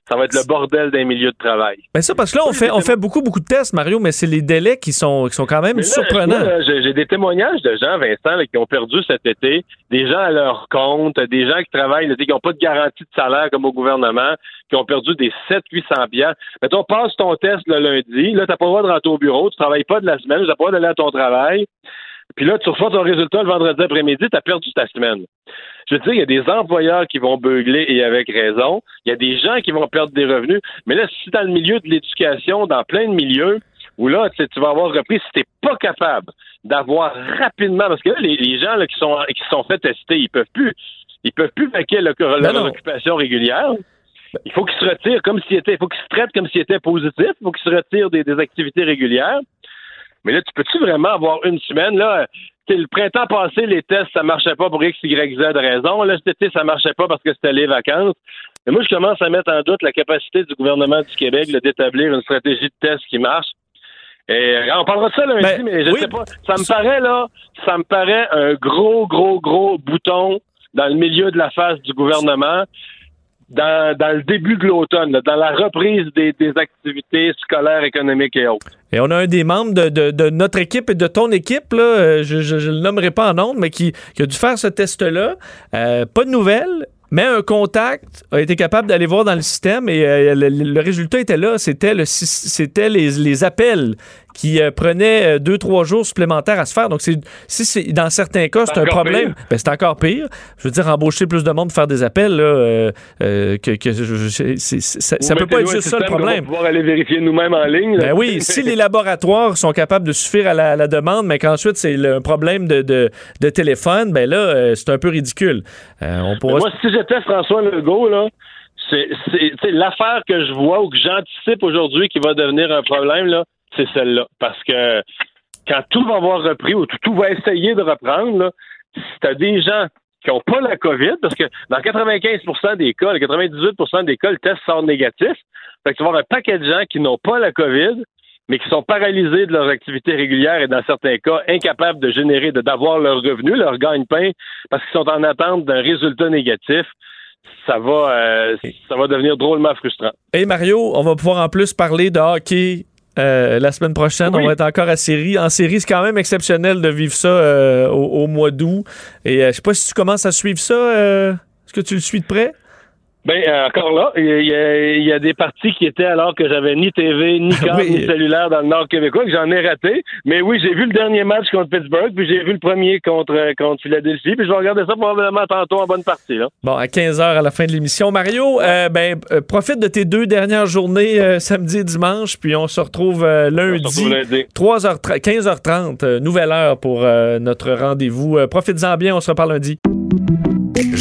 ça va être le bordel d'un milieu de travail. Ben ça, parce que là, on fait, on fait beaucoup, beaucoup de tests, Mario, mais c'est les délais qui sont, qui sont quand même là, surprenants. J'ai des témoignages de gens, Vincent, là, qui ont perdu cet été, des gens à leur compte, des gens qui travaillent, là, qui n'ont pas de garantie de salaire comme au gouvernement, qui ont perdu des 700-800 piastres. Mettons, passe ton test le lundi, là, t'as pas le droit de rentrer au bureau, tu travailles pas de la semaine, t'as pas le droit d'aller à ton travail, puis là, tu reçois ton résultat le vendredi après-midi, t'as perdu ta semaine. Je veux dire, il y a des employeurs qui vont beugler et avec raison. Il y a des gens qui vont perdre des revenus. Mais là, si dans le milieu de l'éducation, dans plein de milieux, où là, tu sais, tu vas avoir repris, si t'es pas capable d'avoir rapidement, parce que là, les, les gens là, qui sont qui se sont fait tester, ils peuvent plus, ils peuvent plus vaquer leur, leur occupation régulière. Il faut qu'ils se retirent comme s'ils étaient, il faut qu'ils se traitent comme s'ils étaient positifs, il faut qu'ils se retirent des, des activités régulières. Mais là, tu peux-tu vraiment avoir une semaine, là? le printemps passé, les tests, ça marchait pas pour X, Y, Z raison. Là, cet été, ça marchait pas parce que c'était les vacances. Mais moi, je commence à mettre en doute la capacité du gouvernement du Québec d'établir une stratégie de test qui marche. Et euh, on parlera de ça lundi, Ben, mais je oui. sais pas. Ça me paraît, là, ça me paraît un gros, gros, gros bouton dans le milieu de la face du gouvernement dans, le début de l'automne, dans la reprise des, activités scolaires, économiques et autres. Et on a un des membres de, notre équipe et de ton équipe, euh, je ne le nommerai pas en nom, mais qui, a dû faire ce test-là. Euh, pas de nouvelles, mais un contact a été capable d'aller voir dans le système et euh, le, résultat était là. C'était le, les appels qui euh, prenaient euh, deux, trois jours supplémentaires à se faire. Donc, c'est, si c'est, dans certains cas, c'est un problème, ben, c'est encore pire. Je veux dire, embaucher plus de monde pour faire des appels, là, euh, euh, que, que je- je- c'est- c'est- ça, Ou peut pas être juste ça le système qu'on va problème. pouvoir aller vérifier nous-mêmes en ligne. là. Ben oui, si les laboratoires sont capables de suffire à la, à la demande, mais qu'ensuite c'est le- un problème de, de- de téléphone, ben là, euh, c'est un peu ridicule. Euh, on pourra... Moi, si j'étais François Legault, là, c'est l'affaire que je vois ou que j'anticipe aujourd'hui qui va devenir un problème, là, c'est celle-là. Parce que quand tout va avoir repris ou tout, tout va essayer de reprendre, si t'as des gens qui n'ont pas la COVID, parce que dans 95% des cas, 98% des cas, le test sort négatif. Fait que tu vas avoir un paquet de gens qui n'ont pas la COVID, mais qui sont paralysés de leur activité régulière et dans certains cas incapables de générer, d'avoir leur revenu, leur gagne-pain, parce qu'ils sont en attente d'un résultat négatif. Ça va, euh, ça va devenir drôlement frustrant. Et Mario, on va pouvoir en plus parler de hockey euh, la semaine prochaine. On va être encore à série. En série, c'est quand même exceptionnel de vivre ça euh, au, au, mois d'août. Et je sais pas si tu commences à suivre ça. Est-ce que tu le suis de près? Ben euh, encore là, il y, a, y, a, des parties qui étaient alors que j'avais ni TV, ni câble, ni cellulaire dans le Nord québécois, que j'en ai raté. Mais oui, j'ai vu le dernier match contre Pittsburgh, puis j'ai vu le premier contre contre Philadelphie, puis je vais regarder ça probablement tantôt en bonne partie. Là. Bon, à 15 h à la fin de l'émission, Mario, euh, ben euh, profite de tes deux dernières journées samedi et dimanche, puis on se retrouve lundi, 3h 15h30, nouvelle heure pour notre rendez-vous. Profites-en bien, on se reparle lundi.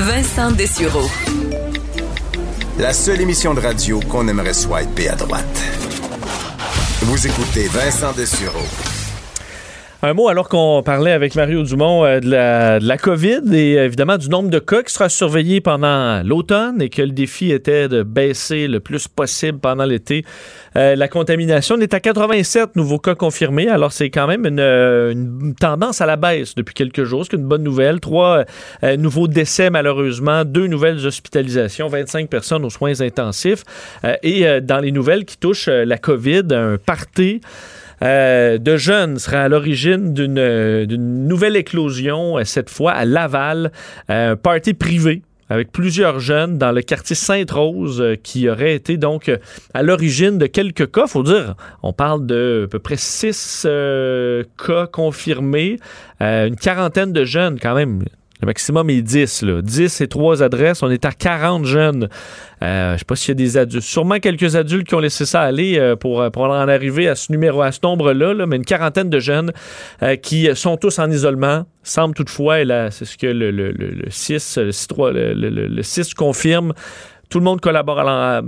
Vincent Dessureau. La seule émission de radio qu'on aimerait swiper à droite. Vous écoutez Vincent Dessureau. Un mot alors qu'on parlait avec Mario Dumont euh, de, la, COVID et évidemment du nombre de cas qui sera surveillé pendant l'automne et que le défi était de baisser le plus possible pendant l'été. Euh, la contamination est à 87 nouveaux cas confirmés, alors c'est quand même une, tendance à la baisse depuis quelques jours, c'est une bonne nouvelle. Trois euh, nouveaux décès malheureusement, deux nouvelles hospitalisations, 25 personnes aux soins intensifs. Euh, et dans les nouvelles qui touchent la COVID, un party euh, de jeunes sera à l'origine d'une nouvelle éclosion, euh, cette fois à Laval, euh, un party privé avec plusieurs jeunes dans le quartier Sainte-Rose qui auraient été donc à l'origine de quelques cas. Faut dire, on parle de à peu près six cas confirmés, une quarantaine de jeunes quand même. Le maximum est 10. Là. 10 et 3 adresses. On est à 40 jeunes. Euh, je sais pas s'il y a des adultes. Sûrement quelques adultes qui ont laissé ça aller euh, pour, pour en arriver à ce numéro, à ce nombre-là, là, mais une quarantaine de jeunes euh, qui sont tous en isolement. Semble toutefois, et là, c'est ce que le, le, le, le 6, le, le 6 confirme, tout le monde collabore à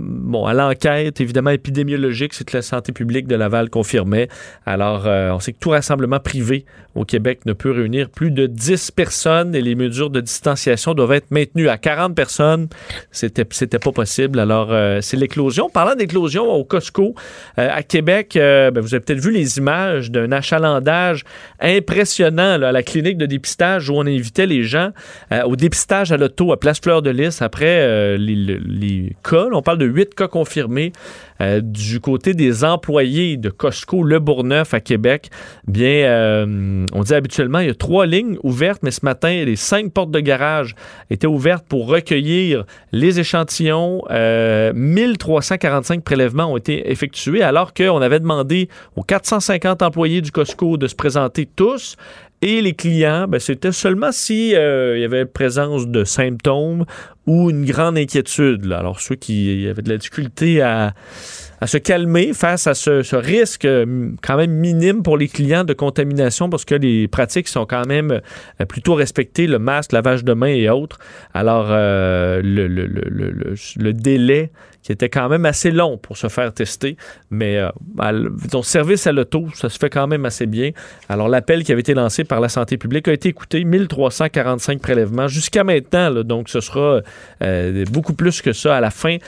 l'enquête, évidemment épidémiologique, c'est que la santé publique de Laval confirmait. Alors, euh, on sait que tout rassemblement privé au Québec ne peut réunir plus de 10 personnes et les mesures de distanciation doivent être maintenues à 40 personnes. C'était, c'était pas possible. Alors, euh, c'est l'éclosion. Parlant d'éclosion au Costco euh, à Québec, ben, vous avez peut-être vu les images d'un achalandage impressionnant à la clinique de dépistage où on invitait les gens au dépistage à l'auto à Place Fleur de Lys après les On parle de huit cas confirmés euh, du côté des employés de Costco Le Bourgneuf à Québec. Bien, euh, on dit habituellement, il y a trois lignes ouvertes, mais ce matin, les cinq portes de garage étaient ouvertes pour recueillir les échantillons. 1345 euh, prélèvements ont été effectués, alors qu'on avait demandé aux 450 employés du Costco de se présenter tous. Et les clients, ben, c'était seulement s'il euh, y avait présence de symptômes ou une grande inquiétude. Alors, ceux qui avaient de la difficulté à, se calmer face à ce, risque euh, quand même minime pour les clients de contamination parce que les pratiques sont quand même euh, plutôt respectées, le masque, lavage de mains et autres. Alors, le, délai qui était quand même assez long pour se faire tester. Mais euh, service à l'auto, ça se fait quand même assez bien. Alors, l'appel qui avait été lancé par la santé publique a été écouté, 1345 prélèvements jusqu'à maintenant. Donc, ce sera euh, beaucoup plus que ça à la fin.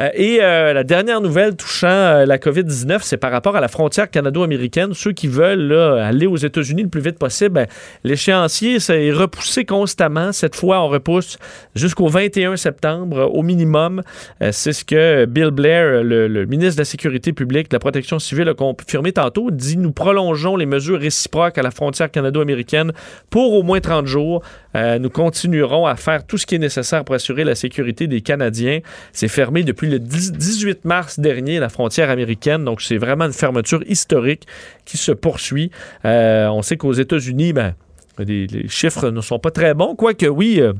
Euh, et euh, la dernière nouvelle touchant la COVID-19, c'est par rapport à la frontière canado-américaine. Ceux qui veulent aller aux États-Unis le plus vite possible, ben, l'échéancier est repoussé constamment. Cette fois, on repousse jusqu'au 21 septembre au minimum. c'est ce que Bill Blair, le, ministre de la Sécurité publique, de la Protection civile, a confirmé tantôt. dit nous prolongeons les mesures réciproques à la frontière canado-américaine pour au moins 30 jours. nous continuerons à faire tout ce qui est nécessaire pour assurer la sécurité des Canadiens. C'est fermé depuis le 18 mars dernier, la frontière américaine. Donc, c'est vraiment une fermeture historique qui se poursuit. Euh, on sait qu'aux États-Unis, ben, les, les chiffres ne sont pas très bons, quoique oui. euh,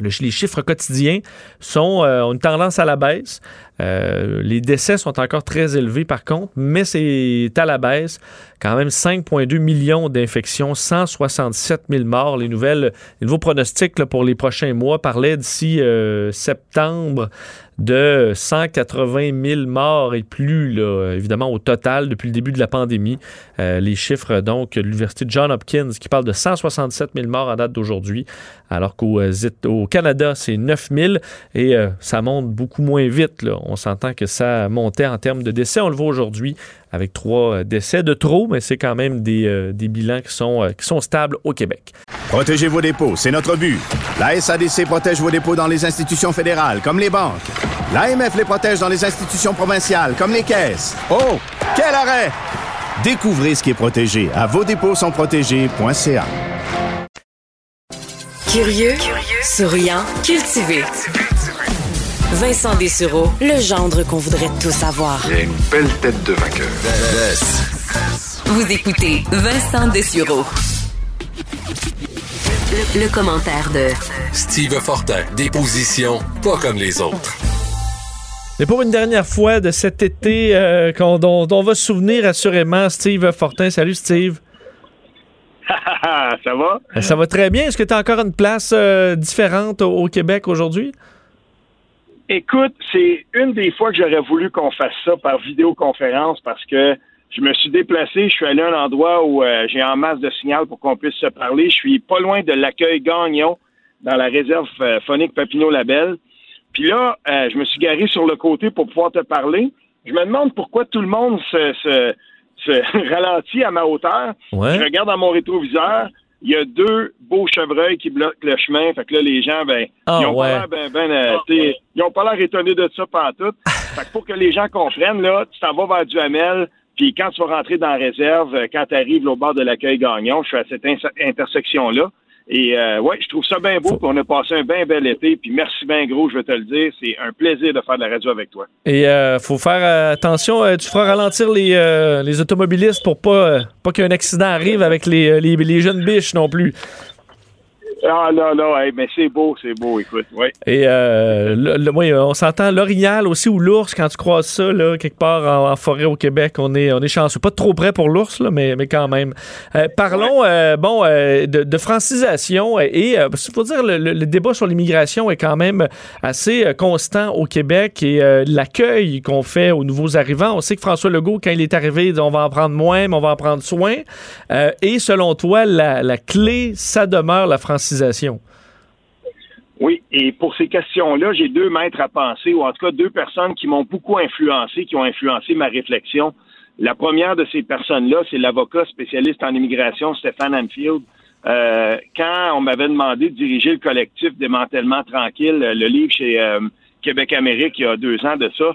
le- les chiffres quotidiens sont, euh, ont une tendance à la baisse. Euh, les décès sont encore très élevés par contre, mais c'est à la baisse. Quand même 5,2 millions d'infections, 167 000 morts. Les, nouvelles, les nouveaux pronostics pour les prochains mois parlaient d'ici euh, septembre de 180 000 morts et plus, évidemment, au total depuis le début de la pandémie. Euh, les chiffres, donc, de l'Université John Hopkins qui parle de 167 000 morts en date d'aujourd'hui, alors qu'au euh, Canada, c'est 9 000 et euh, ça monte beaucoup moins vite. On s'entend que ça montait en termes de décès. On le voit aujourd'hui avec trois euh, décès de trop, mais c'est quand même des, euh, des bilans qui sont, euh, qui sont stables au Québec. Protégez vos dépôts, c'est notre but. La SADC protège vos dépôts dans les institutions fédérales, comme les banques. L'AMF les protège dans les institutions provinciales, comme les caisses. Oh, quel arrêt! Découvrez ce qui est protégé à vos dépôts sont protégés.ca. Curieux, souriant, cultivé. Vincent Dessureau, le gendre qu'on voudrait tous avoir. Il a une belle tête de vainqueur. Vous écoutez Vincent Dessureau. Le, le commentaire de Steve Fortin, des positions pas comme les autres. Mais pour une dernière fois de cet été euh, qu'on- dont, dont on va se souvenir assurément, Steve Fortin. Salut Steve. ça va? Ça va très bien. Est-ce que tu as encore une place euh, différente au, au Québec aujourd'hui? Écoute, c'est une des fois que j'aurais voulu qu'on fasse ça par vidéoconférence parce que je me suis déplacé, je suis allé à un endroit où euh, j'ai en masse de signal pour qu'on puisse se parler. Je suis pas loin de l'accueil Gagnon dans la réserve euh, phonique Papineau-Labelle. Puis là, euh, je me suis garé sur le côté pour pouvoir te parler. Je me demande pourquoi tout le monde se, se, se ralentit à ma hauteur. Ouais. Je regarde dans mon rétroviseur. Il y a deux beaux chevreuils qui bloquent le chemin. Fait que là, les gens, ben, Ah, ils ont ouais. pas l'air ben, ben, euh, t'sais, ils ont pas l'air étonnés de ça pantoute. fait que pour que les gens comprennent, là, tu t'en vas vers Duhamel, puis quand tu vas rentrer dans la réserve, euh, quand tu arrives au bord de l'accueil Gagnon, je suis à cette inter- intersection-là. Et euh, ouais, je trouve ça bien beau, puis on a passé un bien bel été, puis merci bien gros, je vais te le dire, c'est un plaisir de faire de la radio avec toi. Et euh, faut faire euh, attention, euh, tu feras ralentir les, euh, les automobilistes pour pas, euh, pas qu'un accident arrive avec les, les, les jeunes biches non plus. Ah non, non, hey, mais c'est beau, c'est beau, écoute, ouais. Et euh, le- le- oui, on s'entend l'orignal aussi ou l'ours quand tu croises ça là, quelque part en, en forêt au Québec, on est on est chanceux. Pas trop près pour l'ours là, mais, mais quand même. Euh, parlons euh, bon euh, de, de francisation et euh, il faut dire le, le- le débat sur l'immigration est quand même assez euh, constant au Québec et euh, l'accueil qu'on fait aux nouveaux arrivants. On sait que François Legault quand il est arrivé, il dit on va en prendre moins, mais on va en prendre soin. Euh, et selon toi, la, la clé, ça demeure la francisation. Oui, et pour ces questions-là, j'ai deux maîtres à penser, ou en tout cas deux personnes qui m'ont beaucoup influencé, qui ont influencé ma réflexion. La première de ces personnes-là, c'est l'avocat spécialiste en immigration, Stéphane Anfield. Euh, quand on m'avait demandé de diriger le collectif Démantèlement Tranquille, le livre chez euh, Québec-Amérique il y a deux ans de ça,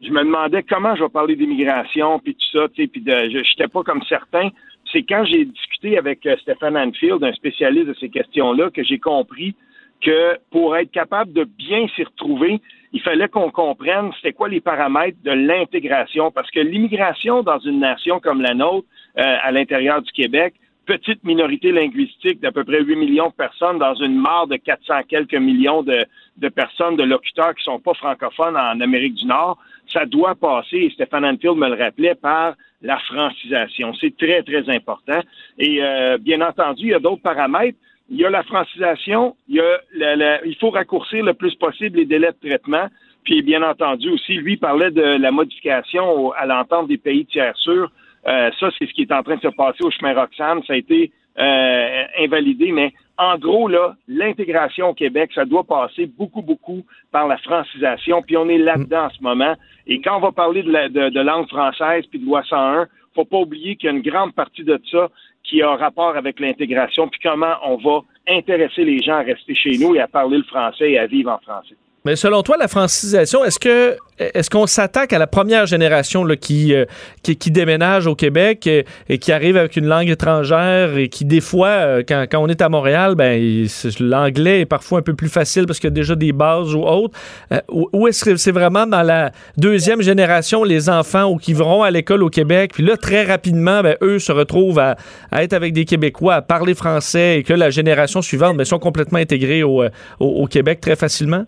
je me demandais comment je vais parler d'immigration, puis tout ça, puis je n'étais pas comme certains. C'est quand j'ai discuté avec euh, Stéphane Anfield, un spécialiste de ces questions-là, que j'ai compris que pour être capable de bien s'y retrouver, il fallait qu'on comprenne c'était quoi les paramètres de l'intégration. Parce que l'immigration dans une nation comme la nôtre, euh, à l'intérieur du Québec, petite minorité linguistique d'à peu près 8 millions de personnes dans une mare de 400 quelques millions de, personnes, de locuteurs qui sont pas francophones en Amérique du Nord, ça doit passer, et Stéphane Anfield me le rappelait, par la francisation. C'est très, très important. Et euh, bien entendu, il y a d'autres paramètres. Il y a la francisation, il, y a la- la- il faut raccourcir le plus possible les délais de traitement. Puis, bien entendu, aussi, lui parlait de la modification au- à l'entente des pays tiers sûrs. Euh, ça, c'est ce qui est en train de se passer au chemin Roxham. Ça a été euh, invalidé, mais en gros, là, l'intégration au Québec, ça doit passer beaucoup, beaucoup par la francisation. Puis on est là-dedans en ce moment. Et quand on va parler de, la- de- de langue française puis de loi 101, faut pas oublier qu'il y a une grande partie de ça qui a rapport avec l'intégration, puis comment on va intéresser les gens à rester chez nous et à parler le français et à vivre en français. Mais selon toi, la francisation, est-ce que est-ce qu'on s'attaque à la première génération là, qui, euh, qui, qui déménage au Québec et, qui arrive avec une langue étrangère et qui des fois, euh, quand, quand on est à Montréal, ben l'anglais est parfois un peu plus facile parce qu'il y a déjà des bases ou autres. Euh, ou est-ce que c'est vraiment dans la deuxième génération les enfants ou qui vont à l'école au Québec, puis là très rapidement, ben, eux se retrouvent à, à être avec des Québécois, à parler français et que la génération suivante ben, sont complètement intégrés au, euh, au, au Québec très facilement?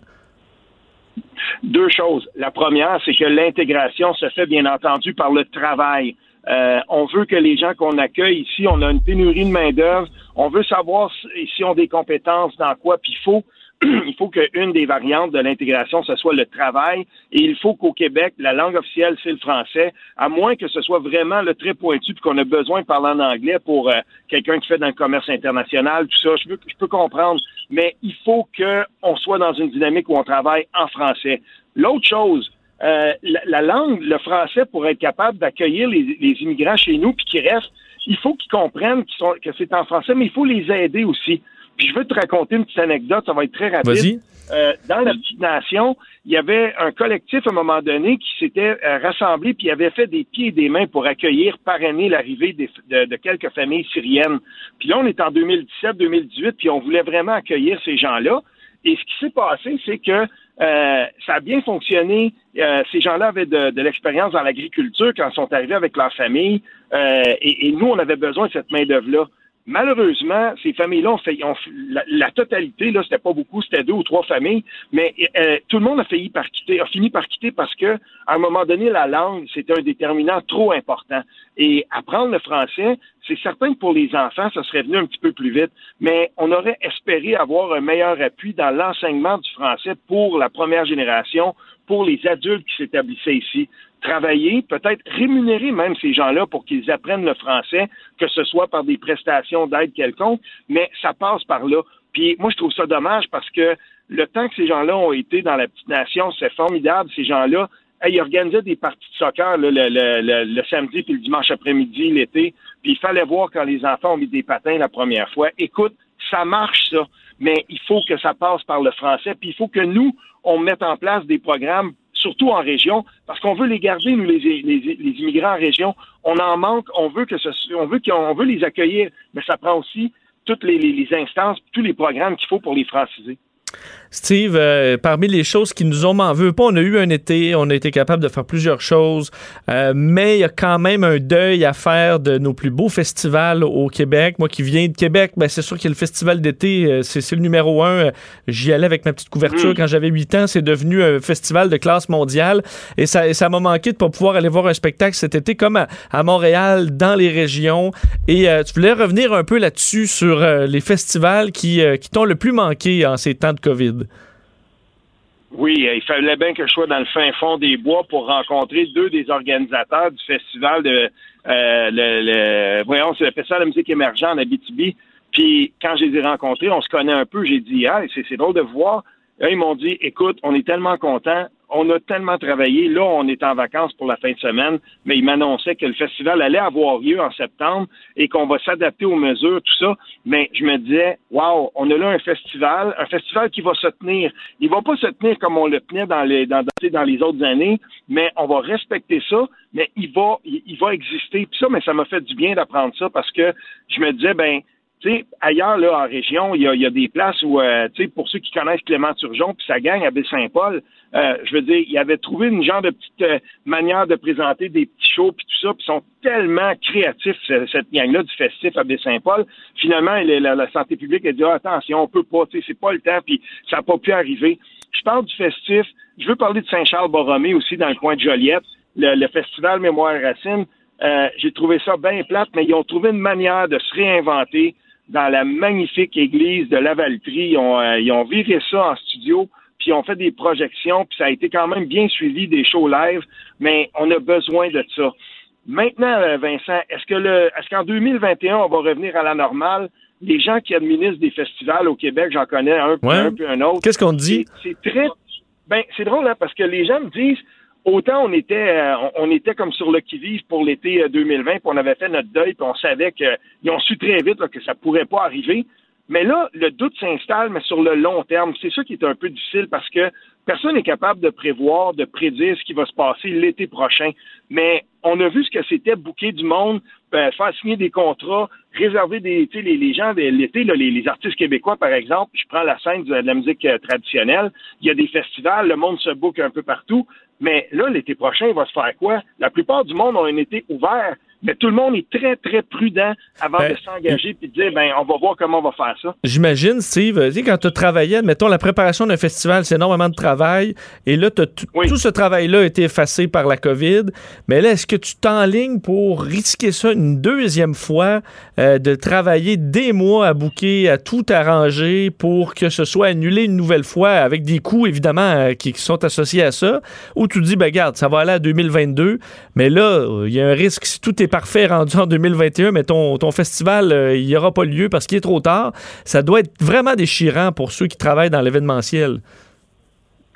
Deux choses. La première, c'est que l'intégration se fait bien entendu par le travail. Euh, on veut que les gens qu'on accueille ici, on a une pénurie de main-d'œuvre. On veut savoir si- s'ils ont des compétences dans quoi. Puis il faut, il faut qu'une des variantes de l'intégration, ce soit le travail. Et il faut qu'au Québec, la langue officielle, c'est le français, à moins que ce soit vraiment le très pointu puis qu'on a besoin de parler en anglais pour euh, quelqu'un qui fait dans le commerce international, tout ça. Je je peux comprendre. Mais il faut qu'on soit dans une dynamique où on travaille en français. L'autre chose, euh, la, la langue, le français, pour être capable d'accueillir les, les immigrants chez nous puis qu'ils restent, il faut qu'ils comprennent qu'ils sont, que c'est en français, mais il faut les aider aussi. Puis je veux te raconter une petite anecdote, ça va être très rapide. Vas-y. Euh, dans la petite nation, il y avait un collectif à un moment donné qui s'était euh, rassemblé puis avait fait des pieds et des mains pour accueillir, parrainer l'arrivée des- de, de quelques familles syriennes. Puis là, on est en 2017-2018, puis on voulait vraiment accueillir ces gens-là. Et ce qui s'est passé, c'est que euh, ça a bien fonctionné. Euh, ces gens-là avaient de, de l'expérience dans l'agriculture quand ils sont arrivés avec leur famille. Euh, et, et nous, on avait besoin de cette main-d'œuvre-là. Malheureusement, ces familles-là ont fait- la, totalité, là, c'était pas beaucoup, c'était deux ou trois familles, mais euh, tout le monde a fini par quitter, a fini par quitter parce que, à un moment donné, la langue, c'était un déterminant trop important. Et apprendre le français, c'est certain que pour les enfants, ça serait venu un petit peu plus vite, mais on aurait espéré avoir un meilleur appui dans l'enseignement du français pour la première génération, pour les adultes qui s'établissaient ici. Travailler, peut-être rémunérer même ces gens-là pour qu'ils apprennent le français, que ce soit par des prestations d'aide quelconque, mais ça passe par là. Puis moi, je trouve ça dommage parce que le temps que ces gens-là ont été dans la petite nation, c'est formidable. Ces gens-là, hey, ils organisaient des parties de soccer là, le, le- le- le samedi puis le dimanche après-midi, l'été. Puis il fallait voir quand les enfants ont mis des patins la première fois. Écoute, ça marche ça, mais il faut que ça passe par le français. Puis il faut que nous, on mette en place des programmes surtout en région, parce qu'on veut les garder, nous, les, les, les immigrants en région. On en manque, on veut que ce, on veut qu'on veut les accueillir, mais ça prend aussi toutes les- les instances, tous les programmes qu'il faut pour les franciser. Steve, euh, parmi les choses qui nous ont m'en veut pas, on a eu un été, on a été capable de faire plusieurs choses, euh, mais il y a quand même un deuil à faire de nos plus beaux festivals au Québec. Moi qui viens de Québec, ben c'est sûr qu'il y a le festival d'été, euh, c'est le numéro un. J'y allais avec ma petite couverture Mm. quand j'avais 8 ans. C'est devenu un festival de classe mondiale et ça ça m'a manqué de pas pouvoir aller voir un spectacle cet été comme à, à Montréal, dans les régions. Et tu voulais revenir un peu là-dessus sur les festivals qui, qui t'ont le plus manqué en ces temps de COVID. Oui, euh, il fallait bien que je sois dans le fin fond des bois pour rencontrer deux des organisateurs du festival de euh, voyons, c'est le festival de musique émergente en Abitibi. Puis quand je les ai rencontrés, on se connaît un peu. J'ai dit, ah, c'est drôle de voir. Là, ils m'ont dit, écoute, on est tellement contents, on a tellement travaillé. Là, on est en vacances pour la fin de semaine, mais ils m'annonçaient que le festival allait avoir lieu en septembre et qu'on va s'adapter aux mesures, tout ça. Mais je me disais, wow, on a là un festival, un festival qui va se tenir. Il va pas se tenir comme on le tenait dans les dans, dans- les autres années, mais on va respecter ça. Mais il va il, va exister. Puis ça, mais ça m'a fait du bien d'apprendre ça parce que je me disais, ben ailleurs, là, en région, il y a, y a des places où, euh, tu sais, pour ceux qui connaissent Clément Turgeon, puis sa gang à Baie-Saint-Paul, euh, je veux dire, il avait trouvé une genre de petite euh, manière de présenter des petits shows, puis tout ça, puis ils sont tellement créatifs, ce- cette gang-là du festif à Baie-Saint-Paul. Finalement, la, la- la santé publique a dit, ah, attention, on peut pas, tu sais, c'est pas le temps, puis ça n'a pas pu arriver. Je parle du festif. Je veux parler de Saint-Charles-Borromée aussi, dans le coin de Joliette, le, le festival Mémoire Racine. Euh, J'ai trouvé ça bien plate, mais ils ont trouvé une manière de se réinventer dans la magnifique église de Lavaltrie. Ils ont, euh, ils ont viré ça en studio, puis ils ont fait des projections, puis ça a été quand même bien suivi des shows live, mais on a besoin de ça. Maintenant, euh, Vincent, est-ce que le est-ce qu'en 2021, on va revenir à la normale? Les gens qui administrent des festivals au Québec, j'en connais un, puis Ouais. un, puis un autre. Qu'est-ce qu'on dit? C'est c'est très. Ben, c'est drôle, hein, parce que les gens me disent autant on était euh, on, était comme sur le qui-vive pour l'été euh, 2020, puis on avait fait notre deuil, puis on savait qu'ils ont su très vite que ça pourrait pas arriver. Mais là, le doute s'installe, mais sur le long terme. C'est ça qui est un peu difficile parce que personne n'est capable de prévoir, de prédire ce qui va se passer l'été prochain. Mais on a vu ce que c'était bouquer du monde, ben, faire signer des contrats, réserver des, les, les gens de l'été, les, les, artistes québécois, par exemple. Je prends la scène de, la musique euh, traditionnelle. Il y a des festivals, le monde se boucle un peu partout. Mais là, l'été prochain, il va se faire quoi? La plupart du monde ont un été ouvert mais tout le monde est très, très prudent avant Ben, de s'engager puis de dire, ben, on va voir comment on va faire ça. J'imagine, Steve, tu sais, quand tu travaillais, admettons, la préparation d'un festival, c'est énormément de travail. Et là, tout ce travail-là a été effacé par la COVID. Mais là, est-ce que tu t'enlignes pour risquer ça une deuxième fois, euh, de travailler des mois à bouquer, à tout arranger pour que ce soit annulé une nouvelle fois avec des coûts, évidemment, euh, qui, qui sont associés à ça? Ou tu dis, ben, regarde, ça va aller à 2022, mais là, euh, il y a un risque, si tout est parfait rendu en 2021, mais ton, ton festival, euh, il n'y aura pas lieu parce qu'il est trop tard. Ça doit être vraiment déchirant pour ceux qui travaillent dans l'événementiel.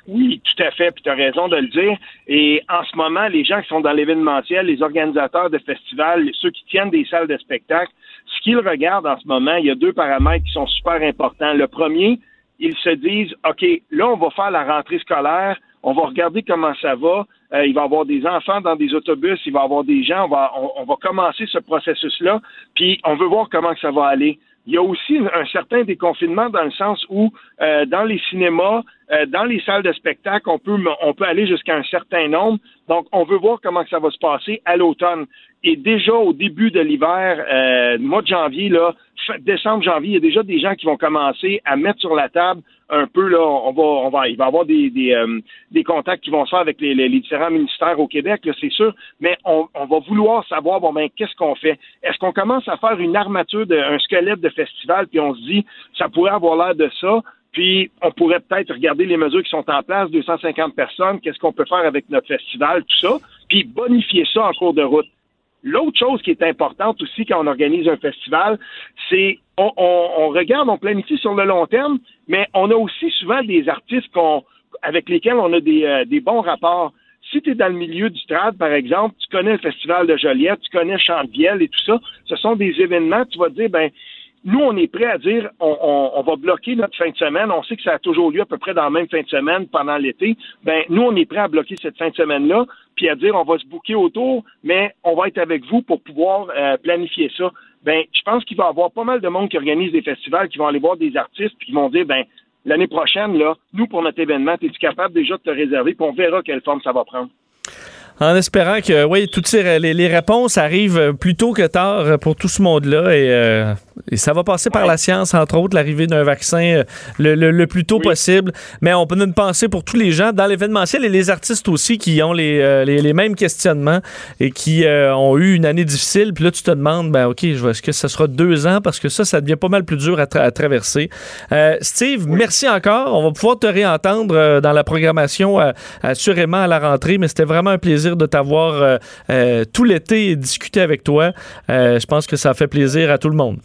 Oui, tout à fait, puis tu as raison de le dire. Et en ce moment, les gens qui sont dans l'événementiel, les organisateurs de festivals, ceux qui tiennent des salles de spectacle, ce qu'ils regardent en ce moment, il y a deux paramètres qui sont super importants. Le premier, ils se disent, OK, là, on va faire la rentrée scolaire, on va regarder comment ça va. Euh, il va y avoir des enfants dans des autobus, il va y avoir des gens, on va, on, va commencer ce processus-là, puis on veut voir comment ça va aller. Il y a aussi un certain déconfinement dans le sens où euh, dans les cinémas, euh, dans les salles de spectacle, on peut on peut aller jusqu'à un certain nombre. Donc, on veut voir comment ça va se passer à l'automne. Et déjà au début de l'hiver, euh, mois de janvier, là, décembre, janvier, il y a déjà des gens qui vont commencer à mettre sur la table un peu là, on va, on va, il va y avoir des des, euh, des contacts qui vont se faire avec les, les, les différents ministères au Québec, c'est sûr. Mais on, on va vouloir savoir bon ben qu'est-ce qu'on fait? Est-ce qu'on commence à faire une armature, de, un squelette de festival, puis on se dit ça pourrait avoir l'air de ça. Puis, on pourrait peut-être regarder les mesures qui sont en place, 250 personnes, qu'est-ce qu'on peut faire avec notre festival, tout ça, puis bonifier ça en cours de route. L'autre chose qui est importante aussi quand on organise un festival, c'est on, on, on, regarde, on planifie sur le long terme, mais on a aussi souvent des artistes avec lesquels on a des, euh, bons rapports. Si tu es dans le milieu du trad, par exemple, tu connais le Festival de Joliette, tu connais Chantevielle et tout ça, ce sont des événements, tu vas te dire, ben, nous, on est prêt à dire on, va bloquer notre fin de semaine. On sait que ça a toujours lieu à peu près dans la même fin de semaine pendant l'été. Ben, nous, on est prêt à bloquer cette fin de semaine-là, puis à dire on va se bouquer autour, mais on va être avec vous pour pouvoir euh, planifier ça. Ben, je pense qu'il va y avoir pas mal de monde qui organise des festivals, qui vont aller voir des artistes, qui vont dire ben l'année prochaine, là, nous, pour notre événement, es-tu capable déjà de te réserver, puis on verra quelle forme ça va prendre en espérant que oui, toutes ces, les, les, réponses arrivent plus tôt que tard pour tout ce monde-là et, euh, et, ça va passer par la science, entre autres, l'arrivée d'un vaccin le, le, le, plus tôt oui. possible. Mais on peut une pensée pour tous les gens dans l'événementiel et les artistes aussi qui ont les, euh, les, les mêmes questionnements et qui euh, ont eu une année difficile. Puis là, tu te demandes, ben OK, est-ce que ça sera deux ans? Parce que ça, ça devient pas mal plus dur à, tra à traverser. Euh, Steve, oui. merci encore. On va pouvoir te réentendre dans la programmation assurément à la rentrée, mais c'était vraiment un plaisir de t'avoir euh, euh, tout l'été et discuter avec toi. Euh, je pense que ça fait plaisir à tout le monde.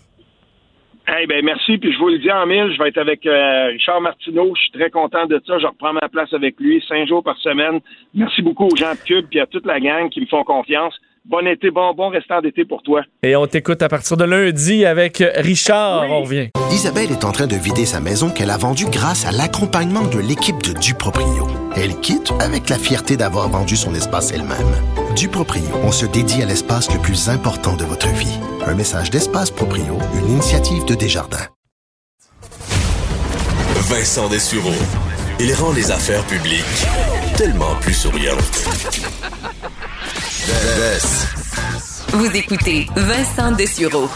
Hey, ben merci, puis je vous le dis en mille, je vais être avec Richard Martineau, je suis très content de ça, je reprends ma place avec lui cinq jours par semaine. Merci beaucoup aux gens de Cube puis à toute la gang qui me font confiance. Bon été, bon, bon restant d'été pour toi. Et on t'écoute à partir de lundi avec Richard. Oui. On revient. Isabelle est en train de vider sa maison qu'elle a vendue grâce à l'accompagnement de l'équipe de Duproprio. Elle quitte avec la fierté d'avoir vendu son espace elle-même. Duproprio, on se dédie à l'espace le plus important de votre vie. Un message d'Espace Proprio, une initiative de Desjardins. Vincent Dessureau. Il rend les affaires publiques tellement plus souriantes. Vous écoutez Vincent Dessureau.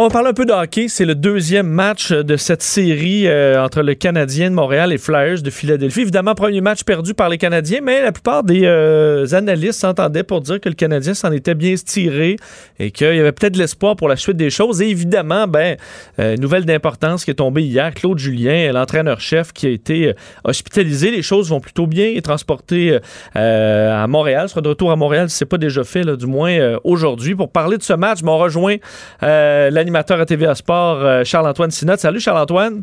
On va parler un peu de hockey. C'est le deuxième match de cette série euh, entre le Canadien de Montréal et Flyers de Philadelphie. Évidemment, premier match perdu par les Canadiens, mais la plupart des euh, analystes s'entendaient pour dire que le Canadien s'en était bien tiré et qu'il y avait peut-être de l'espoir pour la suite des choses. Et évidemment, ben, euh, nouvelle d'importance qui est tombée hier, Claude Julien, l'entraîneur-chef qui a été hospitalisé. Les choses vont plutôt bien. Il est transporté à Montréal, sera de retour à Montréal si ce n'est pas déjà fait, du moins aujourd'hui. Pour parler de ce match, on rejoint l'animateur à TVA Sport, Charles-Antoine Sinot. Salut Charles-Antoine.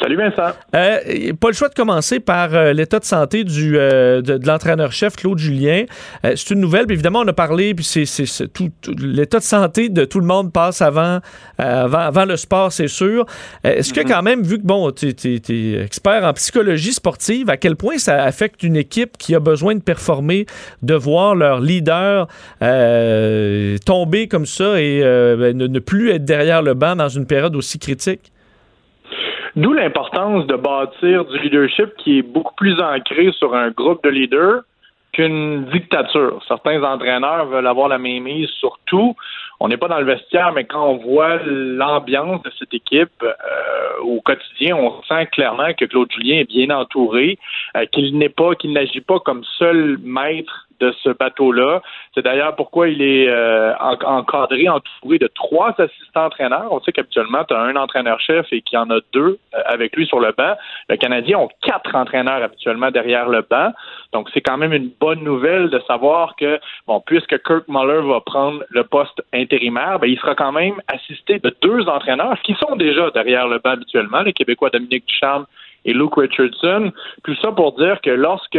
Salut Vincent. Euh, pas le choix de commencer par euh, l'état de santé du, euh, de, l'entraîneur-chef Claude Julien. c'est une nouvelle, puis évidemment, on a parlé, puis c'est, tout, l'état de santé de tout le monde passe avant, avant, le sport, c'est sûr. Est-ce que mm-hmm. quand même, vu que bon, tu es, expert en psychologie sportive, à quel point ça affecte une équipe qui a besoin de performer, de voir leur leader tomber comme ça et ben, ne plus être derrière le banc dans une période aussi critique? D'où l'importance de bâtir du leadership qui est beaucoup plus ancré sur un groupe de leaders qu'une dictature. Certains entraîneurs veulent avoir la mainmise sur tout. On n'est pas dans le vestiaire, mais quand on voit l'ambiance de cette équipe euh, au quotidien, on sent clairement que Claude Julien est bien entouré, euh, qu'il n'est pas, qu'il n'agit pas comme seul maître de ce bateau-là. C'est d'ailleurs pourquoi il est euh, encadré, entouré de trois assistants entraîneurs. On sait qu'habituellement, tu as un entraîneur-chef et qu'il y en a deux euh, avec lui sur le banc. Le Canadien ont quatre entraîneurs habituellement derrière le banc. Donc, c'est quand même une bonne nouvelle de savoir que, bon, puisque Kirk Muller va prendre le poste intérimaire, ben, il sera quand même assisté de deux entraîneurs qui sont déjà derrière le banc habituellement, les Québécois Dominique Ducharme et Luke Richardson. Tout ça pour dire que lorsque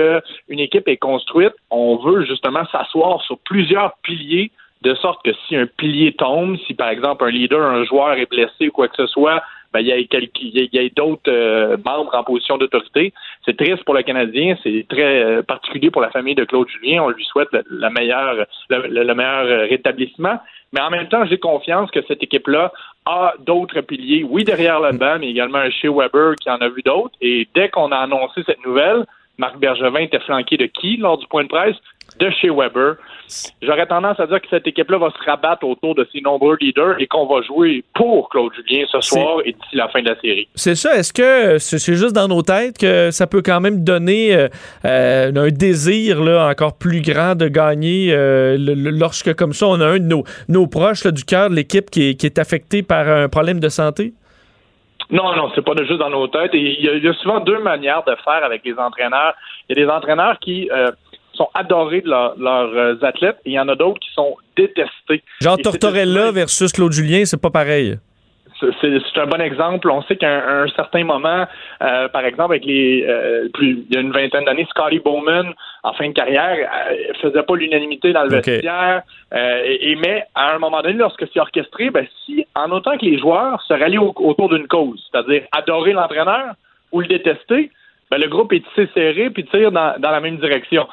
une équipe est construite, on veut justement s'asseoir sur plusieurs piliers de sorte que si un pilier tombe, si par exemple un leader, un joueur est blessé ou quoi que ce soit, ben, il y a, d'autres euh, membres en position d'autorité. C'est triste pour le Canadien, c'est très euh, particulier pour la famille de Claude Julien. On lui souhaite le, meilleur, le, meilleur rétablissement. Mais en même temps, j'ai confiance que cette équipe-là a d'autres piliers, oui, derrière le banc, mais également un chez Weber qui en a vu d'autres. Et dès qu'on a annoncé cette nouvelle, Marc Bergevin était flanqué de qui lors du point de presse? De chez Weber. J'aurais tendance à dire que cette équipe-là va se rabattre autour de ses nombreux leaders et qu'on va jouer pour Claude Julien ce soir et d'ici la fin de la série. C'est ça. Est-ce que c'est juste dans nos têtes que ça peut quand même donner euh, euh, un désir là, encore plus grand de gagner euh, lorsque, comme ça, on a un de nos, nos proches du cœur de l'équipe qui est, affecté par un problème de santé? Non, non, c'est pas juste dans nos têtes. Il y, a souvent deux manières de faire avec les entraîneurs. Il y a des entraîneurs qui sont adorés de leurs euh, athlètes et il y en a d'autres qui sont détestés. Genre Tortorella versus Claude Julien, c'est pas pareil. C'est un bon exemple. On sait qu'à un, certain moment, euh, par exemple, avec les euh, plus, il y a une vingtaine d'années, Scotty Bowman, en fin de carrière, euh, faisait pas l'unanimité dans le vestiaire. Et, mais à un moment donné, lorsque c'est orchestré, ben, si en autant que les joueurs se rallient autour d'une cause, c'est-à-dire adorer l'entraîneur ou le détester, ben, le groupe est tissé serré puis tire dans, dans la même direction.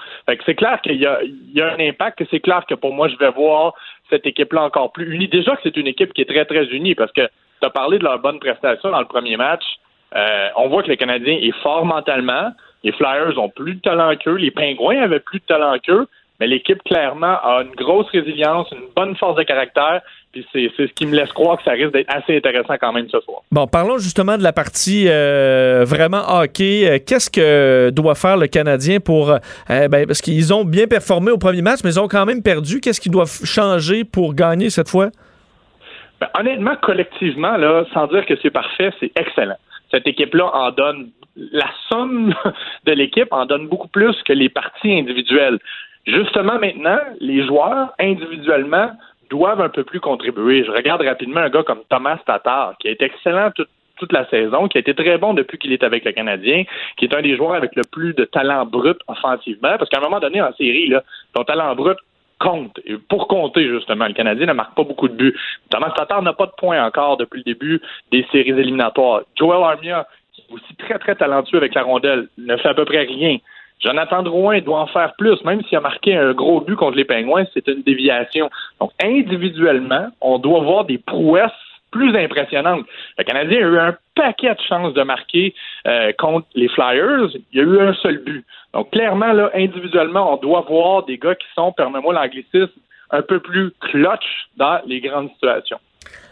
C'est clair qu'il y a, un impact, c'est clair que pour moi, je vais voir cette équipe-là encore plus unie. Déjà que c'est une équipe qui est très, très unie parce que tu as parlé de leur bonne prestation dans le premier match. Euh, on voit que le Canadien est fort mentalement. Les Flyers ont plus de talent qu'eux. Les Pingouins avaient plus de talent qu'eux. Mais l'équipe, clairement, a une grosse résilience, une bonne force de caractère. Puis c'est ce qui me laisse croire que ça risque d'être assez intéressant quand même ce soir. Bon, parlons justement de la partie euh, vraiment hockey. Euh, qu'est-ce que doit faire le Canadien pour... Euh, ben, parce qu'ils ont bien performé au premier match, mais ils ont quand même perdu. Qu'est-ce qu'ils doivent changer pour gagner cette fois? Ben, honnêtement, collectivement, là, sans dire que c'est parfait, c'est excellent. Cette équipe-là en donne la somme de l'équipe en donne beaucoup plus que les parties individuelles. Justement, maintenant, les joueurs, individuellement, doivent un peu plus contribuer. Je regarde rapidement un gars comme Thomas Tatar, qui été excellent toute la saison, qui a été très bon depuis qu'il est avec le Canadien, qui est un des joueurs avec le plus de talent brut offensivement, parce qu'à un moment donné en série, là, ton talent brut compte. Pour compter, justement, le Canadien ne marque pas beaucoup de buts. Thomas Tatar n'a pas de points encore depuis le début des séries éliminatoires. Joel Armia, qui est aussi très, très talentueux avec la rondelle, ne fait à peu près rien. Jonathan Drouin doit en faire plus, même s'il a marqué un gros but contre les Pingouins, c'est une déviation. Donc, individuellement, on doit voir des prouesses plus impressionnantes. Le Canadien a eu un paquet de chances de marquer euh, contre les Flyers. Il y a eu un seul but. Donc, clairement, là, individuellement, on doit voir des gars qui sont, permets-moi l'anglicisme, un peu plus clutch dans les grandes situations.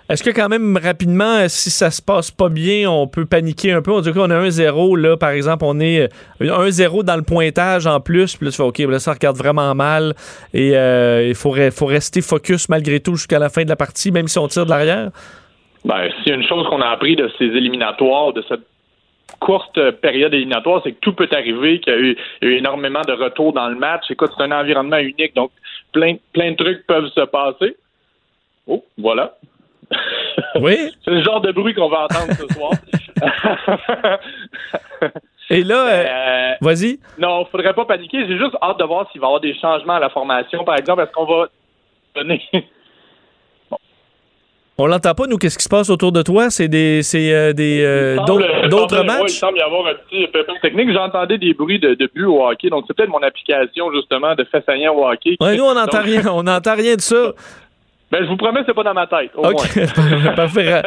Est-ce que quand même rapidement, euh, si ça se passe pas bien, on peut paniquer un peu? On dit qu'on a 1-0, là, par exemple, on est 1-0 euh, dans le pointage en plus, puis là, tu fais OK, là, ça regarde vraiment mal et euh, il faut, rester focus malgré tout jusqu'à la fin de la partie, même si on tire de l'arrière? Ben, s'il y a une chose qu'on a appris de ces éliminatoires, de cette courte période éliminatoire, c'est que tout peut arriver, qu'il y, a eu énormément de retours dans le match. Écoute, c'est un environnement unique, donc plein, plein de trucs peuvent se passer. Oh, voilà. Oui. c'est le genre de bruit qu'on va entendre ce soir. Et là, euh, Euh, vas-y. Non, faudrait pas paniquer. J'ai juste hâte de voir s'il va y avoir des changements à la formation. Par exemple, est-ce qu'on va donner? On l'entend pas, nous, qu'est-ce qui se passe autour de toi? C'est des, c'est, euh, des, d'autres il semble- matchs? il semble y avoir un petit pépin technique. J'entendais des bruits de, de but au hockey. Donc, c'est peut-être mon application, justement, de saillant au hockey. Ouais, nous, on n'entend rien, on n'entend rien de ça. Ben, je vous promets, c'est pas dans ma tête. Au OK, moins. parfait.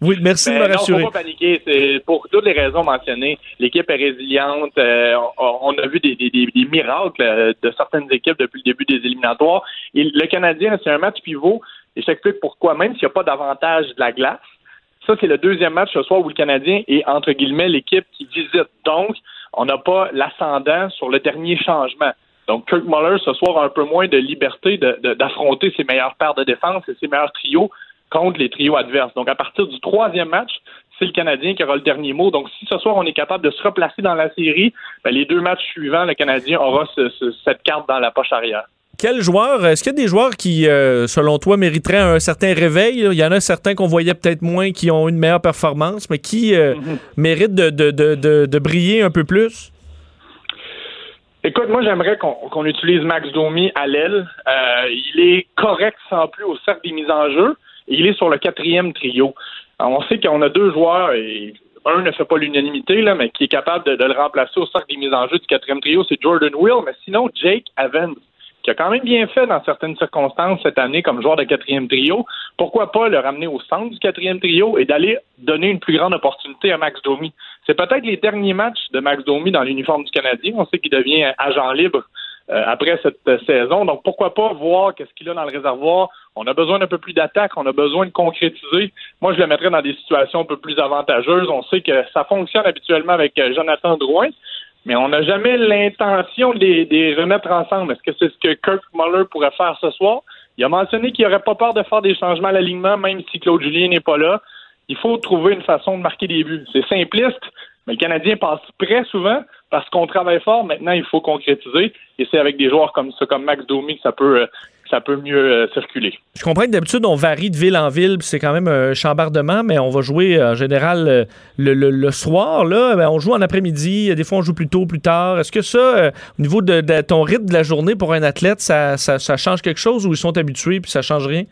Oui, merci de Ben me non, rassurer. faut pas paniquer. C'est pour toutes les raisons mentionnées. L'équipe est résiliente. Euh, on, a vu des, des- des- des miracles euh, de certaines équipes depuis le début des éliminatoires. Et le Canadien, c'est un match pivot. Et je t'explique pourquoi. Même s'il n'y a pas d'avantage de la glace, ça, c'est le deuxième match ce soir où le Canadien est, entre guillemets, l'équipe qui visite. Donc, on n'a pas l'ascendant sur le dernier changement. Donc, Kirk Muller, ce soir, a un peu moins de liberté de- de- d'affronter ses meilleures paires de défense et ses meilleurs trios contre les trios adverses. Donc, à partir du troisième match, c'est le Canadien qui aura le dernier mot. Donc, si ce soir, on est capable de se replacer dans la série, ben, les deux matchs suivants, le Canadien aura ce- ce- cette carte dans la poche arrière. Quel joueur, est-ce qu'il y a des joueurs qui, euh, selon toi, mériteraient un certain réveil? là? Il y en a certains qu'on voyait peut-être moins qui ont une meilleure performance, mais qui euh, Mhm. méritent de briller un peu plus? Écoute, moi, j'aimerais qu'on utilise Max Domi à l'aile. Euh, il est correct sans plus au cercle des mises en jeu. Il est sur le quatrième trio. Alors, on sait qu'on a deux joueurs, et un ne fait pas l'unanimité, là, mais qui est capable de, de le remplacer au cercle des mises en jeu du quatrième trio, c'est Jordan Will. Mais sinon, Jake Evans, qui a quand même bien fait dans certaines circonstances cette année comme joueur de quatrième trio, pourquoi pas le ramener au centre du quatrième trio et d'aller donner une plus grande opportunité à Max Domi? C'est peut-être les derniers matchs de Max Domi dans l'uniforme du Canadien. On sait qu'il devient agent libre euh, après cette euh, saison. Donc pourquoi pas voir qu'est-ce qu'il a dans le réservoir? On a besoin d'un peu plus d'attaque, on a besoin de concrétiser. Moi, je le mettrais dans des situations un peu plus avantageuses. On sait que ça fonctionne habituellement avec euh, Jonathan Drouin. Mais on n'a jamais l'intention de les, de les remettre ensemble. Est-ce que c'est ce que Kirk Muller pourrait faire ce soir? Il a mentionné qu'il n'aurait pas peur de faire des changements à l'alignement, même si Claude Julien n'est pas là. Il faut trouver une façon de marquer des buts. C'est simpliste, mais le Canadien passe très souvent parce qu'on travaille fort. Maintenant, il faut concrétiser. Et c'est avec des joueurs comme ça, comme Max Domi, que ça peut, euh, ça peut mieux euh, circuler. Je comprends que d'habitude, on varie de ville en ville, c'est quand même un chambardement, mais on va jouer euh, en général le, le- soir. Là, Ben, on joue en après-midi, des fois on joue plus tôt, plus tard. Est-ce que ça, au niveau de, de ton rythme de la journée pour un athlète, ça, ça- ça change quelque chose ou ils sont habitués puis ça change rien?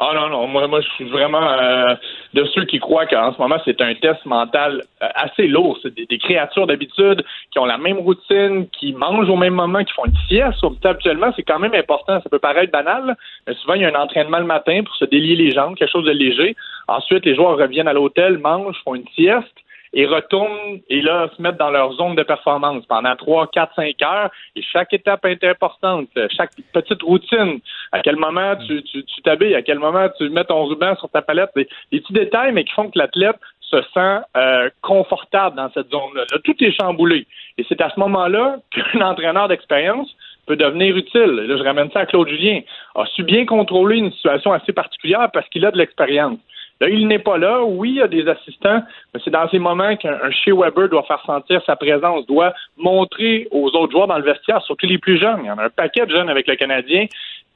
Ah non, non, moi, moi je suis vraiment euh, de ceux qui croient qu'en ce moment, c'est un test mental euh, assez lourd. C'est des, créatures d'habitude qui ont la même routine, qui mangent au même moment, qui font une sieste. Habituellement, c'est quand même important. Ça peut paraître banal, mais souvent, il y a un entraînement le matin pour se délier les jambes, quelque chose de léger. Ensuite, les joueurs reviennent à l'hôtel, mangent, font une sieste et retournent et là se mettent dans leur zone de performance pendant 3, 4, 5 heures et chaque étape est importante, chaque petite routine, à quel moment tu tu tu t'habilles, à quel moment tu mets ton ruban sur ta palette, des, des petits détails mais qui font que l'athlète se sent euh, confortable dans cette zone-là. Là, tout est chamboulé. Et c'est à ce moment-là qu'un entraîneur d'expérience peut devenir utile. Là, je ramène ça à Claude Julien. A su bien contrôler une situation assez particulière parce qu'il a de l'expérience. Là, il n'est pas là. Oui, il y a des assistants, mais c'est dans ces moments qu'un un Shea Weber doit faire sentir sa présence, doit montrer aux autres joueurs dans le vestiaire, surtout les plus jeunes. Il y en a un paquet de jeunes avec le Canadien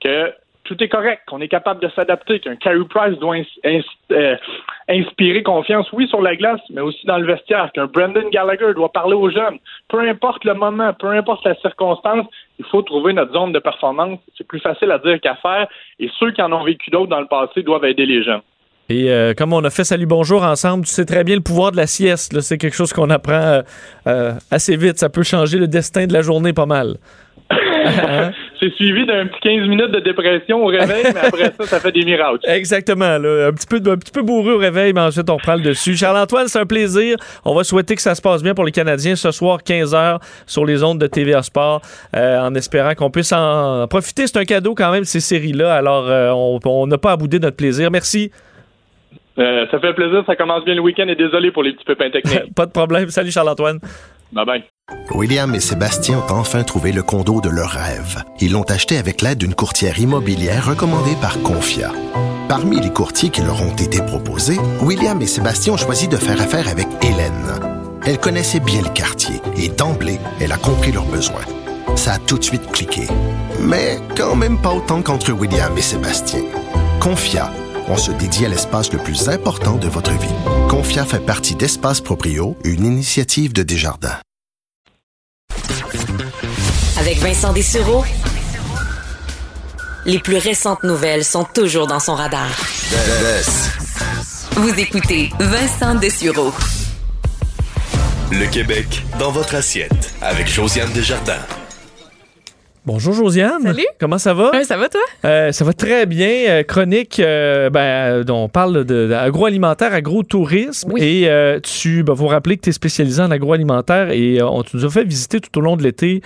que tout est correct, qu'on est capable de s'adapter, qu'un Carey Price doit euh, inspirer confiance, oui, sur la glace, mais aussi dans le vestiaire, qu'un Brendan Gallagher doit parler aux jeunes. Peu importe le moment, peu importe la circonstance, il faut trouver notre zone de performance. C'est plus facile à dire qu'à faire, et ceux qui en ont vécu d'autres dans le passé doivent aider les jeunes. Et euh, comme on a fait Salut Bonjour ensemble, tu sais très bien le pouvoir de la sieste. C'est quelque chose qu'on apprend euh, euh, assez vite. Ça peut changer le destin de la journée pas mal. Hein? C'est suivi d'un petit 15 minutes de dépression au réveil, mais après ça, ça fait des miracles. Exactement. Là. Un, petit peu, un petit peu bourré au réveil, mais ensuite on reprend le dessus. Charles-Antoine, c'est un plaisir. On va souhaiter que ça se passe bien pour les Canadiens ce soir, 15h, sur les ondes de TVA Sport, euh, en espérant qu'on puisse en profiter. C'est un cadeau quand même, ces séries-là. Alors, euh, on- on n'a pas à bouder notre plaisir. Merci. Euh, ça fait plaisir, ça commence bien le week-end et désolé pour les petits pépins techniques. Pas de problème. Salut Charles-Antoine. bye bye. William et Sébastien ont enfin trouvé le condo de leur rêve. Ils l'ont acheté avec l'aide d'une courtière immobilière recommandée par Confia. Parmi les courtiers qui leur ont été proposés, William et Sébastien ont choisi de faire affaire avec Hélène. Elle connaissait bien le quartier et d'emblée, elle a compris leurs besoins. Ça a tout de suite cliqué. Mais quand même pas autant qu'entre William et Sébastien. Confia, On se dédie à l'espace le plus important de votre vie. Confia fait partie d'Espace Proprio, une initiative de Desjardins. Avec Vincent Dessureau, les plus récentes nouvelles sont toujours dans son radar. Vous écoutez Vincent Dessureau. Le Québec dans votre assiette avec Josiane Desjardins. Bonjour Josiane. Salut. Comment ça va? ça va toi? Euh, ça va très bien. Euh, chronique, euh, ben, euh, on parle d'agroalimentaire, agro-tourisme. Et euh, tu, ben, faut rappeler que tu es spécialisé en agroalimentaire et euh, on, tu nous as fait visiter tout au long de l'été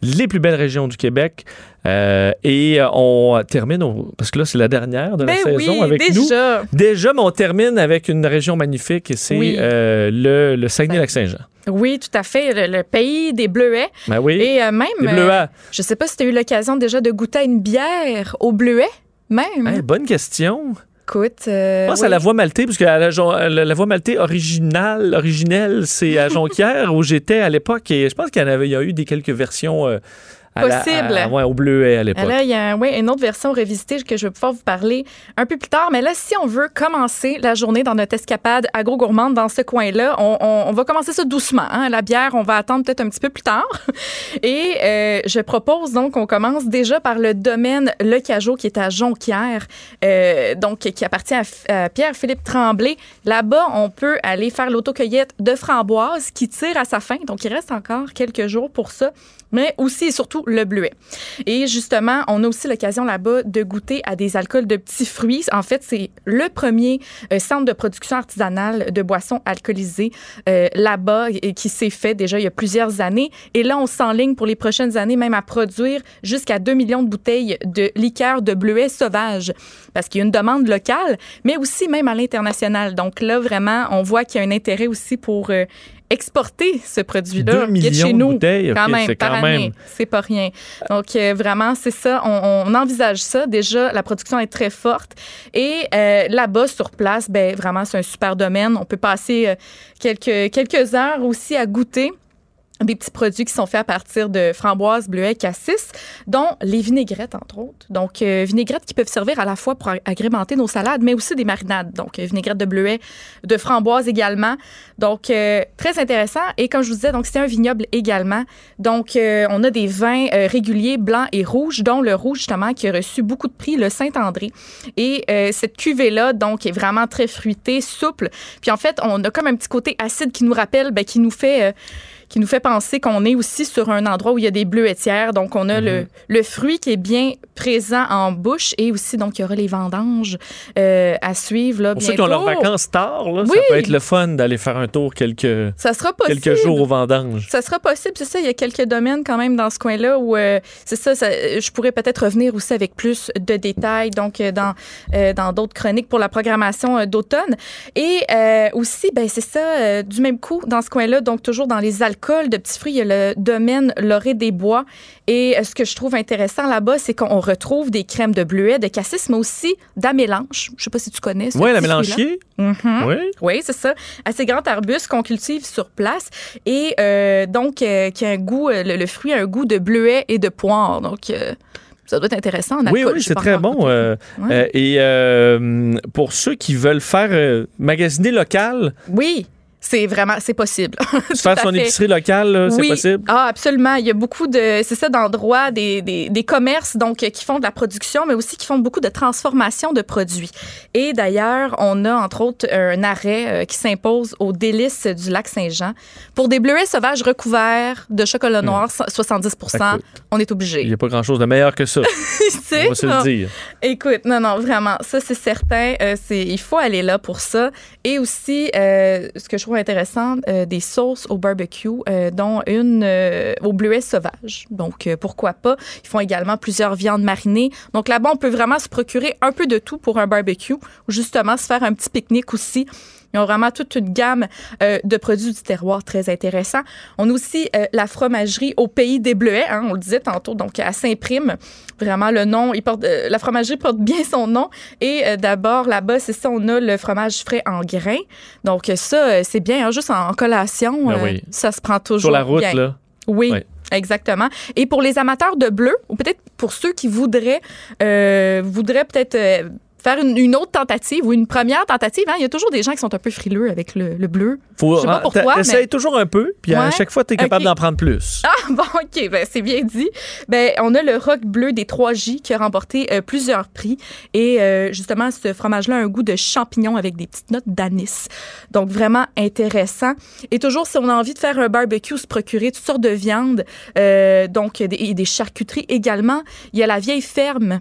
les plus belles régions du Québec. Euh, et euh, on termine, au- parce que là, c'est la dernière de la Ben saison oui, avec nous. déjà. Déjà, mais on termine avec une région magnifique et c'est Oui. euh, le, le Saguenay-Lac-Saint-Jean. Oui, tout à fait. Le, le pays des bleuets. Ben oui. Et euh, même. Bleuets. je sais pas si tu as eu l'occasion déjà de goûter à une bière au bleuet, même. Hey, bonne question. Écoute. euh, Je pense oui. à la voie maltée, parce que la, la- la voie maltée originale, originelle, c'est à Jonquière où j'étais à l'époque et je pense qu'il y en avait, il y a eu des quelques versions à Possible. à- ouais, au bleuet à l'époque. Là, il y a ouais, une autre version revisitée que je vais pouvoir vous parler un peu plus tard. Mais là, si on veut commencer la journée dans notre escapade agro-gourmande dans ce coin-là, on, on- on va commencer ça doucement. hein. La bière, on va attendre peut-être un petit peu plus tard. Et euh, je propose donc qu'on commence déjà par le domaine Le Cajot qui est à Jonquière, euh, donc qui appartient à Pierre-Philippe Tremblay. Là-bas, on peut aller faire l'autocueillette de framboises qui tire à sa fin. Donc, il reste encore quelques jours pour ça mais aussi et surtout le bleuet. Et justement, on a aussi l'occasion là-bas de goûter à des alcools de petits fruits. En fait, c'est le premier euh, centre de production artisanale de boissons alcoolisées euh, là-bas et qui s'est fait déjà il y a plusieurs années. Et là, on s'enligne pour les prochaines années même à produire jusqu'à 2 millions de bouteilles de liqueur de bleuet sauvage parce qu'il y a une demande locale, mais aussi même à l'international. Donc là, vraiment, on voit qu'il y a un intérêt aussi pour euh, exporter ce produit-là. Deux qui est millions chez de nous, bouteilles, quand même, c'est par quand année. même. C'est pas rien. Donc, euh, vraiment, c'est ça. On, on envisage ça. Déjà, la production est très forte. Et euh, là-bas, sur place, ben vraiment, c'est un super domaine. On peut passer euh, quelques, quelques heures aussi à goûter des petits produits qui sont faits à partir de framboises, bleuets, cassis, dont les vinaigrettes, entre autres. Donc, euh, vinaigrettes qui peuvent servir à la fois pour ag- agrémenter nos salades, mais aussi des marinades. Donc, euh, vinaigrette de bleuets, de framboises également. Donc, euh, très intéressant. Et comme je vous disais, donc c'est un vignoble également. Donc, euh, on a des vins euh, réguliers, blancs et rouges, dont le rouge, justement, qui a reçu beaucoup de prix, le Saint-André. Et cette cuvée-là, donc, est vraiment très fruitée, souple. Puis, en fait, on a comme un petit côté acide qui nous rappelle, ben, qui nous fait... qui nous fait penser qu'on est aussi sur un endroit où il y a des bleuetières. Donc, on a le, le fruit qui est bien présent en bouche et aussi, donc, il y aura les vendanges euh, à suivre. Là, Pour ceux qui ont leurs vacances tard, là, Oui. ça peut être le fun d'aller faire un tour quelques, Ça sera possible. quelques jours aux vendanges. Ça sera possible, c'est ça. Il y a quelques domaines quand même dans ce coin-là où euh, c'est ça, ça, Je pourrais peut-être revenir aussi avec plus de détails, donc euh, dans euh, dans d'autres chroniques pour la programmation d'automne. Et aussi, ben c'est ça, du même coup dans ce coin-là, donc toujours dans les alcools de petits fruits, il y a le domaine Lorée des Bois. Et euh, ce que je trouve intéressant là-bas, c'est qu'on retrouve des crèmes de bleuet, de cassis, mais aussi d'amélange. Je sais pas si tu connais. ce Ouais, la mélanchier. Mhm. Oui. Oui, c'est ça. Assez grand arbuste qu'on cultive sur place et euh, donc euh, qui a un goût, le, le fruit a un goût de bleuet et de poire. Donc, euh, ça doit être intéressant. En Oui, alcool, oui, c'est très bon. euh, Ouais. euh, et euh, pour ceux qui veulent faire magasiner local, Oui. C'est vraiment, c'est possible. faire son fait. épicerie locale, c'est possible? Ah, absolument. Il y a beaucoup de, c'est ça, d'endroits, des, des, des commerces donc euh, qui font de la production, mais aussi qui font beaucoup de transformation de produits. Et d'ailleurs, on a entre autres un arrêt euh, qui s'impose aux délices du lac Saint-Jean pour des bleuets sauvages recouverts de chocolat noir, 70 Écoute. On est obligé. Il n'y a pas grand-chose de meilleur que ça. On va se le dire. Écoute, non, non, vraiment, ça c'est certain. Euh, c'est, il faut aller là pour ça. Et aussi, euh, ce que je trouve euh, des sauces au barbecue, euh, dont une euh, au bleuet sauvage. Donc, pourquoi pas? Ils font également plusieurs viandes marinées. Donc là-bas, on peut vraiment se procurer un peu de tout pour un barbecue, ou justement se faire un petit pique-nique aussi. Ils ont vraiment toute une gamme euh, de produits du terroir très intéressant. On a aussi euh, la fromagerie au pays des Bleuets, hein, on le disait tantôt, donc à Saint-Prime. Vraiment, le nom, il porte, euh, la fromagerie porte bien son nom. Et d'abord, là-bas, c'est ça, on a le fromage frais en grains. Donc ça, c'est bien, hein, juste en collation, Ben oui. ça se prend toujours Sur la route, bien. là. Oui. Exactement. Et pour les amateurs de bleu, ou peut-être pour ceux qui voudraient, euh, voudraient peut-être euh, faire une, une autre tentative ou une première tentative. hein. Il y a toujours des gens qui sont un peu frileux avec le, le bleu. Faut, Je sais pas pourquoi, mais- toujours un peu, puis à chaque fois, tu es capable d'en prendre plus. Ah, bon, OK, ben, c'est bien dit. Ben, on a le rock bleu des 3J qui a remporté euh, plusieurs prix. Et euh, justement, ce fromage-là a un goût de champignon avec des petites notes d'anis. Donc, vraiment intéressant. Et toujours, si on a envie de faire un barbecue, se procurer toutes sortes de viandes, euh, donc des charcuteries également, il y a la vieille ferme.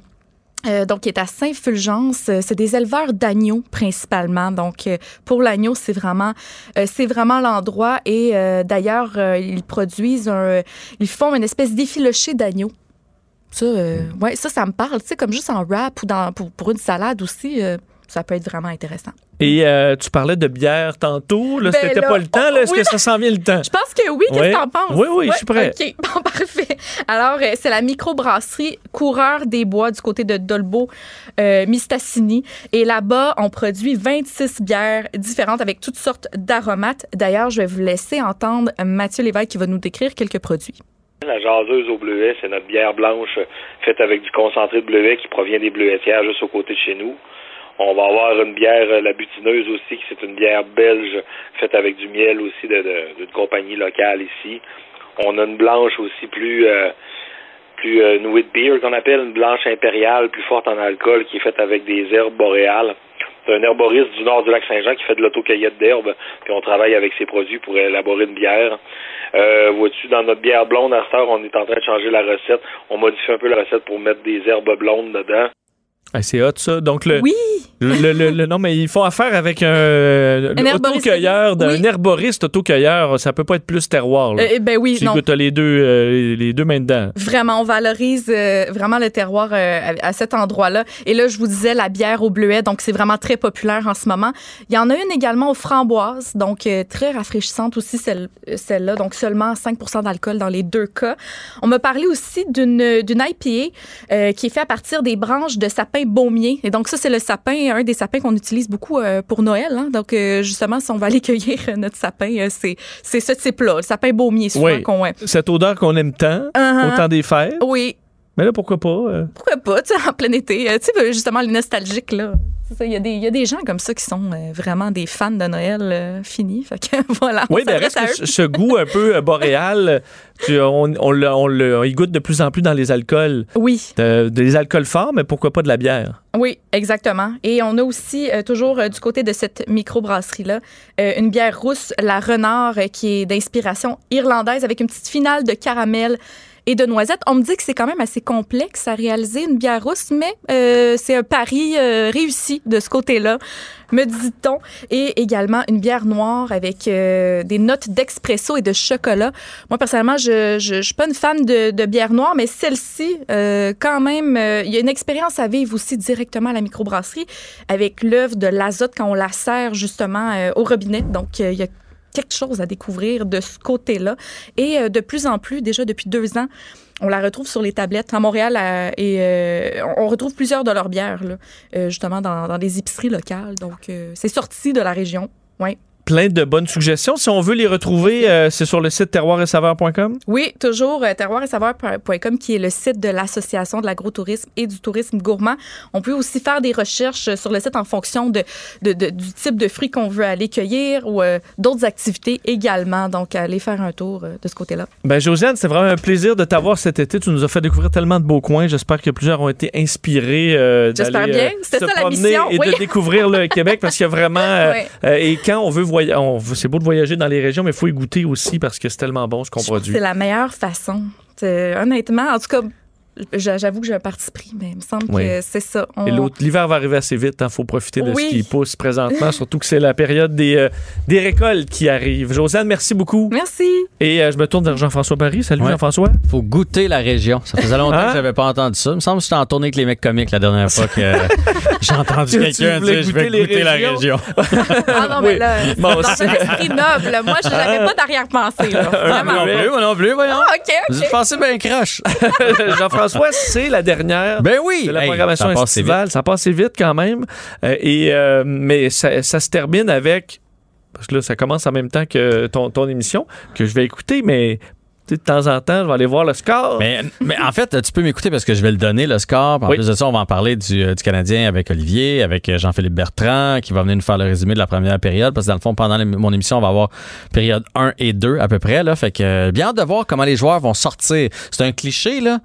Euh, donc, qui est à Saint-Fulgence. Euh, C'est des éleveurs d'agneaux principalement. Donc, euh, pour l'agneau, c'est vraiment, euh, c'est vraiment l'endroit. Et d'ailleurs, ils produisent un, ils font une espèce d'effiloché d'agneau. Ça, euh, ouais, ça, ça me parle. Tu sais, comme juste en wrap ou dans, pour, pour une salade aussi, ça peut être vraiment intéressant. Et euh, tu parlais de bière tantôt. Là, Ben c'était là, pas le temps. Là, est-ce oui. que ça s'en vient le temps? Je pense que oui. Qu'est-ce que t'en penses? Oui, oui, je suis prêt. OK, bon, parfait. Alors, euh, c'est la microbrasserie Coureur des Bois du côté de Dolbeau, euh, Mistassini. Et là-bas, on produit 26 bières différentes avec toutes sortes d'aromates. D'ailleurs, je vais vous laisser entendre Mathieu Lévesque qui va nous décrire quelques produits. La jaseuse au bleuet, c'est notre bière blanche faite avec du concentré de bleuet qui provient des bleuetières juste au côté de chez nous. On va avoir une bière, euh, la butineuse aussi, qui c'est une bière belge faite avec du miel aussi d'une compagnie locale ici. On a une blanche aussi plus euh, plus euh, une wheat beer qu'on appelle, une blanche impériale plus forte en alcool qui est faite avec des herbes boréales. C'est un herboriste du nord du lac Saint-Jean qui fait de l'autocueillette d'herbes, puis on travaille avec ses produits pour élaborer une bière. Euh, vois-tu, dans notre bière blonde, à cette heure, on est en train de changer la recette. On modifie un peu la recette pour mettre des herbes blondes dedans. Ah, c'est hot, ça. Donc, le, Oui! le, le- le- non, mais ils font affaire avec un, un autocueilleur, d'un Oui. herboriste autocueilleur. Ça peut pas être plus terroir. Là. Euh, ben oui, Tu non. as les deux, euh, les deux mains dedans. Vraiment, on valorise euh, vraiment le terroir à, cet endroit-là. Et là, je vous disais la bière au bleuet, donc c'est vraiment très populaire en ce moment. Il y en a une également aux framboises, donc très rafraîchissante aussi celle, celle-là, donc seulement 5% d'alcool dans les deux cas. On m'a parlé aussi d'une d'une IPA qui est faite à partir des branches de sapin baumier. Et donc ça, c'est le sapin, un des sapins qu'on utilise beaucoup euh, pour Noël. hein. Donc euh, justement, si on va aller cueillir euh, notre sapin, euh, c'est c'est ce type-là, le sapin baumier souvent Oui. qu'on... Cette odeur qu'on aime tant, au temps des fêtes? Oui, Mais là, pourquoi pas? pourquoi pas, tu sais, en plein été. Tu sais, justement, les nostalgiques, là. Il y, a des- il y a des gens comme ça qui sont euh, vraiment des fans de Noël euh. Fait que voilà. Oui, mais s'adresse reste que ce, goût un peu euh, boréal, tu- on, on, le- on le- on y goûte de plus en plus dans les alcools. Oui. De- des alcools forts, mais pourquoi pas de la bière? Oui, exactement. Et on a aussi, euh, toujours du côté de cette microbrasserie-là, une bière rousse, la Renard, qui est d'inspiration irlandaise avec une petite finale de caramel et de noisettes. On me dit que c'est quand même assez complexe à réaliser une bière rousse, mais euh, c'est un pari euh, réussi de ce côté-là, me dit-on. Et également une bière noire avec euh, des notes d'expresso et de chocolat. Moi, personnellement, je, je, je suis pas une fan de, de bière noire, mais celle-ci, euh, quand même, euh, il y a une expérience à vivre aussi directement à la microbrasserie avec l'œuvre de l'azote quand on la sert justement euh, au robinet. Donc, il y a quelque chose à découvrir de ce côté-là. Et euh, de plus en plus, déjà depuis deux ans, on la retrouve sur les tablettes à Montréal et euh, on retrouve plusieurs de leurs bières, là, euh, justement, dans, dans des épiceries locales. Donc, c'est sorti de la région. Oui. Plein de bonnes suggestions. Si on veut les retrouver, euh, c'est sur le site terroir-et-saveur.com. Oui, toujours euh, qui est le site de l'Association de l'agrotourisme et du tourisme gourmand. On peut aussi faire des recherches sur le site en fonction de, de- de- du type de fruits qu'on veut aller cueillir ou euh, d'autres activités également. Donc, aller faire un tour euh, de ce côté-là. Ben, Josiane, c'est vraiment un plaisir de t'avoir cet été. Tu nous as fait découvrir tellement de beaux coins. J'espère que plusieurs ont été inspirés J'espère d'aller bien. se ça la promener mission, et oui. de découvrir le Québec parce qu'il y a vraiment... et quand on veut voyager, c'est beau de voyager dans les régions, mais il faut y goûter aussi parce que c'est tellement bon ce qu'on produit. C'est la meilleure façon. Honnêtement, en tout cas, j'avoue que j'ai un parti pris, mais il me semble Oui. que c'est ça. On- Et l'autre, l'hiver va arriver assez vite. Il faut profiter de Oui. ce qui pousse présentement, surtout que c'est la période des, euh, des récoltes qui arrive. Josiane, merci beaucoup. Merci. Et euh, je me tourne vers Jean-François Barry. Salut Ouais. Jean-François. Faut goûter la région. Ça faisait longtemps Hein? que j'avais pas entendu ça. Il me semble que j'étais en tournée avec les mecs comiques la dernière fois que j'ai entendu quelqu'un dire je vais goûter la région. Ah non, mais là, Bon, c'est- un esprit noble, moi, je n'avais pas d'arrière-pensée. Moi Vraiment. non plus, moi non plus, voyons. Ah, OK, OK. êtes passé bien crash. Jean-François, c'est la dernière Ben oui. de la Hey, programmation ça estivale. Ça passe vite quand même. Euh, et, euh, mais ça, ça se termine avec. Parce que là, ça commence en même temps que ton, ton émission, que je vais écouter, mais de temps en temps, je vais aller voir le score. Mais, mais en fait, tu peux m'écouter parce que je vais le donner, le score. En Oui. plus de ça, on va en parler du, euh, du Canadien avec Olivier, avec Jean-Philippe Bertrand, qui va venir nous faire le résumé de la première période. Parce que dans le fond, pendant les- mon émission, on va avoir période 1 et 2 à peu près. Là. Fait que bien hâte de voir comment les joueurs vont sortir. C'est un cliché, là.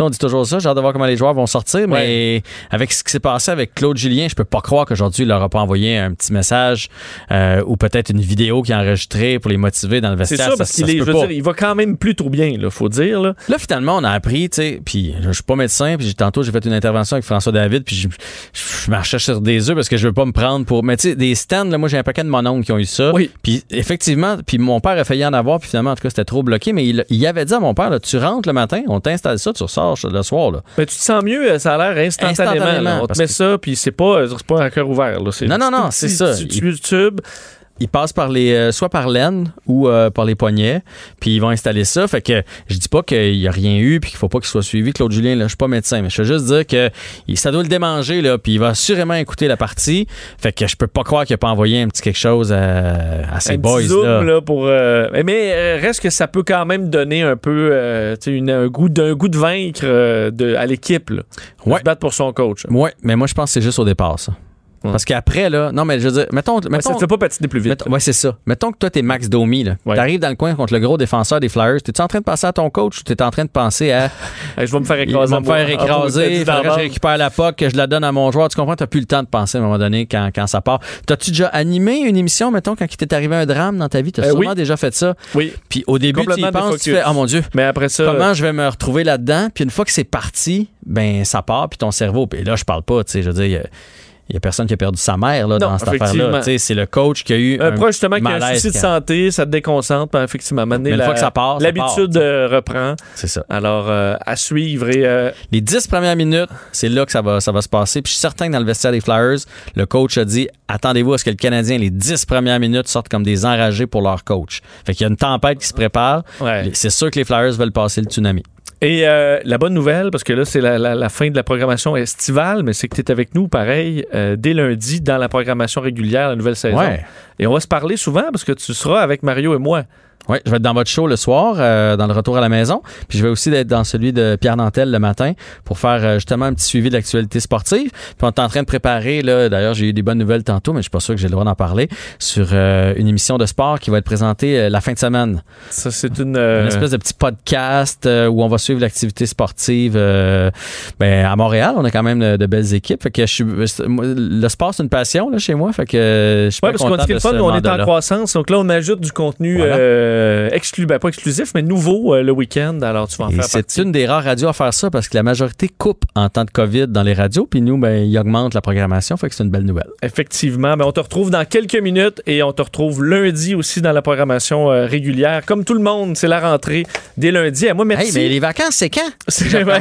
On dit toujours ça, j'ai hâte de voir comment les joueurs vont sortir, mais avec ce qui s'est passé avec Claude Julien, je peux pas croire qu'aujourd'hui, il leur a pas envoyé un petit message euh, ou peut-être une vidéo qui est enregistrée pour les motiver dans le C'est vestiaire. ça, parce qu'il se est, je peut veux pas. dire, il va quand même plutôt bien, là, faut dire. Là. Là, finalement, on a appris, tu sais, puis je suis pas médecin, puis tantôt, j'ai fait une intervention avec François David, puis je, je marchais sur des œufs parce que je veux pas me prendre pour... Mais tu sais, des stands, là, moi, j'ai un paquet de mon oncle qui ont eu ça. Oui. Puis effectivement, puis mon père a failli en avoir, puis finalement, en tout cas, c'était trop bloqué, mais il, il avait dit à mon père, là, tu rentres le matin, on t'installe ça, tu ressors le soir, là. Mais tu te sens mieux, euh, ça a l'air instantanément. Instantanément. On te met que- ça, puis c'est pas, euh, pas un cœur ouvert. Là. Non, non, non, c'est ça. tu- Il- tube. Ils passent par les, euh, soit par l'aine ou euh, par les poignets, puis ils vont installer ça. Fait que je dis pas qu'il y a rien eu, puis qu'il faut pas qu'il soit suivi. Claude Julien, là, je suis pas médecin, mais je veux juste dire que ça doit le démanger, là, puis il va assurément écouter la partie. Fait que je peux pas croire qu'il a pas envoyé un petit quelque chose à, à ses un boys. petit zoom, là. là, pour. euh, mais- reste que ça peut quand même donner un peu une- un, goût, d'un goût de vaincre de, à l'équipe. Ouais. Se battre pour son coach. Ouais, mais moi je pense que c'est juste au départ, ça. Parce qu'après, là, non, mais je veux dire, mettons. Ouais, mettons ça te fait pas patiner plus vite. mettons- ouais, c'est ça. Mettons que toi, t'es Max Domi, là. Ouais. T'arrives dans le coin contre le gros défenseur des Flyers. T'es-tu en train de passer à ton coach ou t'es en train de penser à. Hey, je vais me faire écraser. me faire Ah, je écraser, dis il faudrait que je récupère la POC, que je la donne à mon joueur. Tu comprends? T'as plus le temps de penser à un moment donné quand, quand ça part. T'as-tu déjà animé une émission, mettons, quand il t'est arrivé un drame dans ta vie? T'as Euh, sûrement oui. déjà fait ça. Oui. Puis au début, tu y penses, tu fais, oh mon Dieu, Mais après ça. comment je vais me retrouver là-dedans? Puis une fois que c'est parti, ben ça part, puis ton cerveau. Puis là, je parle pas, tu sais, je veux dire, il y a- personne qui a perdu sa mère là, Non, dans cette affaire-là. C'est le coach qui a eu. Un un proche justement qui a un souci de santé, ça te déconcentre, puis effectivement, maintenant, Mais une la- fois que ça part, l'habitude euh, reprend. C'est ça. Alors, euh, à suivre. Et, euh, Les 10 premières minutes, c'est là que ça va, ça va se passer. Puis je suis certain que dans le vestiaire des Flyers, le coach a dit attendez-vous à ce que le Canadien, les 10 premières minutes, sortent comme des enragés pour leur coach. Fait qu'il y a une tempête qui se prépare. Ouais. C'est sûr que les Flyers veulent passer le tsunami. Et euh, la bonne nouvelle, parce que là, c'est la, la- la fin de la programmation estivale, mais c'est que tu es avec nous, pareil, euh, dès lundi, dans la programmation régulière, la nouvelle saison. Ouais. Et on va se parler souvent parce que tu seras avec Mario et moi. Oui, je vais être dans votre show le soir, euh, dans le retour à la maison. Puis je vais aussi être dans celui de Pierre Nantel le matin pour faire euh, justement un petit suivi de l'actualité sportive. Puis on est en train de préparer, là, d'ailleurs, j'ai eu des bonnes nouvelles tantôt, mais je suis pas sûr que j'ai le droit d'en parler, sur euh, une émission de sport qui va être présentée euh, la fin de semaine. Ça, c'est une. euh, Une espèce de petit podcast où on va suivre l'activité sportive euh, ben, à Montréal. On a quand même de, de belles équipes. Fait que je suis, le sport, c'est une passion là, chez moi. Fait que je suis Ouais, pas parce qu'on dit que le fun, on est en croissance. Donc là, on ajoute du contenu Voilà. Euh, exclu, ben, pas exclusif, mais nouveau euh, le week-end. Alors, tu vas en Et faire c'est une des rares radios à faire ça parce que la majorité coupe en temps de COVID dans les radios, puis nous, ben, ils augmentent la programmation, fait que c'est une belle nouvelle. Effectivement. Mais on te retrouve dans quelques minutes et on te retrouve lundi aussi dans la programmation euh, régulière. Comme tout le monde, c'est la rentrée dès lundi. À moi, merci. Hey, mais les vacances, c'est quand? C'est ben,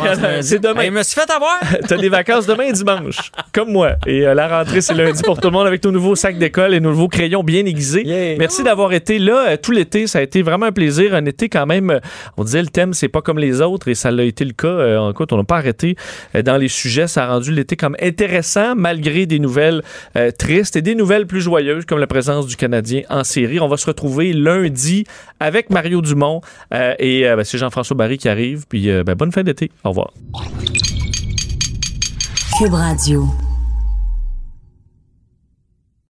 demain. Hey, je me suis fait avoir! T'as des vacances demain et dimanche, comme moi. Et euh, la rentrée, c'est lundi pour tout le monde avec nos nouveaux sacs d'école et nos nouveaux crayons bien aiguisés. Yeah. Merci d'avoir été là tout l'été. Ça a été vraiment un plaisir. Un été quand même, euh, on disait le thème, c'est pas comme les autres et ça l'a été le cas. Euh, écoute, on n'a pas arrêté euh, dans les sujets. Ça a rendu l'été comme intéressant malgré des nouvelles tristes et des nouvelles plus joyeuses comme la présence du Canadien en série. On va se retrouver lundi avec Mario Dumont et ben, c'est Jean-François Barry qui arrive. Puis ben, bonne fin d'été. Au revoir. Cube Radio.